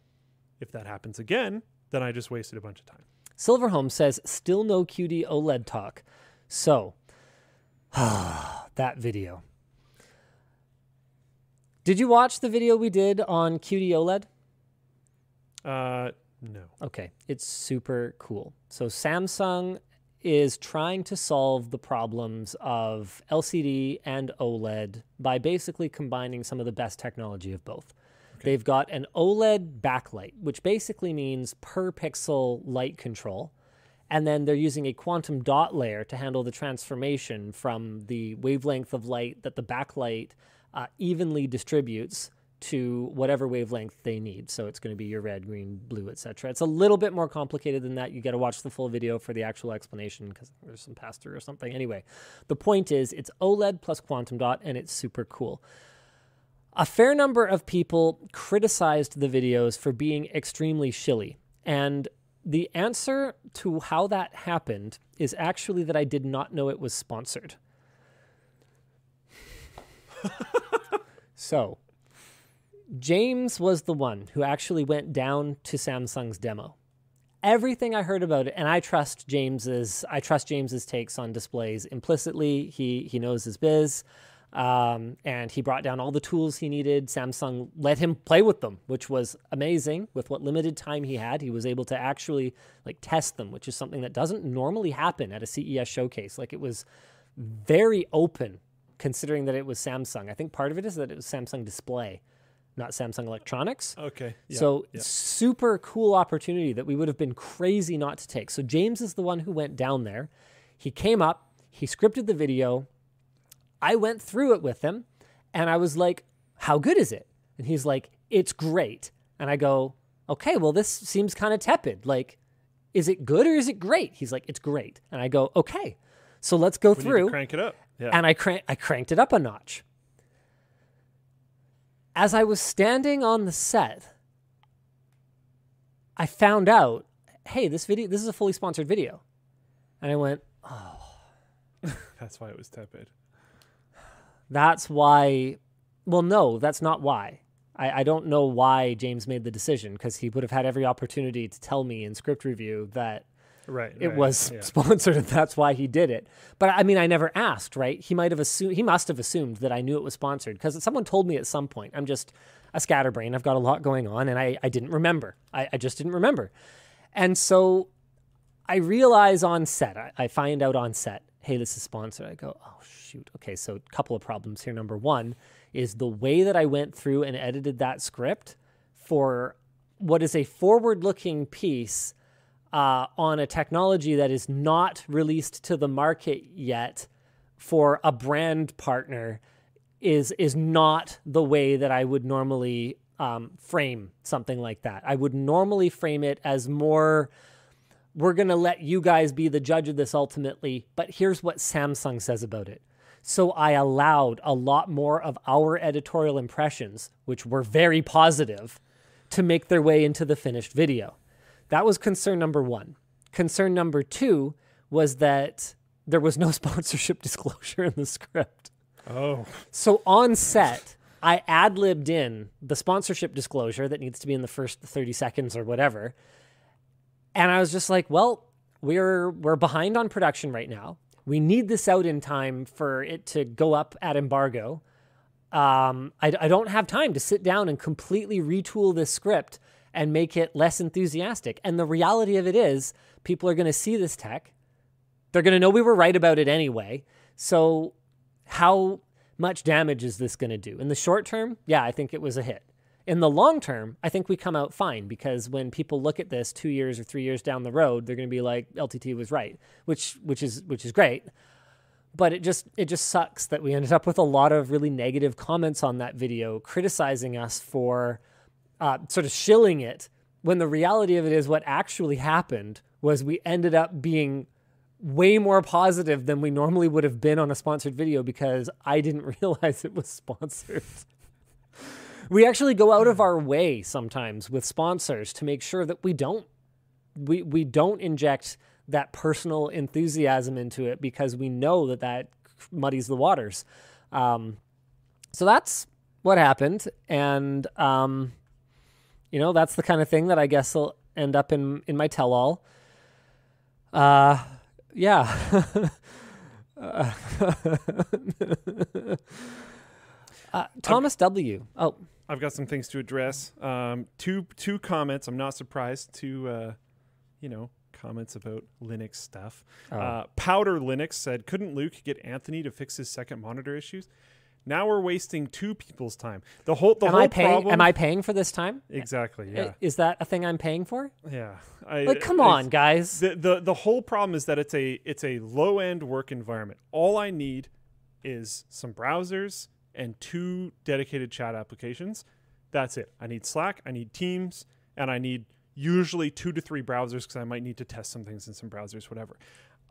if that happens again, then I just wasted a bunch of time. Silverhome says still no QD OLED talk. So [sighs] that video. Did you watch the video we did on QD OLED? Uh, no. Okay, it's super cool. So Samsung is trying to solve the problems of LCD and OLED by basically combining some of the best technology of both. They've got an OLED backlight, which basically means per pixel light control. And then they're using a quantum dot layer to handle the transformation from the wavelength of light that the backlight uh, evenly distributes to whatever wavelength they need. So it's going to be your red, green, blue, etc. It's a little bit more complicated than that. You got to watch the full video for the actual explanation because there's some pass through or something. Anyway, the point is it's OLED plus quantum dot and it's super cool. A fair number of people criticized the videos for being extremely shilly. And the answer to how that happened is actually that I did not know it was sponsored. [laughs] so, James was the one who actually went down to Samsung's demo. Everything I heard about it, and I trust James's I trust James's takes on displays implicitly. He he knows his biz. Um, and he brought down all the tools he needed. Samsung let him play with them, which was amazing. With what limited time he had, he was able to actually like test them, which is something that doesn't normally happen at a CES showcase. Like it was very open, considering that it was Samsung. I think part of it is that it was Samsung Display, not Samsung Electronics. Okay. Yeah, so yeah. super cool opportunity that we would have been crazy not to take. So James is the one who went down there. He came up, he scripted the video. I went through it with him and I was like, How good is it? And he's like, It's great. And I go, Okay, well, this seems kind of tepid. Like, is it good or is it great? He's like, It's great. And I go, Okay. So let's go we through. crank it up. Yeah. And I, crank, I cranked it up a notch. As I was standing on the set, I found out, hey, this video, this is a fully sponsored video. And I went, oh, [laughs] That's why it was tepid. that's why. Well, no, that's not why. I, I don't know why James made the decision because he would have had every opportunity to tell me in script review that Right. it right, was yeah. sponsored and that's why he did it. But I mean, I never asked, right? He might have assumed, he must have assumed that I knew it was sponsored because someone told me at some point. I'm just a scatterbrain. I've got a lot going on and I, I didn't remember. I, I just didn't remember. And so I realize on set, I, I find out on set, hey, this is sponsored. I go, oh, shoot. Okay, so a couple of problems here. Number one is the way that I went through and edited that script for what is a forward looking piece uh, on a technology that is not released to the market yet for a brand partner is is not the way that I would normally um, frame something like that. I would normally frame it as more. We're going to let you guys be the judge of this ultimately, but here's what Samsung says about it. So I allowed a lot more of our editorial impressions, which were very positive, to make their way into the finished video. That was concern number one. Concern number two was that there was no [laughs] sponsorship disclosure in the script. Oh. So on set, I ad libbed in the sponsorship disclosure that needs to be in the first 30 seconds or whatever. And I was just like, well, we're we're behind on production right now. We need this out in time for it to go up at embargo. Um, I, I don't have time to sit down and completely retool this script and make it less enthusiastic. And the reality of it is, people are going to see this tech. They're going to know we were right about it anyway. So, how much damage is this going to do? In the short term, yeah, I think it was a hit. In the long term, I think we come out fine because when people look at this two years or three years down the road, they're going to be like, LTT was right, which which is which is great. But it just it just sucks that we ended up with a lot of really negative comments on that video, criticizing us for uh, sort of shilling it. When the reality of it is, what actually happened was we ended up being way more positive than we normally would have been on a sponsored video because I didn't [laughs] realize it was sponsored. we actually go out of our way sometimes with sponsors to make sure that we don't we we don't inject that personal enthusiasm into it because we know that that muddies the waters. Um, so that's what happened, and um, you know that's the kind of thing that I guess will end up in in my tell-all. Uh, yeah. Uh, [laughs] uh, Thomas W. Oh, I've got some things to address. Um, two two comments. I'm not surprised. Two, uh, you know, comments about Linux stuff. Oh. Uh, Powder Linux said, "Couldn't Luke get Anthony to fix his second monitor issues?" Now we're wasting two people's time. The whole the am whole I paying? problem. Am I paying for this time? exactly? Yeah, Is that a thing I'm paying for? yeah. I, Like, come on, guys. the, the the whole problem is that it's a it's a low end work environment. All I need is some browsers and two dedicated chat applications. That's it. I need Slack, I need Teams, and I need usually two to three browsers because I might need to test some things in some browsers, whatever.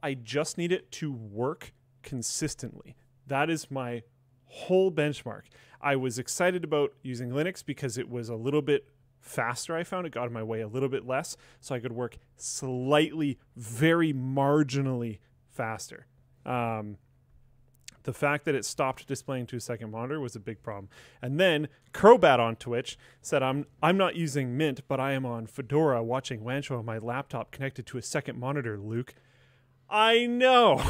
I just need it to work consistently. That is my whole benchmark. I was excited about using Linux because it was a little bit faster. I found it got in my way a little bit less, so I could work slightly, very marginally faster. Um, the fact that it stopped displaying to a second monitor was a big problem. And then Crobat on Twitch said, "I'm I'm not using Mint, but I am on Fedora watching WAN Show on my laptop connected to a second monitor." Luke, I know.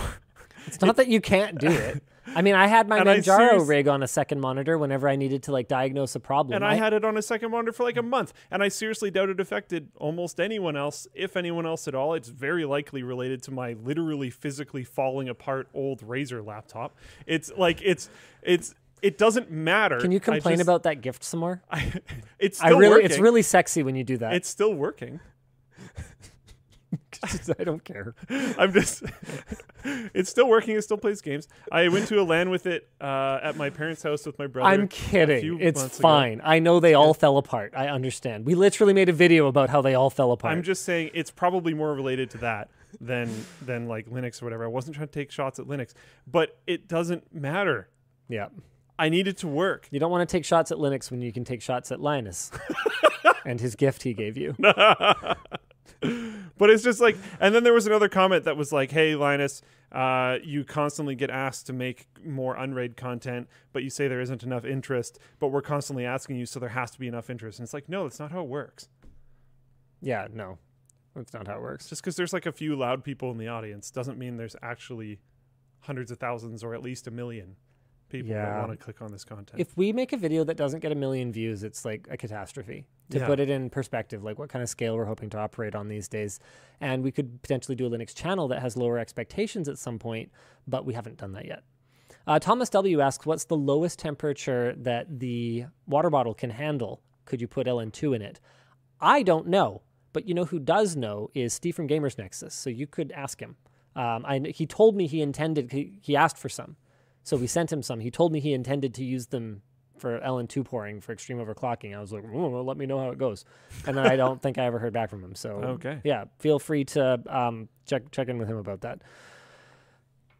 It's not that you can't do it. [laughs] I mean, I had my And I Manjaro rig on a second monitor whenever I needed to like diagnose a problem. And I had it on a second monitor for like a month, and I seriously doubt it affected almost anyone else, if anyone else at all. It's very likely related to my literally physically falling apart old Razer laptop. It's like it's it's it doesn't matter. Can you complain just- about that gift some more? I, [laughs] it's I really, working. it's really sexy when you do that. it's still working. [laughs] I don't care. I'm just [laughs] it's still working. It still plays games. I went to a LAN with it uh, at my parents' house with my brother. I'm kidding. It's months ago. fine. I know they all fell apart. I understand. We literally made a video about how they all fell apart. I'm just saying it's probably more related to that than than like Linux or whatever. I wasn't trying to take shots at Linux, but it doesn't matter. yeah. I need it to work. You don't want to take shots at Linux when you can take shots at Linus [laughs] and his gift he gave you. But it's just like, and then there was another comment that was like, "Hey, Linus, uh, you constantly get asked to make more unraid content, but you say there isn't enough interest. But we're constantly asking you, so there has to be enough interest." And it's like, no, that's not how it works. Yeah, no. That's not how it works. Just because there's like a few loud people in the audience doesn't mean there's actually hundreds of thousands or at least a million people Yeah. want to click on this content. If we make a video that doesn't get a million views, it's like a catastrophe. To Yeah. put it in perspective, like what kind of scale we're hoping to operate on these days. And we could potentially do a Linux channel that has lower expectations at some point, but we haven't done that yet. Uh, Thomas W asks, What's the lowest temperature that the water bottle can handle? Could you put LN2 in it? I don't know, but you know who does know is Steve from Gamers Nexus. So you could ask him. Um, I, he told me he intended, he, he asked for some. So we sent him some. He told me he intended to use them for LN2 pouring for extreme overclocking. I was like, well, let me know how it goes. And then I don't think I ever heard back from him. So [laughs] Okay. yeah, feel free to um, check check in with him about that.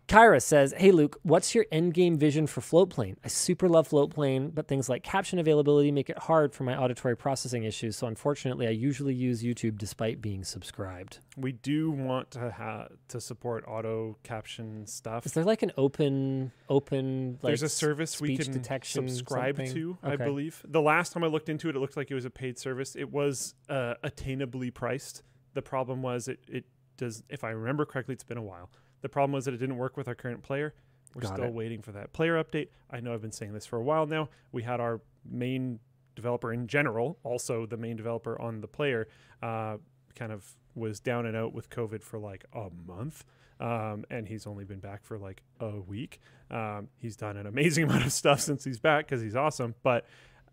Kyra says, Hey Luke, what's your end game vision for Floatplane? I super love Floatplane, but things like caption availability make it hard for my auditory processing issues. So unfortunately, I usually use YouTube despite being subscribed. we do want to ha- to support auto caption stuff. Is there like an open open like There's a service we can detection subscribe something? to, I believe. The last time I looked into it, it looked like it was a paid service. It was uh, attainably priced. The problem was it, it does, if I remember correctly, it's been a while. The problem was that it didn't work with our current player. We're Got still it. waiting for that player update. I know I've been saying this for a while now. We had our main developer in general, also the main developer on the player, uh, kind of was down and out with COVID for like a month. Um, and he's only been back for like a week. Um, he's done an amazing [laughs] amount of stuff since he's back because he's awesome. But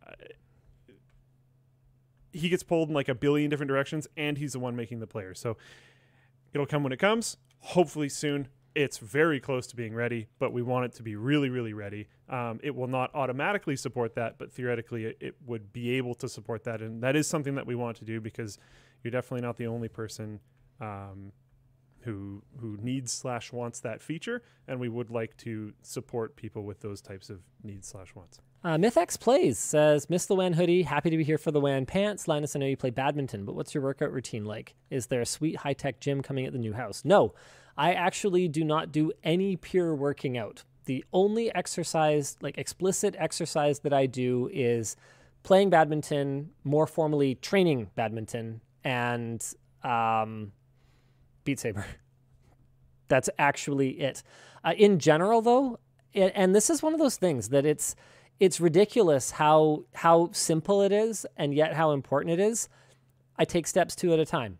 uh, he gets pulled in like a billion different directions, and he's the one making the player. So it'll come when it comes. Hopefully soon. It's very close to being ready, but we want it to be really, really ready. Um, it will not automatically support that, but theoretically, it, it would be able to support that, and that is something that we want to do because you're definitely not the only person um, who who needs slash wants that feature, and we would like to support people with those types of needs slash wants. Uh, MythX Plays says, Miss the WAN hoodie. Happy to be here for the WAN pants. Linus, I know you play badminton, but what's your workout routine like? Is there a sweet high tech gym coming at the new house? No, I actually do not do any pure working out. The only exercise, like explicit exercise that I do is playing badminton, more formally training badminton, and um, Beat Saber. [laughs] That's actually it. Uh, in general, though, it, and this is one of those things that it's it's ridiculous how how simple it is and yet how important it is. I take steps two at a time.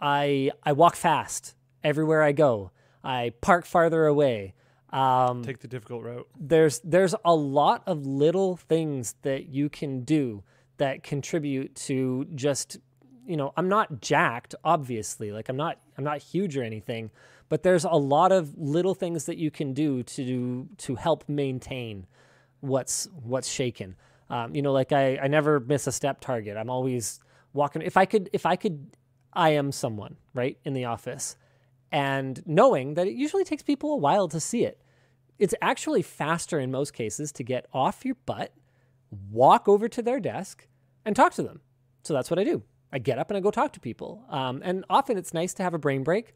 I I walk fast everywhere I go. I park farther away. Um, Take the difficult route. there's there's a lot of little things that you can do that contribute to just you know I'm not jacked obviously like I'm not I'm not huge or anything but there's a lot of little things that you can do to to help maintain what's what's shaken Um, you know, like I, I never miss a step target. I'm always walking. If I could, if I could, I am someone right in the office, and knowing that it usually takes people a while to see it. It's actually faster in most cases to get off your butt, walk over to their desk, and talk to them. So that's what I do. I get up and I go talk to people. Um, and often it's nice to have a brain break.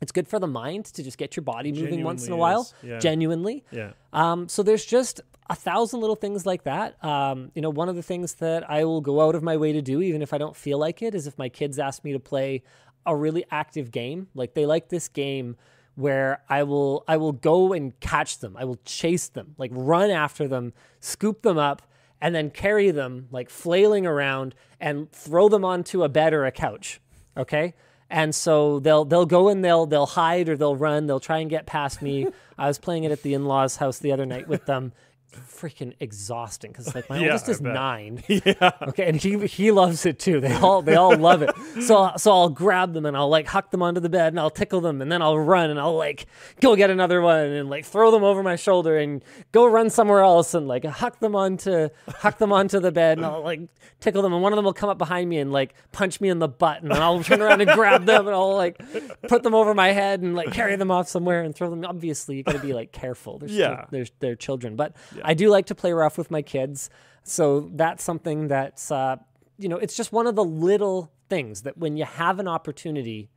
It's good for the mind to just get your body moving once in a while, yeah. genuinely. Yeah. Um, so there's just a thousand little things like that. Um, you know, one of the things that I will go out of my way to do, even if I don't feel like it, is if my kids ask me to play a really active game, like they like this game where I will I will go and catch them. I will chase them, like run after them, scoop them up, and then carry them like flailing around and throw them onto a bed or a couch. Okay? And so they'll they'll go and they'll they'll hide or they'll run. They'll try and get past me. [laughs] I was playing it at the in-laws' house the other night with them. Freaking exhausting because like my [laughs] Yeah, oldest is nine. [laughs] Yeah. Okay, and he he loves it too. They all they all love it. [laughs] So so I'll grab them and I'll like huck them onto the bed and I'll tickle them and then I'll run and I'll like go get another one and like throw them over my shoulder and go run somewhere else and like huck them onto huck them onto the bed and I'll like tickle them and one of them will come up behind me and like punch me in the butt and I'll turn around and grab them and I'll like put them over my head and like carry them off somewhere and throw them. Obviously, you got to be like careful. They're still- Yeah. they're they're children, but I do like to play rough with my kids. So that's something that's uh, you know, it's just one of the little things that when you have an opportunity,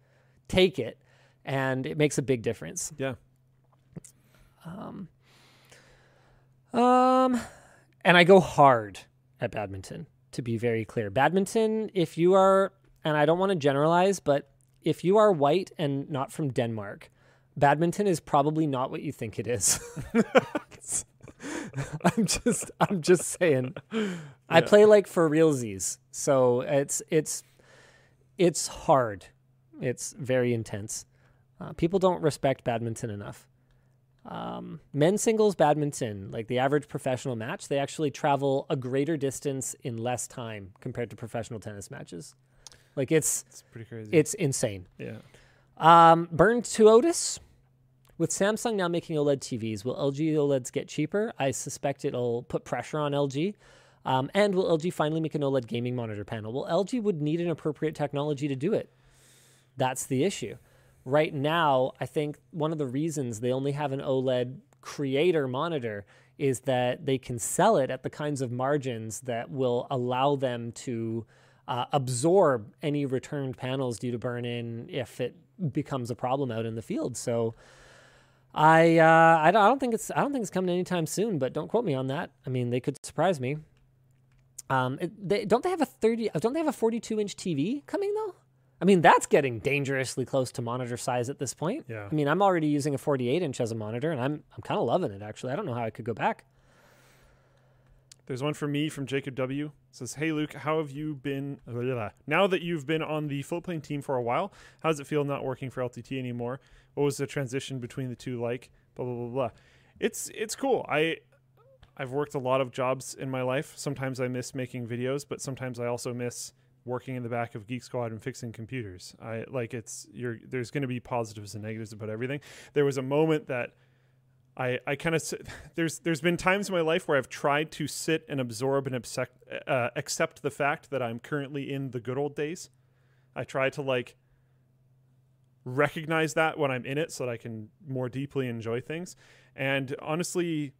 take it, and it makes a big difference. Yeah. Um. Um, and I go hard at badminton. To be very clear, badminton. If you are, and I don't want to generalize, but if you are white and not from Denmark, badminton is probably not what you think it is. [laughs] [laughs] [laughs] I'm just, I'm just saying. I play like for realsies, so it's it's it's hard. It's very intense. Uh, people don't respect badminton enough. Um, men's singles badminton, like the average professional match, they actually travel a greater distance in less time compared to professional tennis matches. Like it's It's pretty crazy. it's insane. yeah. Um, Burn to Otis. With Samsung now making OLED TVs, will LG OLEDs get cheaper? I suspect it'll put pressure on LG. Um, and will LG finally make an OLED gaming monitor panel? Well, LG would need an appropriate technology to do it. That's the issue. Right now, I think one of the reasons they only have an OLED creator monitor is that they can sell it at the kinds of margins that will allow them to uh, absorb any returned panels due to burn in if it becomes a problem out in the field. So I uh, I, don't, I don't think it's I don't think it's coming anytime soon, but don't quote me on that. I mean, they could surprise me. Um, it, they, don't they have a thirty? uh, Don't they have a forty-two inch TV coming though? I mean, that's getting dangerously close to monitor size at this point. Yeah. I mean, I'm already using a 48 inch as a monitor, and I'm I'm kind of loving it actually. I don't know how I could go back. There's one for me from Jacob W. It says, "Hey Luke, how have you been? [laughs] Now that you've been on the floatplane team for a while, how does it feel not working for LTT anymore? What was the transition between the two like? Blah blah blah blah. It's it's cool. I I've worked a lot of jobs in my life. Sometimes I miss making videos, but sometimes I also miss working in the back of Geek Squad and fixing computers. I like it's you're there's going to be positives and negatives about everything. There was a moment that I, I kind of [laughs] there's there's been times in my life where I've tried to sit and absorb and accept, uh, accept the fact that I'm currently in the good old days. I try to like recognize that when I'm in it so that I can more deeply enjoy things. And honestly,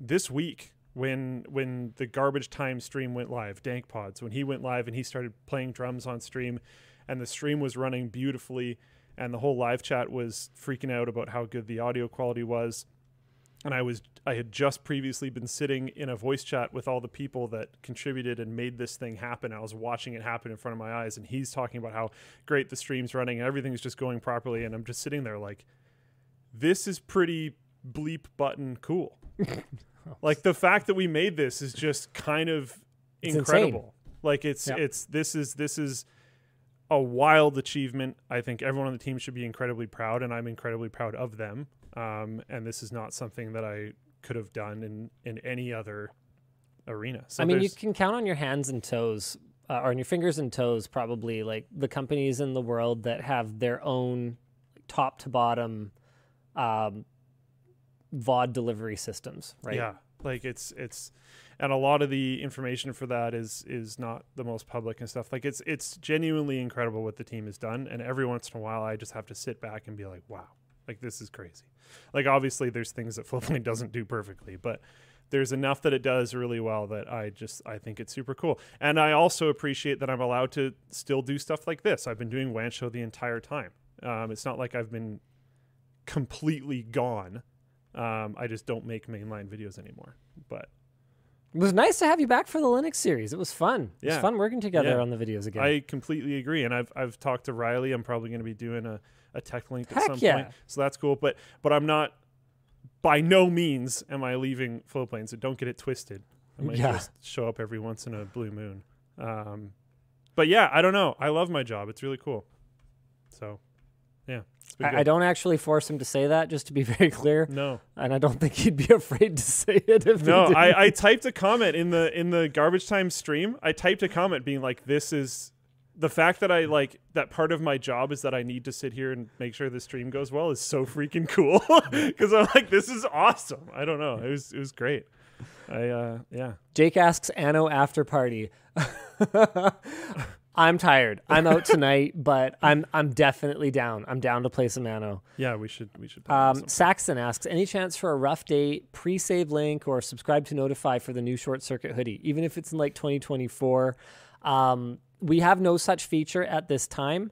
this week when when the garbage time stream went live, Dank Pods, when he went live and he started playing drums on stream and the stream was running beautifully and the whole live chat was freaking out about how good the audio quality was and I was I had just previously been sitting in a voice chat with all the people that contributed and made this thing happen. I was watching it happen in front of my eyes and he's talking about how great the stream's running and everything's just going properly and I'm just sitting there like this is pretty bleep button cool. [laughs] like the fact that we made this is just kind of It's incredible. Like it's Yeah. it's this is this is a wild achievement. I think everyone on the team should be incredibly proud, and I'm incredibly proud of them. Um, and this is not something that I could have done in in any other arena. So I mean, you can count on your hands and toes, uh, or on your fingers and toes, probably like the companies in the world that have their own top to bottom um, VOD delivery systems, right? yeah, Like it's it's and a lot of the information for that is is not the most public and stuff. Like it's it's genuinely incredible what the team has done and every once in a while I just have to sit back and be like, "Wow. Like this is crazy." Like obviously there's things that [laughs] Floatplane doesn't do perfectly, but there's enough that it does really well that I just I think it's super cool. And I also appreciate that I'm allowed to still do stuff like this. I've been doing WAN show the entire time. Um, it's not like I've been completely gone. Um, I just don't make mainline videos anymore. But It was nice to have you back for the Linux series. It was fun. It was Yeah. fun working together Yeah. on the videos again. I completely agree. And I've I've talked to Riley. I'm probably going to be doing a, a tech link at some yeah. point. So that's cool. But but I'm not. By no means am I leaving Floatplane. So don't get it twisted. I might Yeah. just show up every once in a blue moon. Um, but yeah, I don't know. I love my job. It's really cool. So yeah, I, I don't actually force him to say that, just to be [laughs] very clear. No, And I don't think he'd be [laughs] afraid to say it if no. I, I typed a comment in the in the garbage time stream. I typed a comment being like, "This is the fact that I like that part of my job is that I need to sit here and make sure the stream goes well is so freaking cool." [laughs] Because I'm like, "This is awesome." I don't know. It was it was great. I uh yeah. Jake asks Anno after party. [laughs] I'm tired. I'm out tonight, [laughs] but I'm I'm definitely down. I'm down to play some Anno. Yeah, we should we should. Um. Saxon asks, any chance for a rough date, pre-save link, or subscribe to notify for the new short circuit hoodie, even if it's in like 2024? Um, we have no such feature at this time,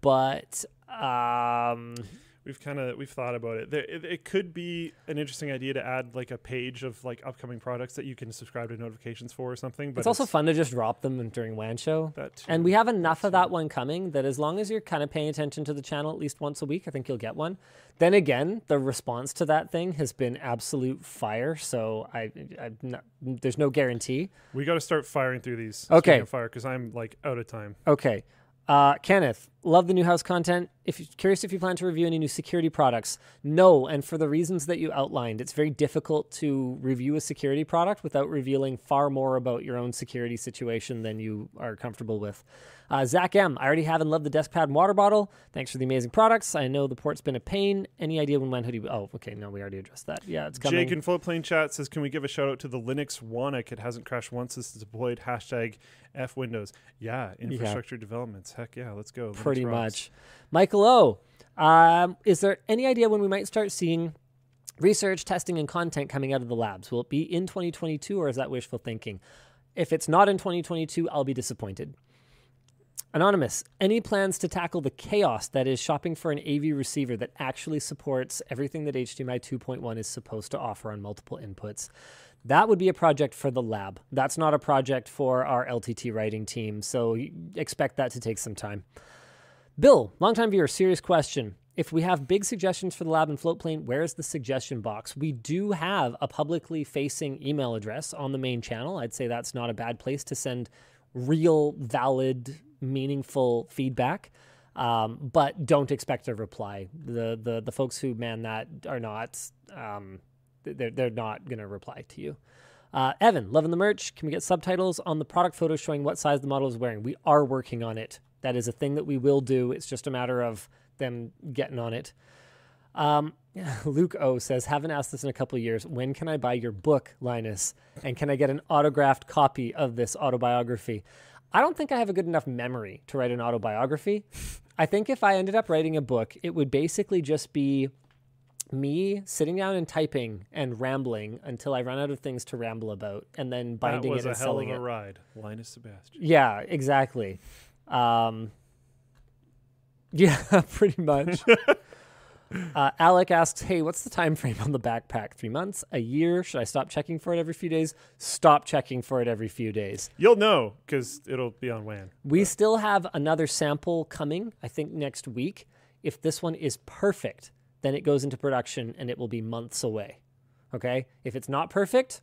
but um, We've kind of we've thought about it. There, it. It could be an interesting idea to add like a page of like upcoming products that you can subscribe to notifications for or something. But it's also fun to just drop them during WAN show. that too. And we have enough of that one coming that as long as you're kind of paying attention to the channel at least once a week, I think you'll get one. Then again, the response to that thing has been absolute fire. So I, I not, there's no guarantee. We got to start firing through these. Okay. fire because I'm like out of time. Okay. Uh, Kenneth, love the new house content. If you're curious if you plan to review any new security products, no. And for the reasons that you outlined, it's very difficult to review a security product without revealing far more about your own security situation than you are comfortable with. Uh, Zach M, I already have and love the desk pad and water bottle. Thanks for the amazing products. I know the port's been a pain. Any idea when when hoodie? Oh, okay. No, we already addressed that. Yeah, it's coming. Jake in Floatplane chat says, "Can we give a shout out to the Linux Wannick? It hasn't crashed once since it's deployed. Hashtag F Windows. Yeah, infrastructure developments. Heck yeah, let's go. Pretty much. Michael O, um, is there any idea when we might start seeing research, testing, and content coming out of the labs? Will it be in 2022 or is that wishful thinking? If it's not in 2022, I'll be disappointed. Anonymous, any plans to tackle the chaos that is shopping for an AV receiver that actually supports everything that HDMI 2.1 is supposed to offer on multiple inputs? That would be a project for the lab. That's not a project for our LTT writing team, so expect that to take some time. Bill, longtime viewer, serious question. If we have big suggestions for the lab and Floatplane, where is the suggestion box? We do have a publicly facing email address on the main channel. I'd say that's not a bad place to send real, valid, meaningful feedback. Um, but don't expect a reply. The, the the folks who man that are not um, they're they're not gonna reply to you. Uh, Evan, loving the merch. Can we get subtitles on the product photos showing what size the model is wearing? We are working on it. That is a thing that we will do. It's just a matter of them getting on it. Um, [laughs] Luke O says, haven't asked this in a couple of years. When can I buy your book, Linus? And can I get an autographed copy of this autobiography? I don't think I have a good enough memory to write an autobiography. I think if I ended up writing a book, it would basically just be me sitting down and typing and rambling until I run out of things to ramble about, and then binding That binding was it a hell of a it. ride, Linus Sebastian. Yeah, exactly. Um, yeah, [laughs] pretty much. [laughs] uh, Alec asks, "Hey, what's the time frame on the backpack? Three months? A year? Should I stop checking for it every few days? Stop checking for it every few days. You'll know because it'll be on WAN. We still have another sample coming. I think next week. If this one is perfect, then it goes into production and it will be months away. Okay. If it's not perfect,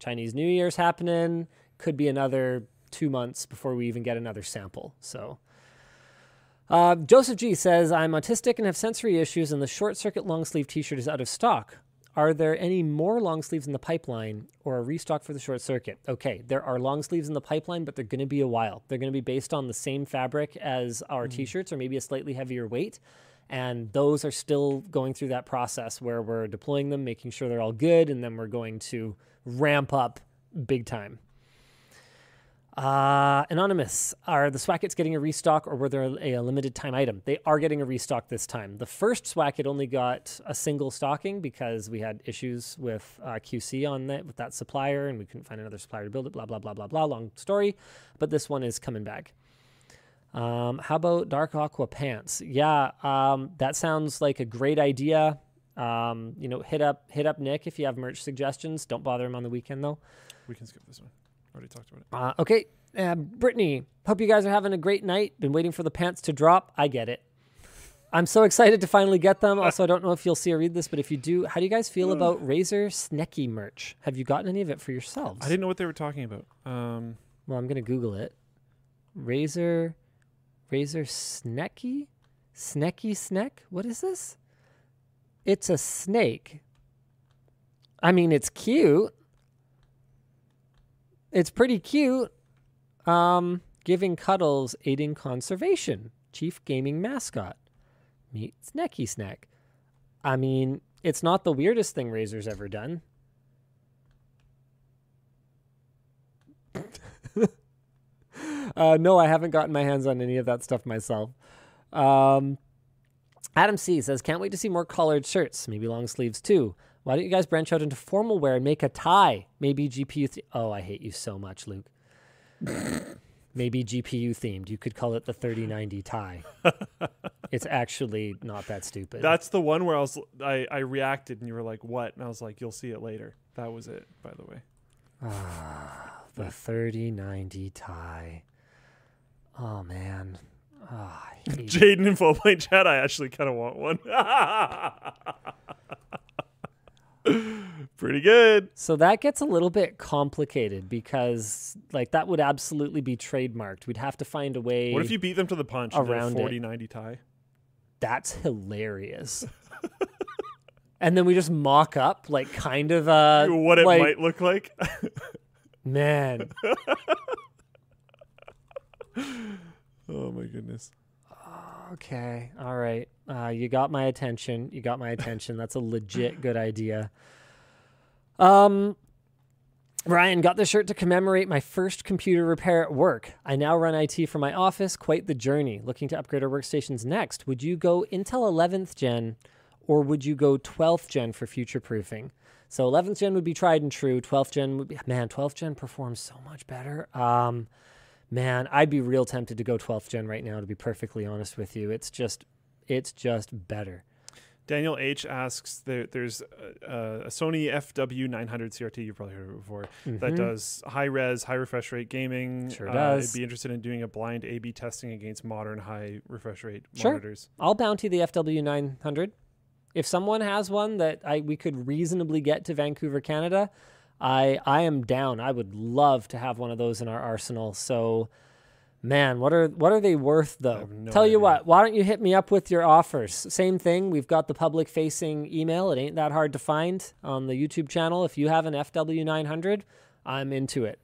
Chinese New Year's happening. Could be another two months before we even get another sample. So, uh, Joseph G says, I'm autistic and have sensory issues, and the short circuit long sleeve t shirt is out of stock. Are there any more long sleeves in the pipeline or a restock for the short circuit? Okay, there are long sleeves in the pipeline, but they're going to be a while. They're going to be based on the same fabric as our t shirts or maybe a slightly heavier weight. And those are still going through that process where we're deploying them, making sure they're all good, and then we're going to ramp up big time. Uh, Anonymous, are the Swackets getting a restock or were there a, a limited time item? They are getting a restock this time. The first Swacket only got a single stocking because we had issues with uh, QC on that with that supplier and we couldn't find another supplier to build it. Blah blah blah blah blah. Long story, but this one is coming back. Um, how about dark aqua pants? Yeah, um, that sounds like a great idea. Um, you know, hit up hit up Nick if you have merch suggestions. Don't bother him on the weekend though. We can skip this one. Already talked about it. Uh, okay, uh, Brittany, hope you guys are having a great night. Been waiting for the pants to drop. I get it. I'm so [laughs] excited to finally get them. Also, I don't know if you'll see or read this, but if you do, how do you guys feel about Razer Sneki merch? Have you gotten any of it for yourselves? I didn't know what they were talking about. Um, Well, I'm gonna Google it. Razer, Razer Sneki, Sneki Snek. What is this? It's a snake. I mean, it's cute. It's pretty cute. Um, giving cuddles, aiding conservation. Chief gaming mascot. Meet Sneki Snek. I mean, it's not the weirdest thing Razer's ever done. Uh, no, I haven't gotten my hands on any of that stuff myself. Um, Adam C says, "Can't wait to see more collared shirts, maybe long sleeves too. Why don't you guys branch out into formal wear and make a tie? Maybe GPU. Th- oh, I hate you so much, Luke. [laughs] maybe GPU themed. You could call it the 3090 tie. [laughs] it's actually not that stupid. that's the one where I was I, I reacted and you were like, "What?" And I was like, "You'll see it later." That was it, by the way. Ah, the 3090 tie. Oh man. Oh, I [laughs] hate it. Jaden in Floatplane chat. I actually kind of want one. [laughs] Pretty good. So that gets a little bit complicated because like that would absolutely be trademarked. We'd have to find a way What if you beat them to the punch and did a Around it. 40 90 tie? that's hilarious. [laughs] and then we just mock up like kind of uh what it like, might look like. [laughs] man. oh my goodness. Okay. All right. Uh, you got my attention. You got my attention. That's a legit [laughs] good idea. Um, Ryan got the shirt to commemorate my first computer repair at work. I now run IT for my office. Quite the journey. Looking to upgrade our workstations next. Would you go Intel 11th gen or would you go 12th gen for future proofing? So 11th gen would be tried and true. 12th gen would be, man, 12th gen performs so much better. Um, man, I'd be real tempted to go 12th gen right now, to be perfectly honest with you. It's just, it's just better. Daniel H asks there, there's a, a Sony FW900 CRT, you've probably heard of it before, that does high res, high refresh rate gaming. Mm-hmm. Sure Uh, does. I'd be interested in doing a blind A B testing against modern high refresh rate Sure. monitors. I'll bounty the FW900. If someone has one that I we could reasonably get to Vancouver, Canada, I I am down. I would love to have one of those in our arsenal. So, man, what are what are they worth though? no Tell you what, why don't you hit me up with your offers? Same thing. We've got the public facing email. It ain't that hard to find on the YouTube channel. If you have an FW900, I'm into it.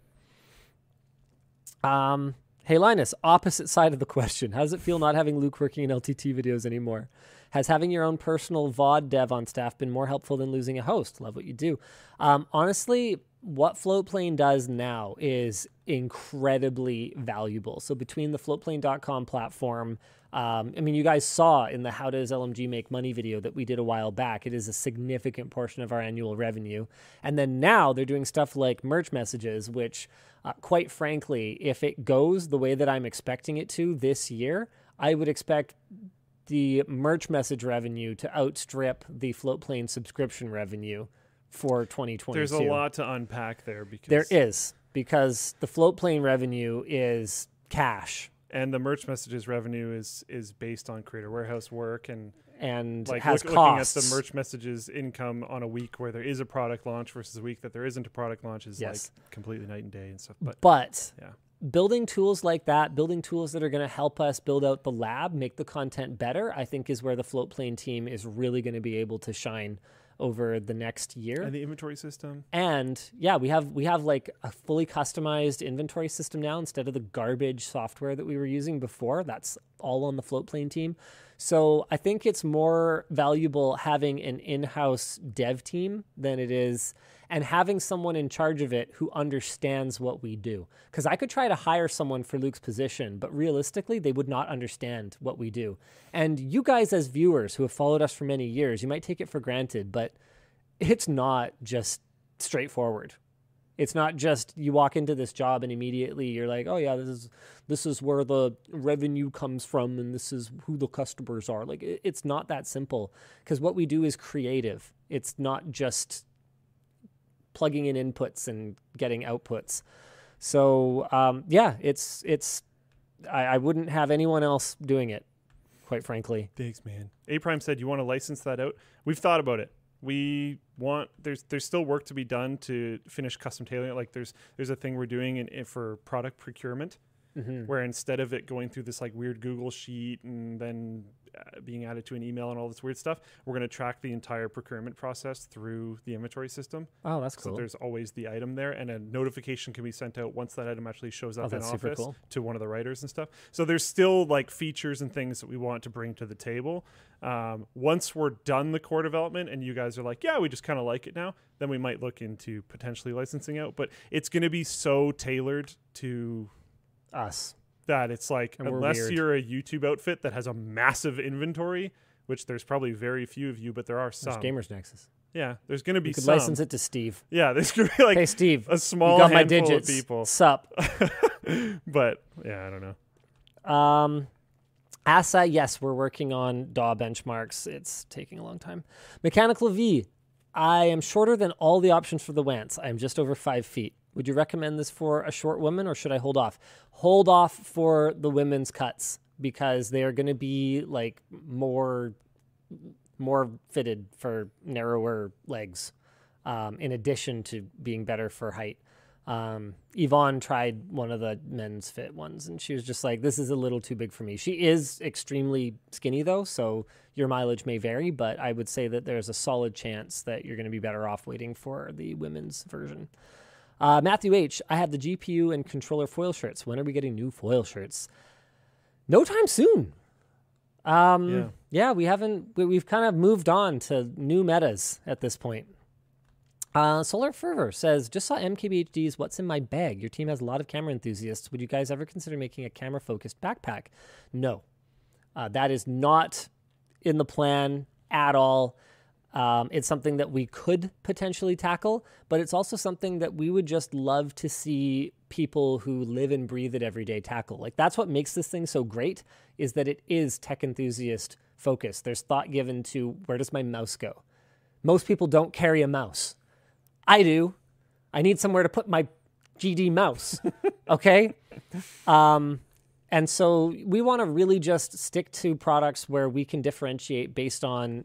Um, hey Linus, opposite side of the question. How does it feel not having Luke working in LTT videos anymore? Has having your own personal VOD dev on staff been more helpful than losing a host? Love what you do. Um, honestly, what Floatplane does now is incredibly valuable. So between the floatplane.com platform, um, I mean, you guys saw in the How Does LMG Make Money video that we did a while back, it is a significant portion of our annual revenue. And then now they're doing stuff like merch messages, which, uh, quite frankly, if it goes the way that I'm expecting it to this year, I would expect the merch message revenue to outstrip the Floatplane subscription revenue for 2022. There's a lot to unpack there because There is because the Floatplane revenue is cash and the merch messages revenue is is based on creator warehouse work and and like has look, looking at the merch messages income on a week where there is a product launch versus a week that there isn't a product launch is Yes. like completely night and day and stuff. But But yeah, building tools like that, building tools that are going to help us build out the lab, make the content better, I think is where the Floatplane team is really going to be able to shine over the next year. and the inventory system. and yeah we have we have like a fully customized inventory system now instead of the garbage software that we were using before that's all on the floatplane team So I think it's more valuable having an in-house dev team than it is and having someone in charge of it who understands what we do. Because I could try to hire someone for Luke's position, but realistically, they would not understand what we do. And you guys, as viewers who have followed us for many years, you might take it for granted, but it's not just straightforward. It's not just you walk into this job and immediately you're like, oh yeah, this is this is where the revenue comes from and this is who the customers are. Like it's not that simple because what we do is creative. It's not just plugging in inputs and getting outputs. So um, yeah, it's it's I, I wouldn't have anyone else doing it, quite frankly. Thanks, man. A Prime said you want to license that out. We've thought about it we want there's there's still work to be done to finish custom tailoring. Like there's there's a thing we're doing in, in for product procurement mm-hmm. where instead of it going through this like weird Google sheet and then uh, being added to an email and all this weird stuff, we're going to track the entire procurement process through the inventory system. Oh, that's cool. So there's always the item there, and a notification can be sent out once that item actually shows up oh, in office cool. to one of the writers and stuff. So there's still like features and things that we want to bring to the table. Um, once we're done the core development and you guys are like, yeah, we just kind of like it now, then we might look into potentially licensing out. But it's going to be so tailored to us that it's like and unless you're a YouTube outfit that has a massive inventory, which there's probably very few of you, but there are some. There's Gamers Nexus. Yeah, there's going to be you could some. license it to Steve. Yeah, [laughs] there's going to be like hey Steve, a small you got handful my digits. of people. Sup? [laughs] but yeah, I don't know. Um, ASA, yes, we're working on DAW benchmarks. It's taking a long time. Mechanical V, I am shorter than all the options for the Wance. I am just over five feet. Would you recommend this for a short woman or should I hold off? Hold off for the women's cuts because they are going to be like more more fitted for narrower legs um, in addition to being better for height. Um, Yvonne tried one of the men's fit ones and she was just like, this is a little too big for me. She is extremely skinny though, so your mileage may vary, but I would say that there's a solid chance that you're going to be better off waiting for the women's version. Uh, Matthew H., I have the GPU and controller foil shirts. When are we getting new foil shirts? No time soon. Um, yeah. yeah, we haven't, we, have kind of moved on to new metas at this point. Uh, Solar Fervor says, just saw MKBHD's What's in My Bag. Your team has a lot of camera enthusiasts. Would you guys ever consider making a camera focused backpack? No. Uh, that is not in the plan at all. Um, it's something that we could potentially tackle, but it's also something that we would just love to see people who live and breathe it every day tackle. Like that's what makes this thing so great is that it is tech enthusiast focused. There's thought given to where does my mouse go? Most people don't carry a mouse. I do. I need somewhere to put my GD mouse. [laughs] okay? Um, and so we want to really just stick to products where we can differentiate based on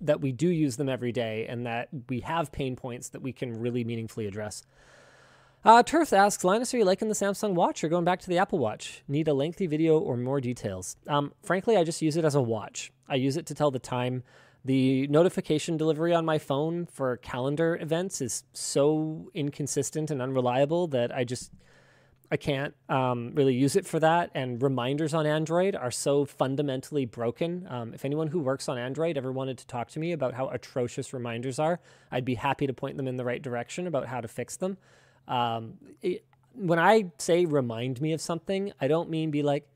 that we do use them every day and that we have pain points that we can really meaningfully address. Uh, Turf asks, Linus, are you liking the Samsung Watch or going back to the Apple Watch? Need a lengthy video or more details? Um, frankly, I just use it as a watch. I use it to tell the time. The notification delivery on my phone for calendar events is so inconsistent and unreliable that I just I can't um, really use it for that. And reminders on Android are so fundamentally broken. Um, if anyone who works on Android ever wanted to talk to me about how atrocious reminders are, I'd be happy to point them in the right direction about how to fix them. Um, it, when I say remind me of something, I don't mean be like,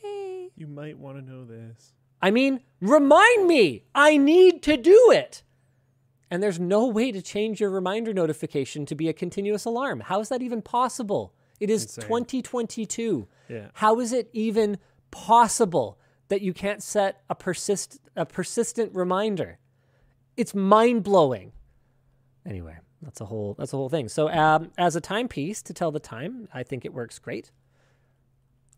hey. You might want to know this. I mean, remind me. I need to do it. And there's no way to change your reminder notification to be a continuous alarm. How is that even possible? It is Insane. 2022. Yeah. How is it even possible that you can't set a persist a persistent reminder? It's mind blowing. Anyway, that's a whole that's a whole thing. So um, as a timepiece to tell the time, I think it works great.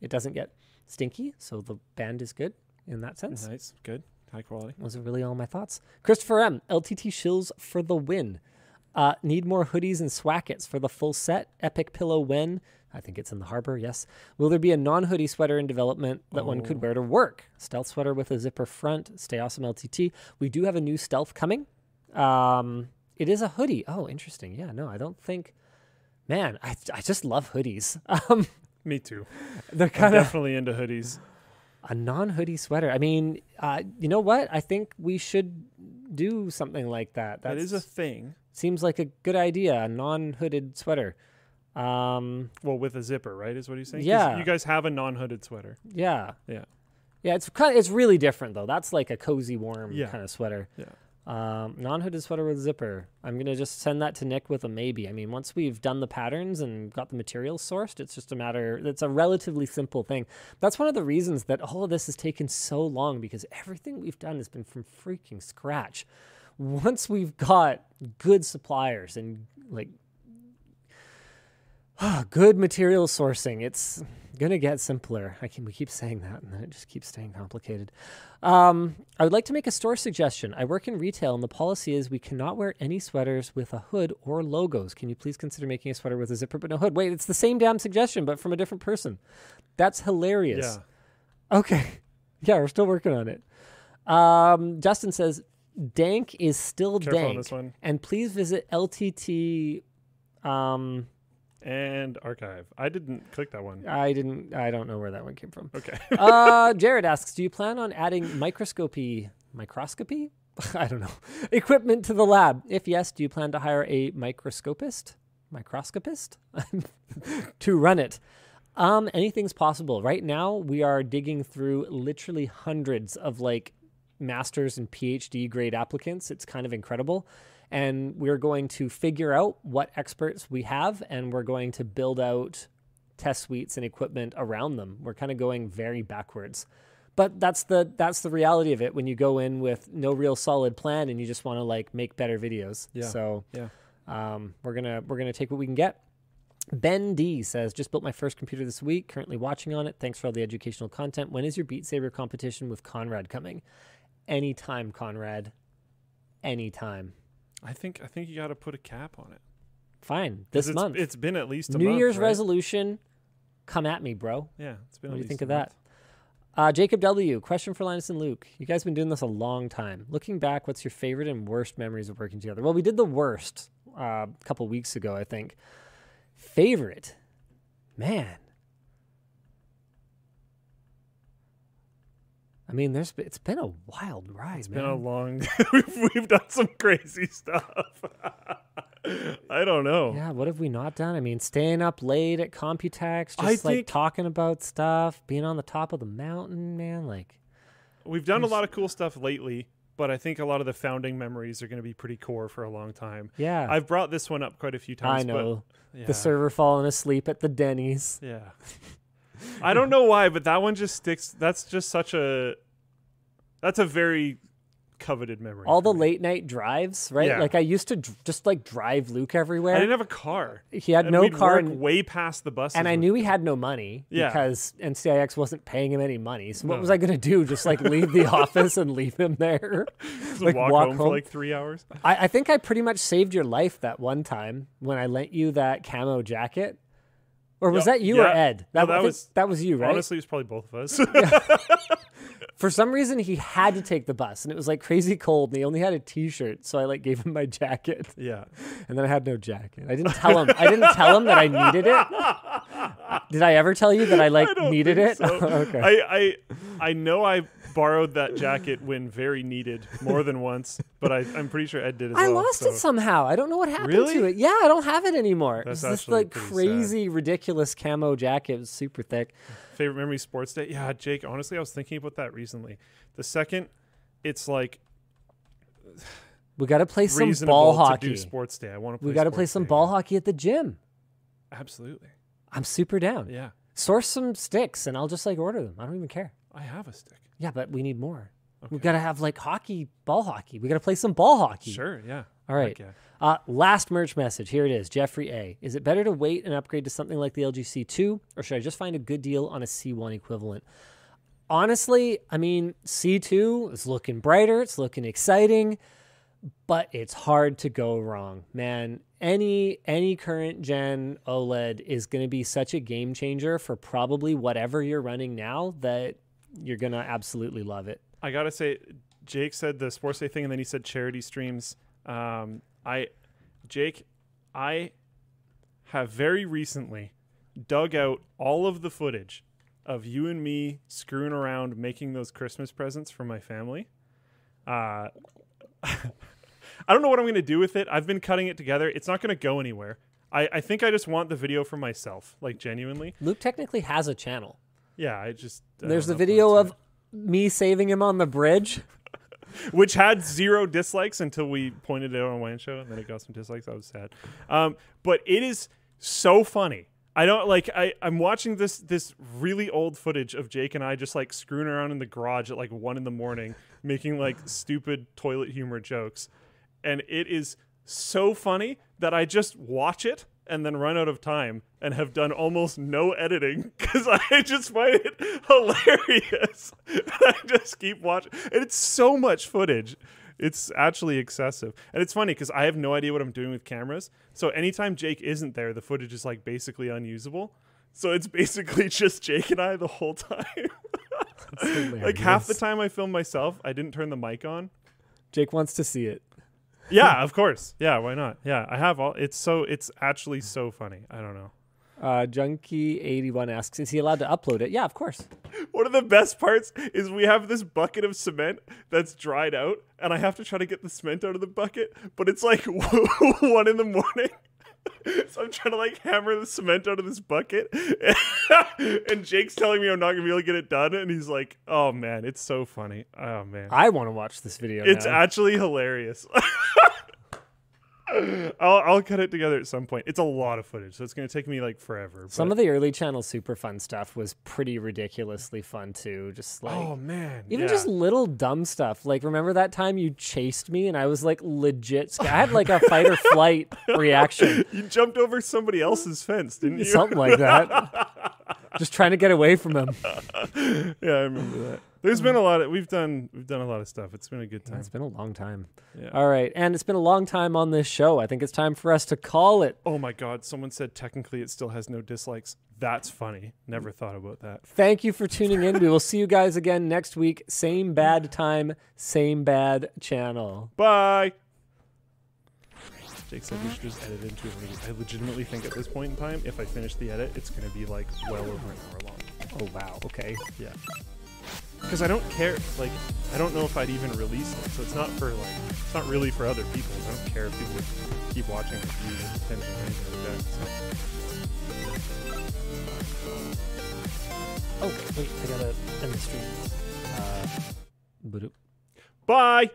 It doesn't get stinky, so the band is good in that sense. Nice, good, high quality. Those are really all my thoughts. Christopher M. LTT shills for the win. Uh, need more hoodies and swackets for the full set. Epic pillow when? I think it's in the harbor, yes. Will there be a non hoodie sweater in development that oh. one could oh. wear to work? Stealth sweater with a zipper front. Stay awesome LTT. We do have a new stealth coming. Um, it is a hoodie. Oh, interesting. Yeah, no, I don't think. Man, I, I just love hoodies. [laughs] Um, Me too. They're kind of definitely into hoodies. A non-hoodie sweater. I mean, uh, you know what? I think we should do something like that. That That is a thing. Seems like a good idea. A non-hooded sweater. Um, Well, with a zipper, right? Is what he's saying? Yeah. You guys have a non-hooded sweater. yeah, Yeah. yeah. It's kind. it's really different though. That's like a cozy, warm Yeah. kind of sweater. Yeah. Um, non-hooded sweater with zipper. I'm gonna just send that to Nick with a maybe. I mean, once we've done the patterns and got the materials sourced, it's just a matter. It's a relatively simple thing. That's one of the reasons that all of this has taken so long because everything we've done has been from freaking scratch. Once we've got good suppliers and like [sighs] good material sourcing, it's gonna get simpler. I can we keep saying that, and then it just keeps staying complicated. Um, I would like to make a store suggestion. I work in retail, and the policy is we cannot wear any sweaters with a hood or logos. Can you please consider making a sweater with a zipper but no hood? Wait, it's the same damn suggestion, but from a different person. That's hilarious. Yeah. Okay. [laughs] Yeah, we're still working on it. Um, Justin says, Dank is still Careful on dank. this one. And please visit LTT. Um, And archive. I didn't click that one. I didn't, I don't know where that one came from. Okay. [laughs] uh, Jared asks, do you plan on adding microscopy, microscopy? [laughs] I don't know. [laughs] Equipment to the lab. If yes, do you plan to hire a microscopist, microscopist to run it? Um, anything's possible. Right now, we are digging through literally hundreds of like master's and PhD grade applicants. It's kind of incredible. And we're going to figure out what experts we have, and we're going to build out test suites and equipment around them. We're kind of going very backwards. But that's the that's the reality of it when you go in with no real solid plan and you just want to like make better videos. Yeah. So Yeah. um, we're gonna we're gonna take what we can get. Ben D says, just built my first computer this week. Currently watching on it. Thanks for all the educational content. When is your Beat Saber competition with Conrad coming? Anytime, Conrad. Anytime. I think I think you got to put a cap on it. Fine. This it's, month. It's been at least a New month, Year's right? resolution. Come at me, bro. Yeah, it's been. What at do you think of that? Uh, Jacob W. Question for Linus and Luke. You guys have been doing this a long time. Looking back, what's your favorite and worst memories of working together? Well, we did the worst uh, a couple weeks ago, I think. Favorite, man. I mean, there's it's been a wild ride, It's man. been a long. [laughs] we've, we've done some crazy stuff. [laughs] I don't know. yeah, what have we not done? I mean, staying up late at Computex, just I like think- talking about stuff, being on the top of the mountain, man. Like, We've done a lot of cool stuff lately, but I think a lot of the founding memories are going to be pretty core for a long time. yeah, I've brought this one up quite a few times. I know. But, yeah, The server falling asleep at the Denny's. Yeah. [laughs] I don't know why, but that one just sticks. That's just such a. That's a very coveted memory. All the me. late night drives, right? Yeah. Like I used to dr- just like drive Luke everywhere. I didn't have a car. he had and no we'd car, work and, way past the buses. and I knew he had no money Yeah. because NCIX wasn't paying him any money. So what No. was I gonna do? Just like leave the [laughs] office and leave him there? [laughs] like, walk, walk home, for like three hours. I, I think I pretty much saved your life that one time when I lent you that camo jacket. Or was Yeah, that you or yeah. Ed? No, that was- that was you, right? Honestly, it was probably both of us. [laughs] [laughs] For some reason, he had to take the bus, and it was like crazy cold, and he only had a T-shirt, so I like gave him my jacket. yeah. And then I had no jacket. I didn't tell him. I didn't tell him that I needed it. [laughs] Did I ever tell you that I like I needed it? so. okay. I, I I know I borrowed that jacket when very needed more than once, but I, I'm pretty sure Ed did as I well. lost so- it somehow. I don't know what happened Really? to it. Yeah, I don't have it anymore. That's it's this like pretty sad. crazy, ridiculous camo jacket. It was super thick. Favorite memory sports day? Yeah, Jake. Honestly, I was thinking about that recently. The second, it's like We got to play some ball hockey. sports day. I want to. play We got to play some day, ball yeah. hockey at the gym. Absolutely. I'm super down. Yeah, Source some sticks, and I'll just like order them. I don't even care. I have a stick. Yeah, but we need more. We've got to have like hockey, ball hockey. We got to play some ball hockey. Sure. Yeah. All right. Uh, last merch message. Here it is. Jeffrey A. Is it better to wait and upgrade to something like the LG C2, or should I just find a good deal on a C1 equivalent? Honestly, I mean, C2 is looking brighter. It's looking exciting, but it's hard to go wrong, man. Any any current gen OLED is going to be such a game changer for probably whatever you're running now that you're to absolutely love it. I gotta say, Jake said the sports day thing, and then he said charity streams. Um, I, Jake, I have very recently dug out all of the footage of you and me screwing around making those Christmas presents for my family. Uh, [laughs] I don't know what I'm going to do with it. I've been cutting it together. It's not going to go anywhere. I, I think I just want the video for myself, like genuinely. Luke technically has a channel. Yeah, I just. I There's the don't know if video of me saving him on the bridge. [laughs] which had zero dislikes until we pointed it out on WAN Show, and then it got some dislikes. I was sad. Um, but it is so funny. I don't like. I I'm watching this this really old footage of Jake and I just like screwing around in the garage at like one in the morning, making like stupid toilet humor jokes, and it is so funny that I just watch it and then run out of time and have done almost no editing [laughs] because I just find it hilarious. [laughs] I just keep watching, and it's so much footage. It's actually excessive, and it's funny because I have no idea what I'm doing with cameras. So anytime Jake isn't there, the footage is like basically unusable. So it's basically [laughs] just Jake and I the whole time. like half the time I film myself, I didn't turn the mic on. Jake wants to see it. Yeah, of course. Yeah, why not? Yeah, I have all. It's so. It's actually so funny. I don't know. Uh, Junkie81 asks, is he allowed to upload it? Yeah, of course. One of the best parts is we have this bucket of cement that's dried out, and I have to try to get the cement out of the bucket, but it's like [laughs] one in the morning. [laughs] So I'm trying to like hammer the cement out of this bucket, [laughs] and Jake's telling me I'm not gonna be able to get it done, and he's like, "Oh man, it's so funny. Oh man, I want to watch this video it's now. actually hilarious." I'll I'll cut it together at some point. It's a lot of footage, so it's gonna take me like forever. Some but- of the early channel super fun stuff was pretty ridiculously fun too. Just like oh man, even yeah. just little dumb stuff. Like remember that time you chased me and I was like legit scared. I had like a fight or flight [laughs] reaction. you jumped over somebody else's fence, didn't you? Something like that. [laughs] just trying to get away from him. [laughs] yeah, I remember that. There's been a lot of we've done we've done a lot of stuff. It's been a good time. It's been a long time. Yeah. All right. And it's been a long time on this show. I think it's time for us to call it. Oh my god, someone said technically it still has no dislikes. That's funny. Never thought about that. Thank you for tuning in. We will see you guys again next week. Same bad time, same bad channel. Bye. Jake said we should just edit into it. I legitimately think at this point in time, if I finish the edit, it's going to be like well over an hour long. Oh, wow. Okay. Yeah. Because I don't care. Like, I don't know if I'd even release it. So it's not for like, it's not really for other people. I don't care if people would keep watching or view attention or anything like that. So. Oh, wait. I got to end the stream. Uh. Bye.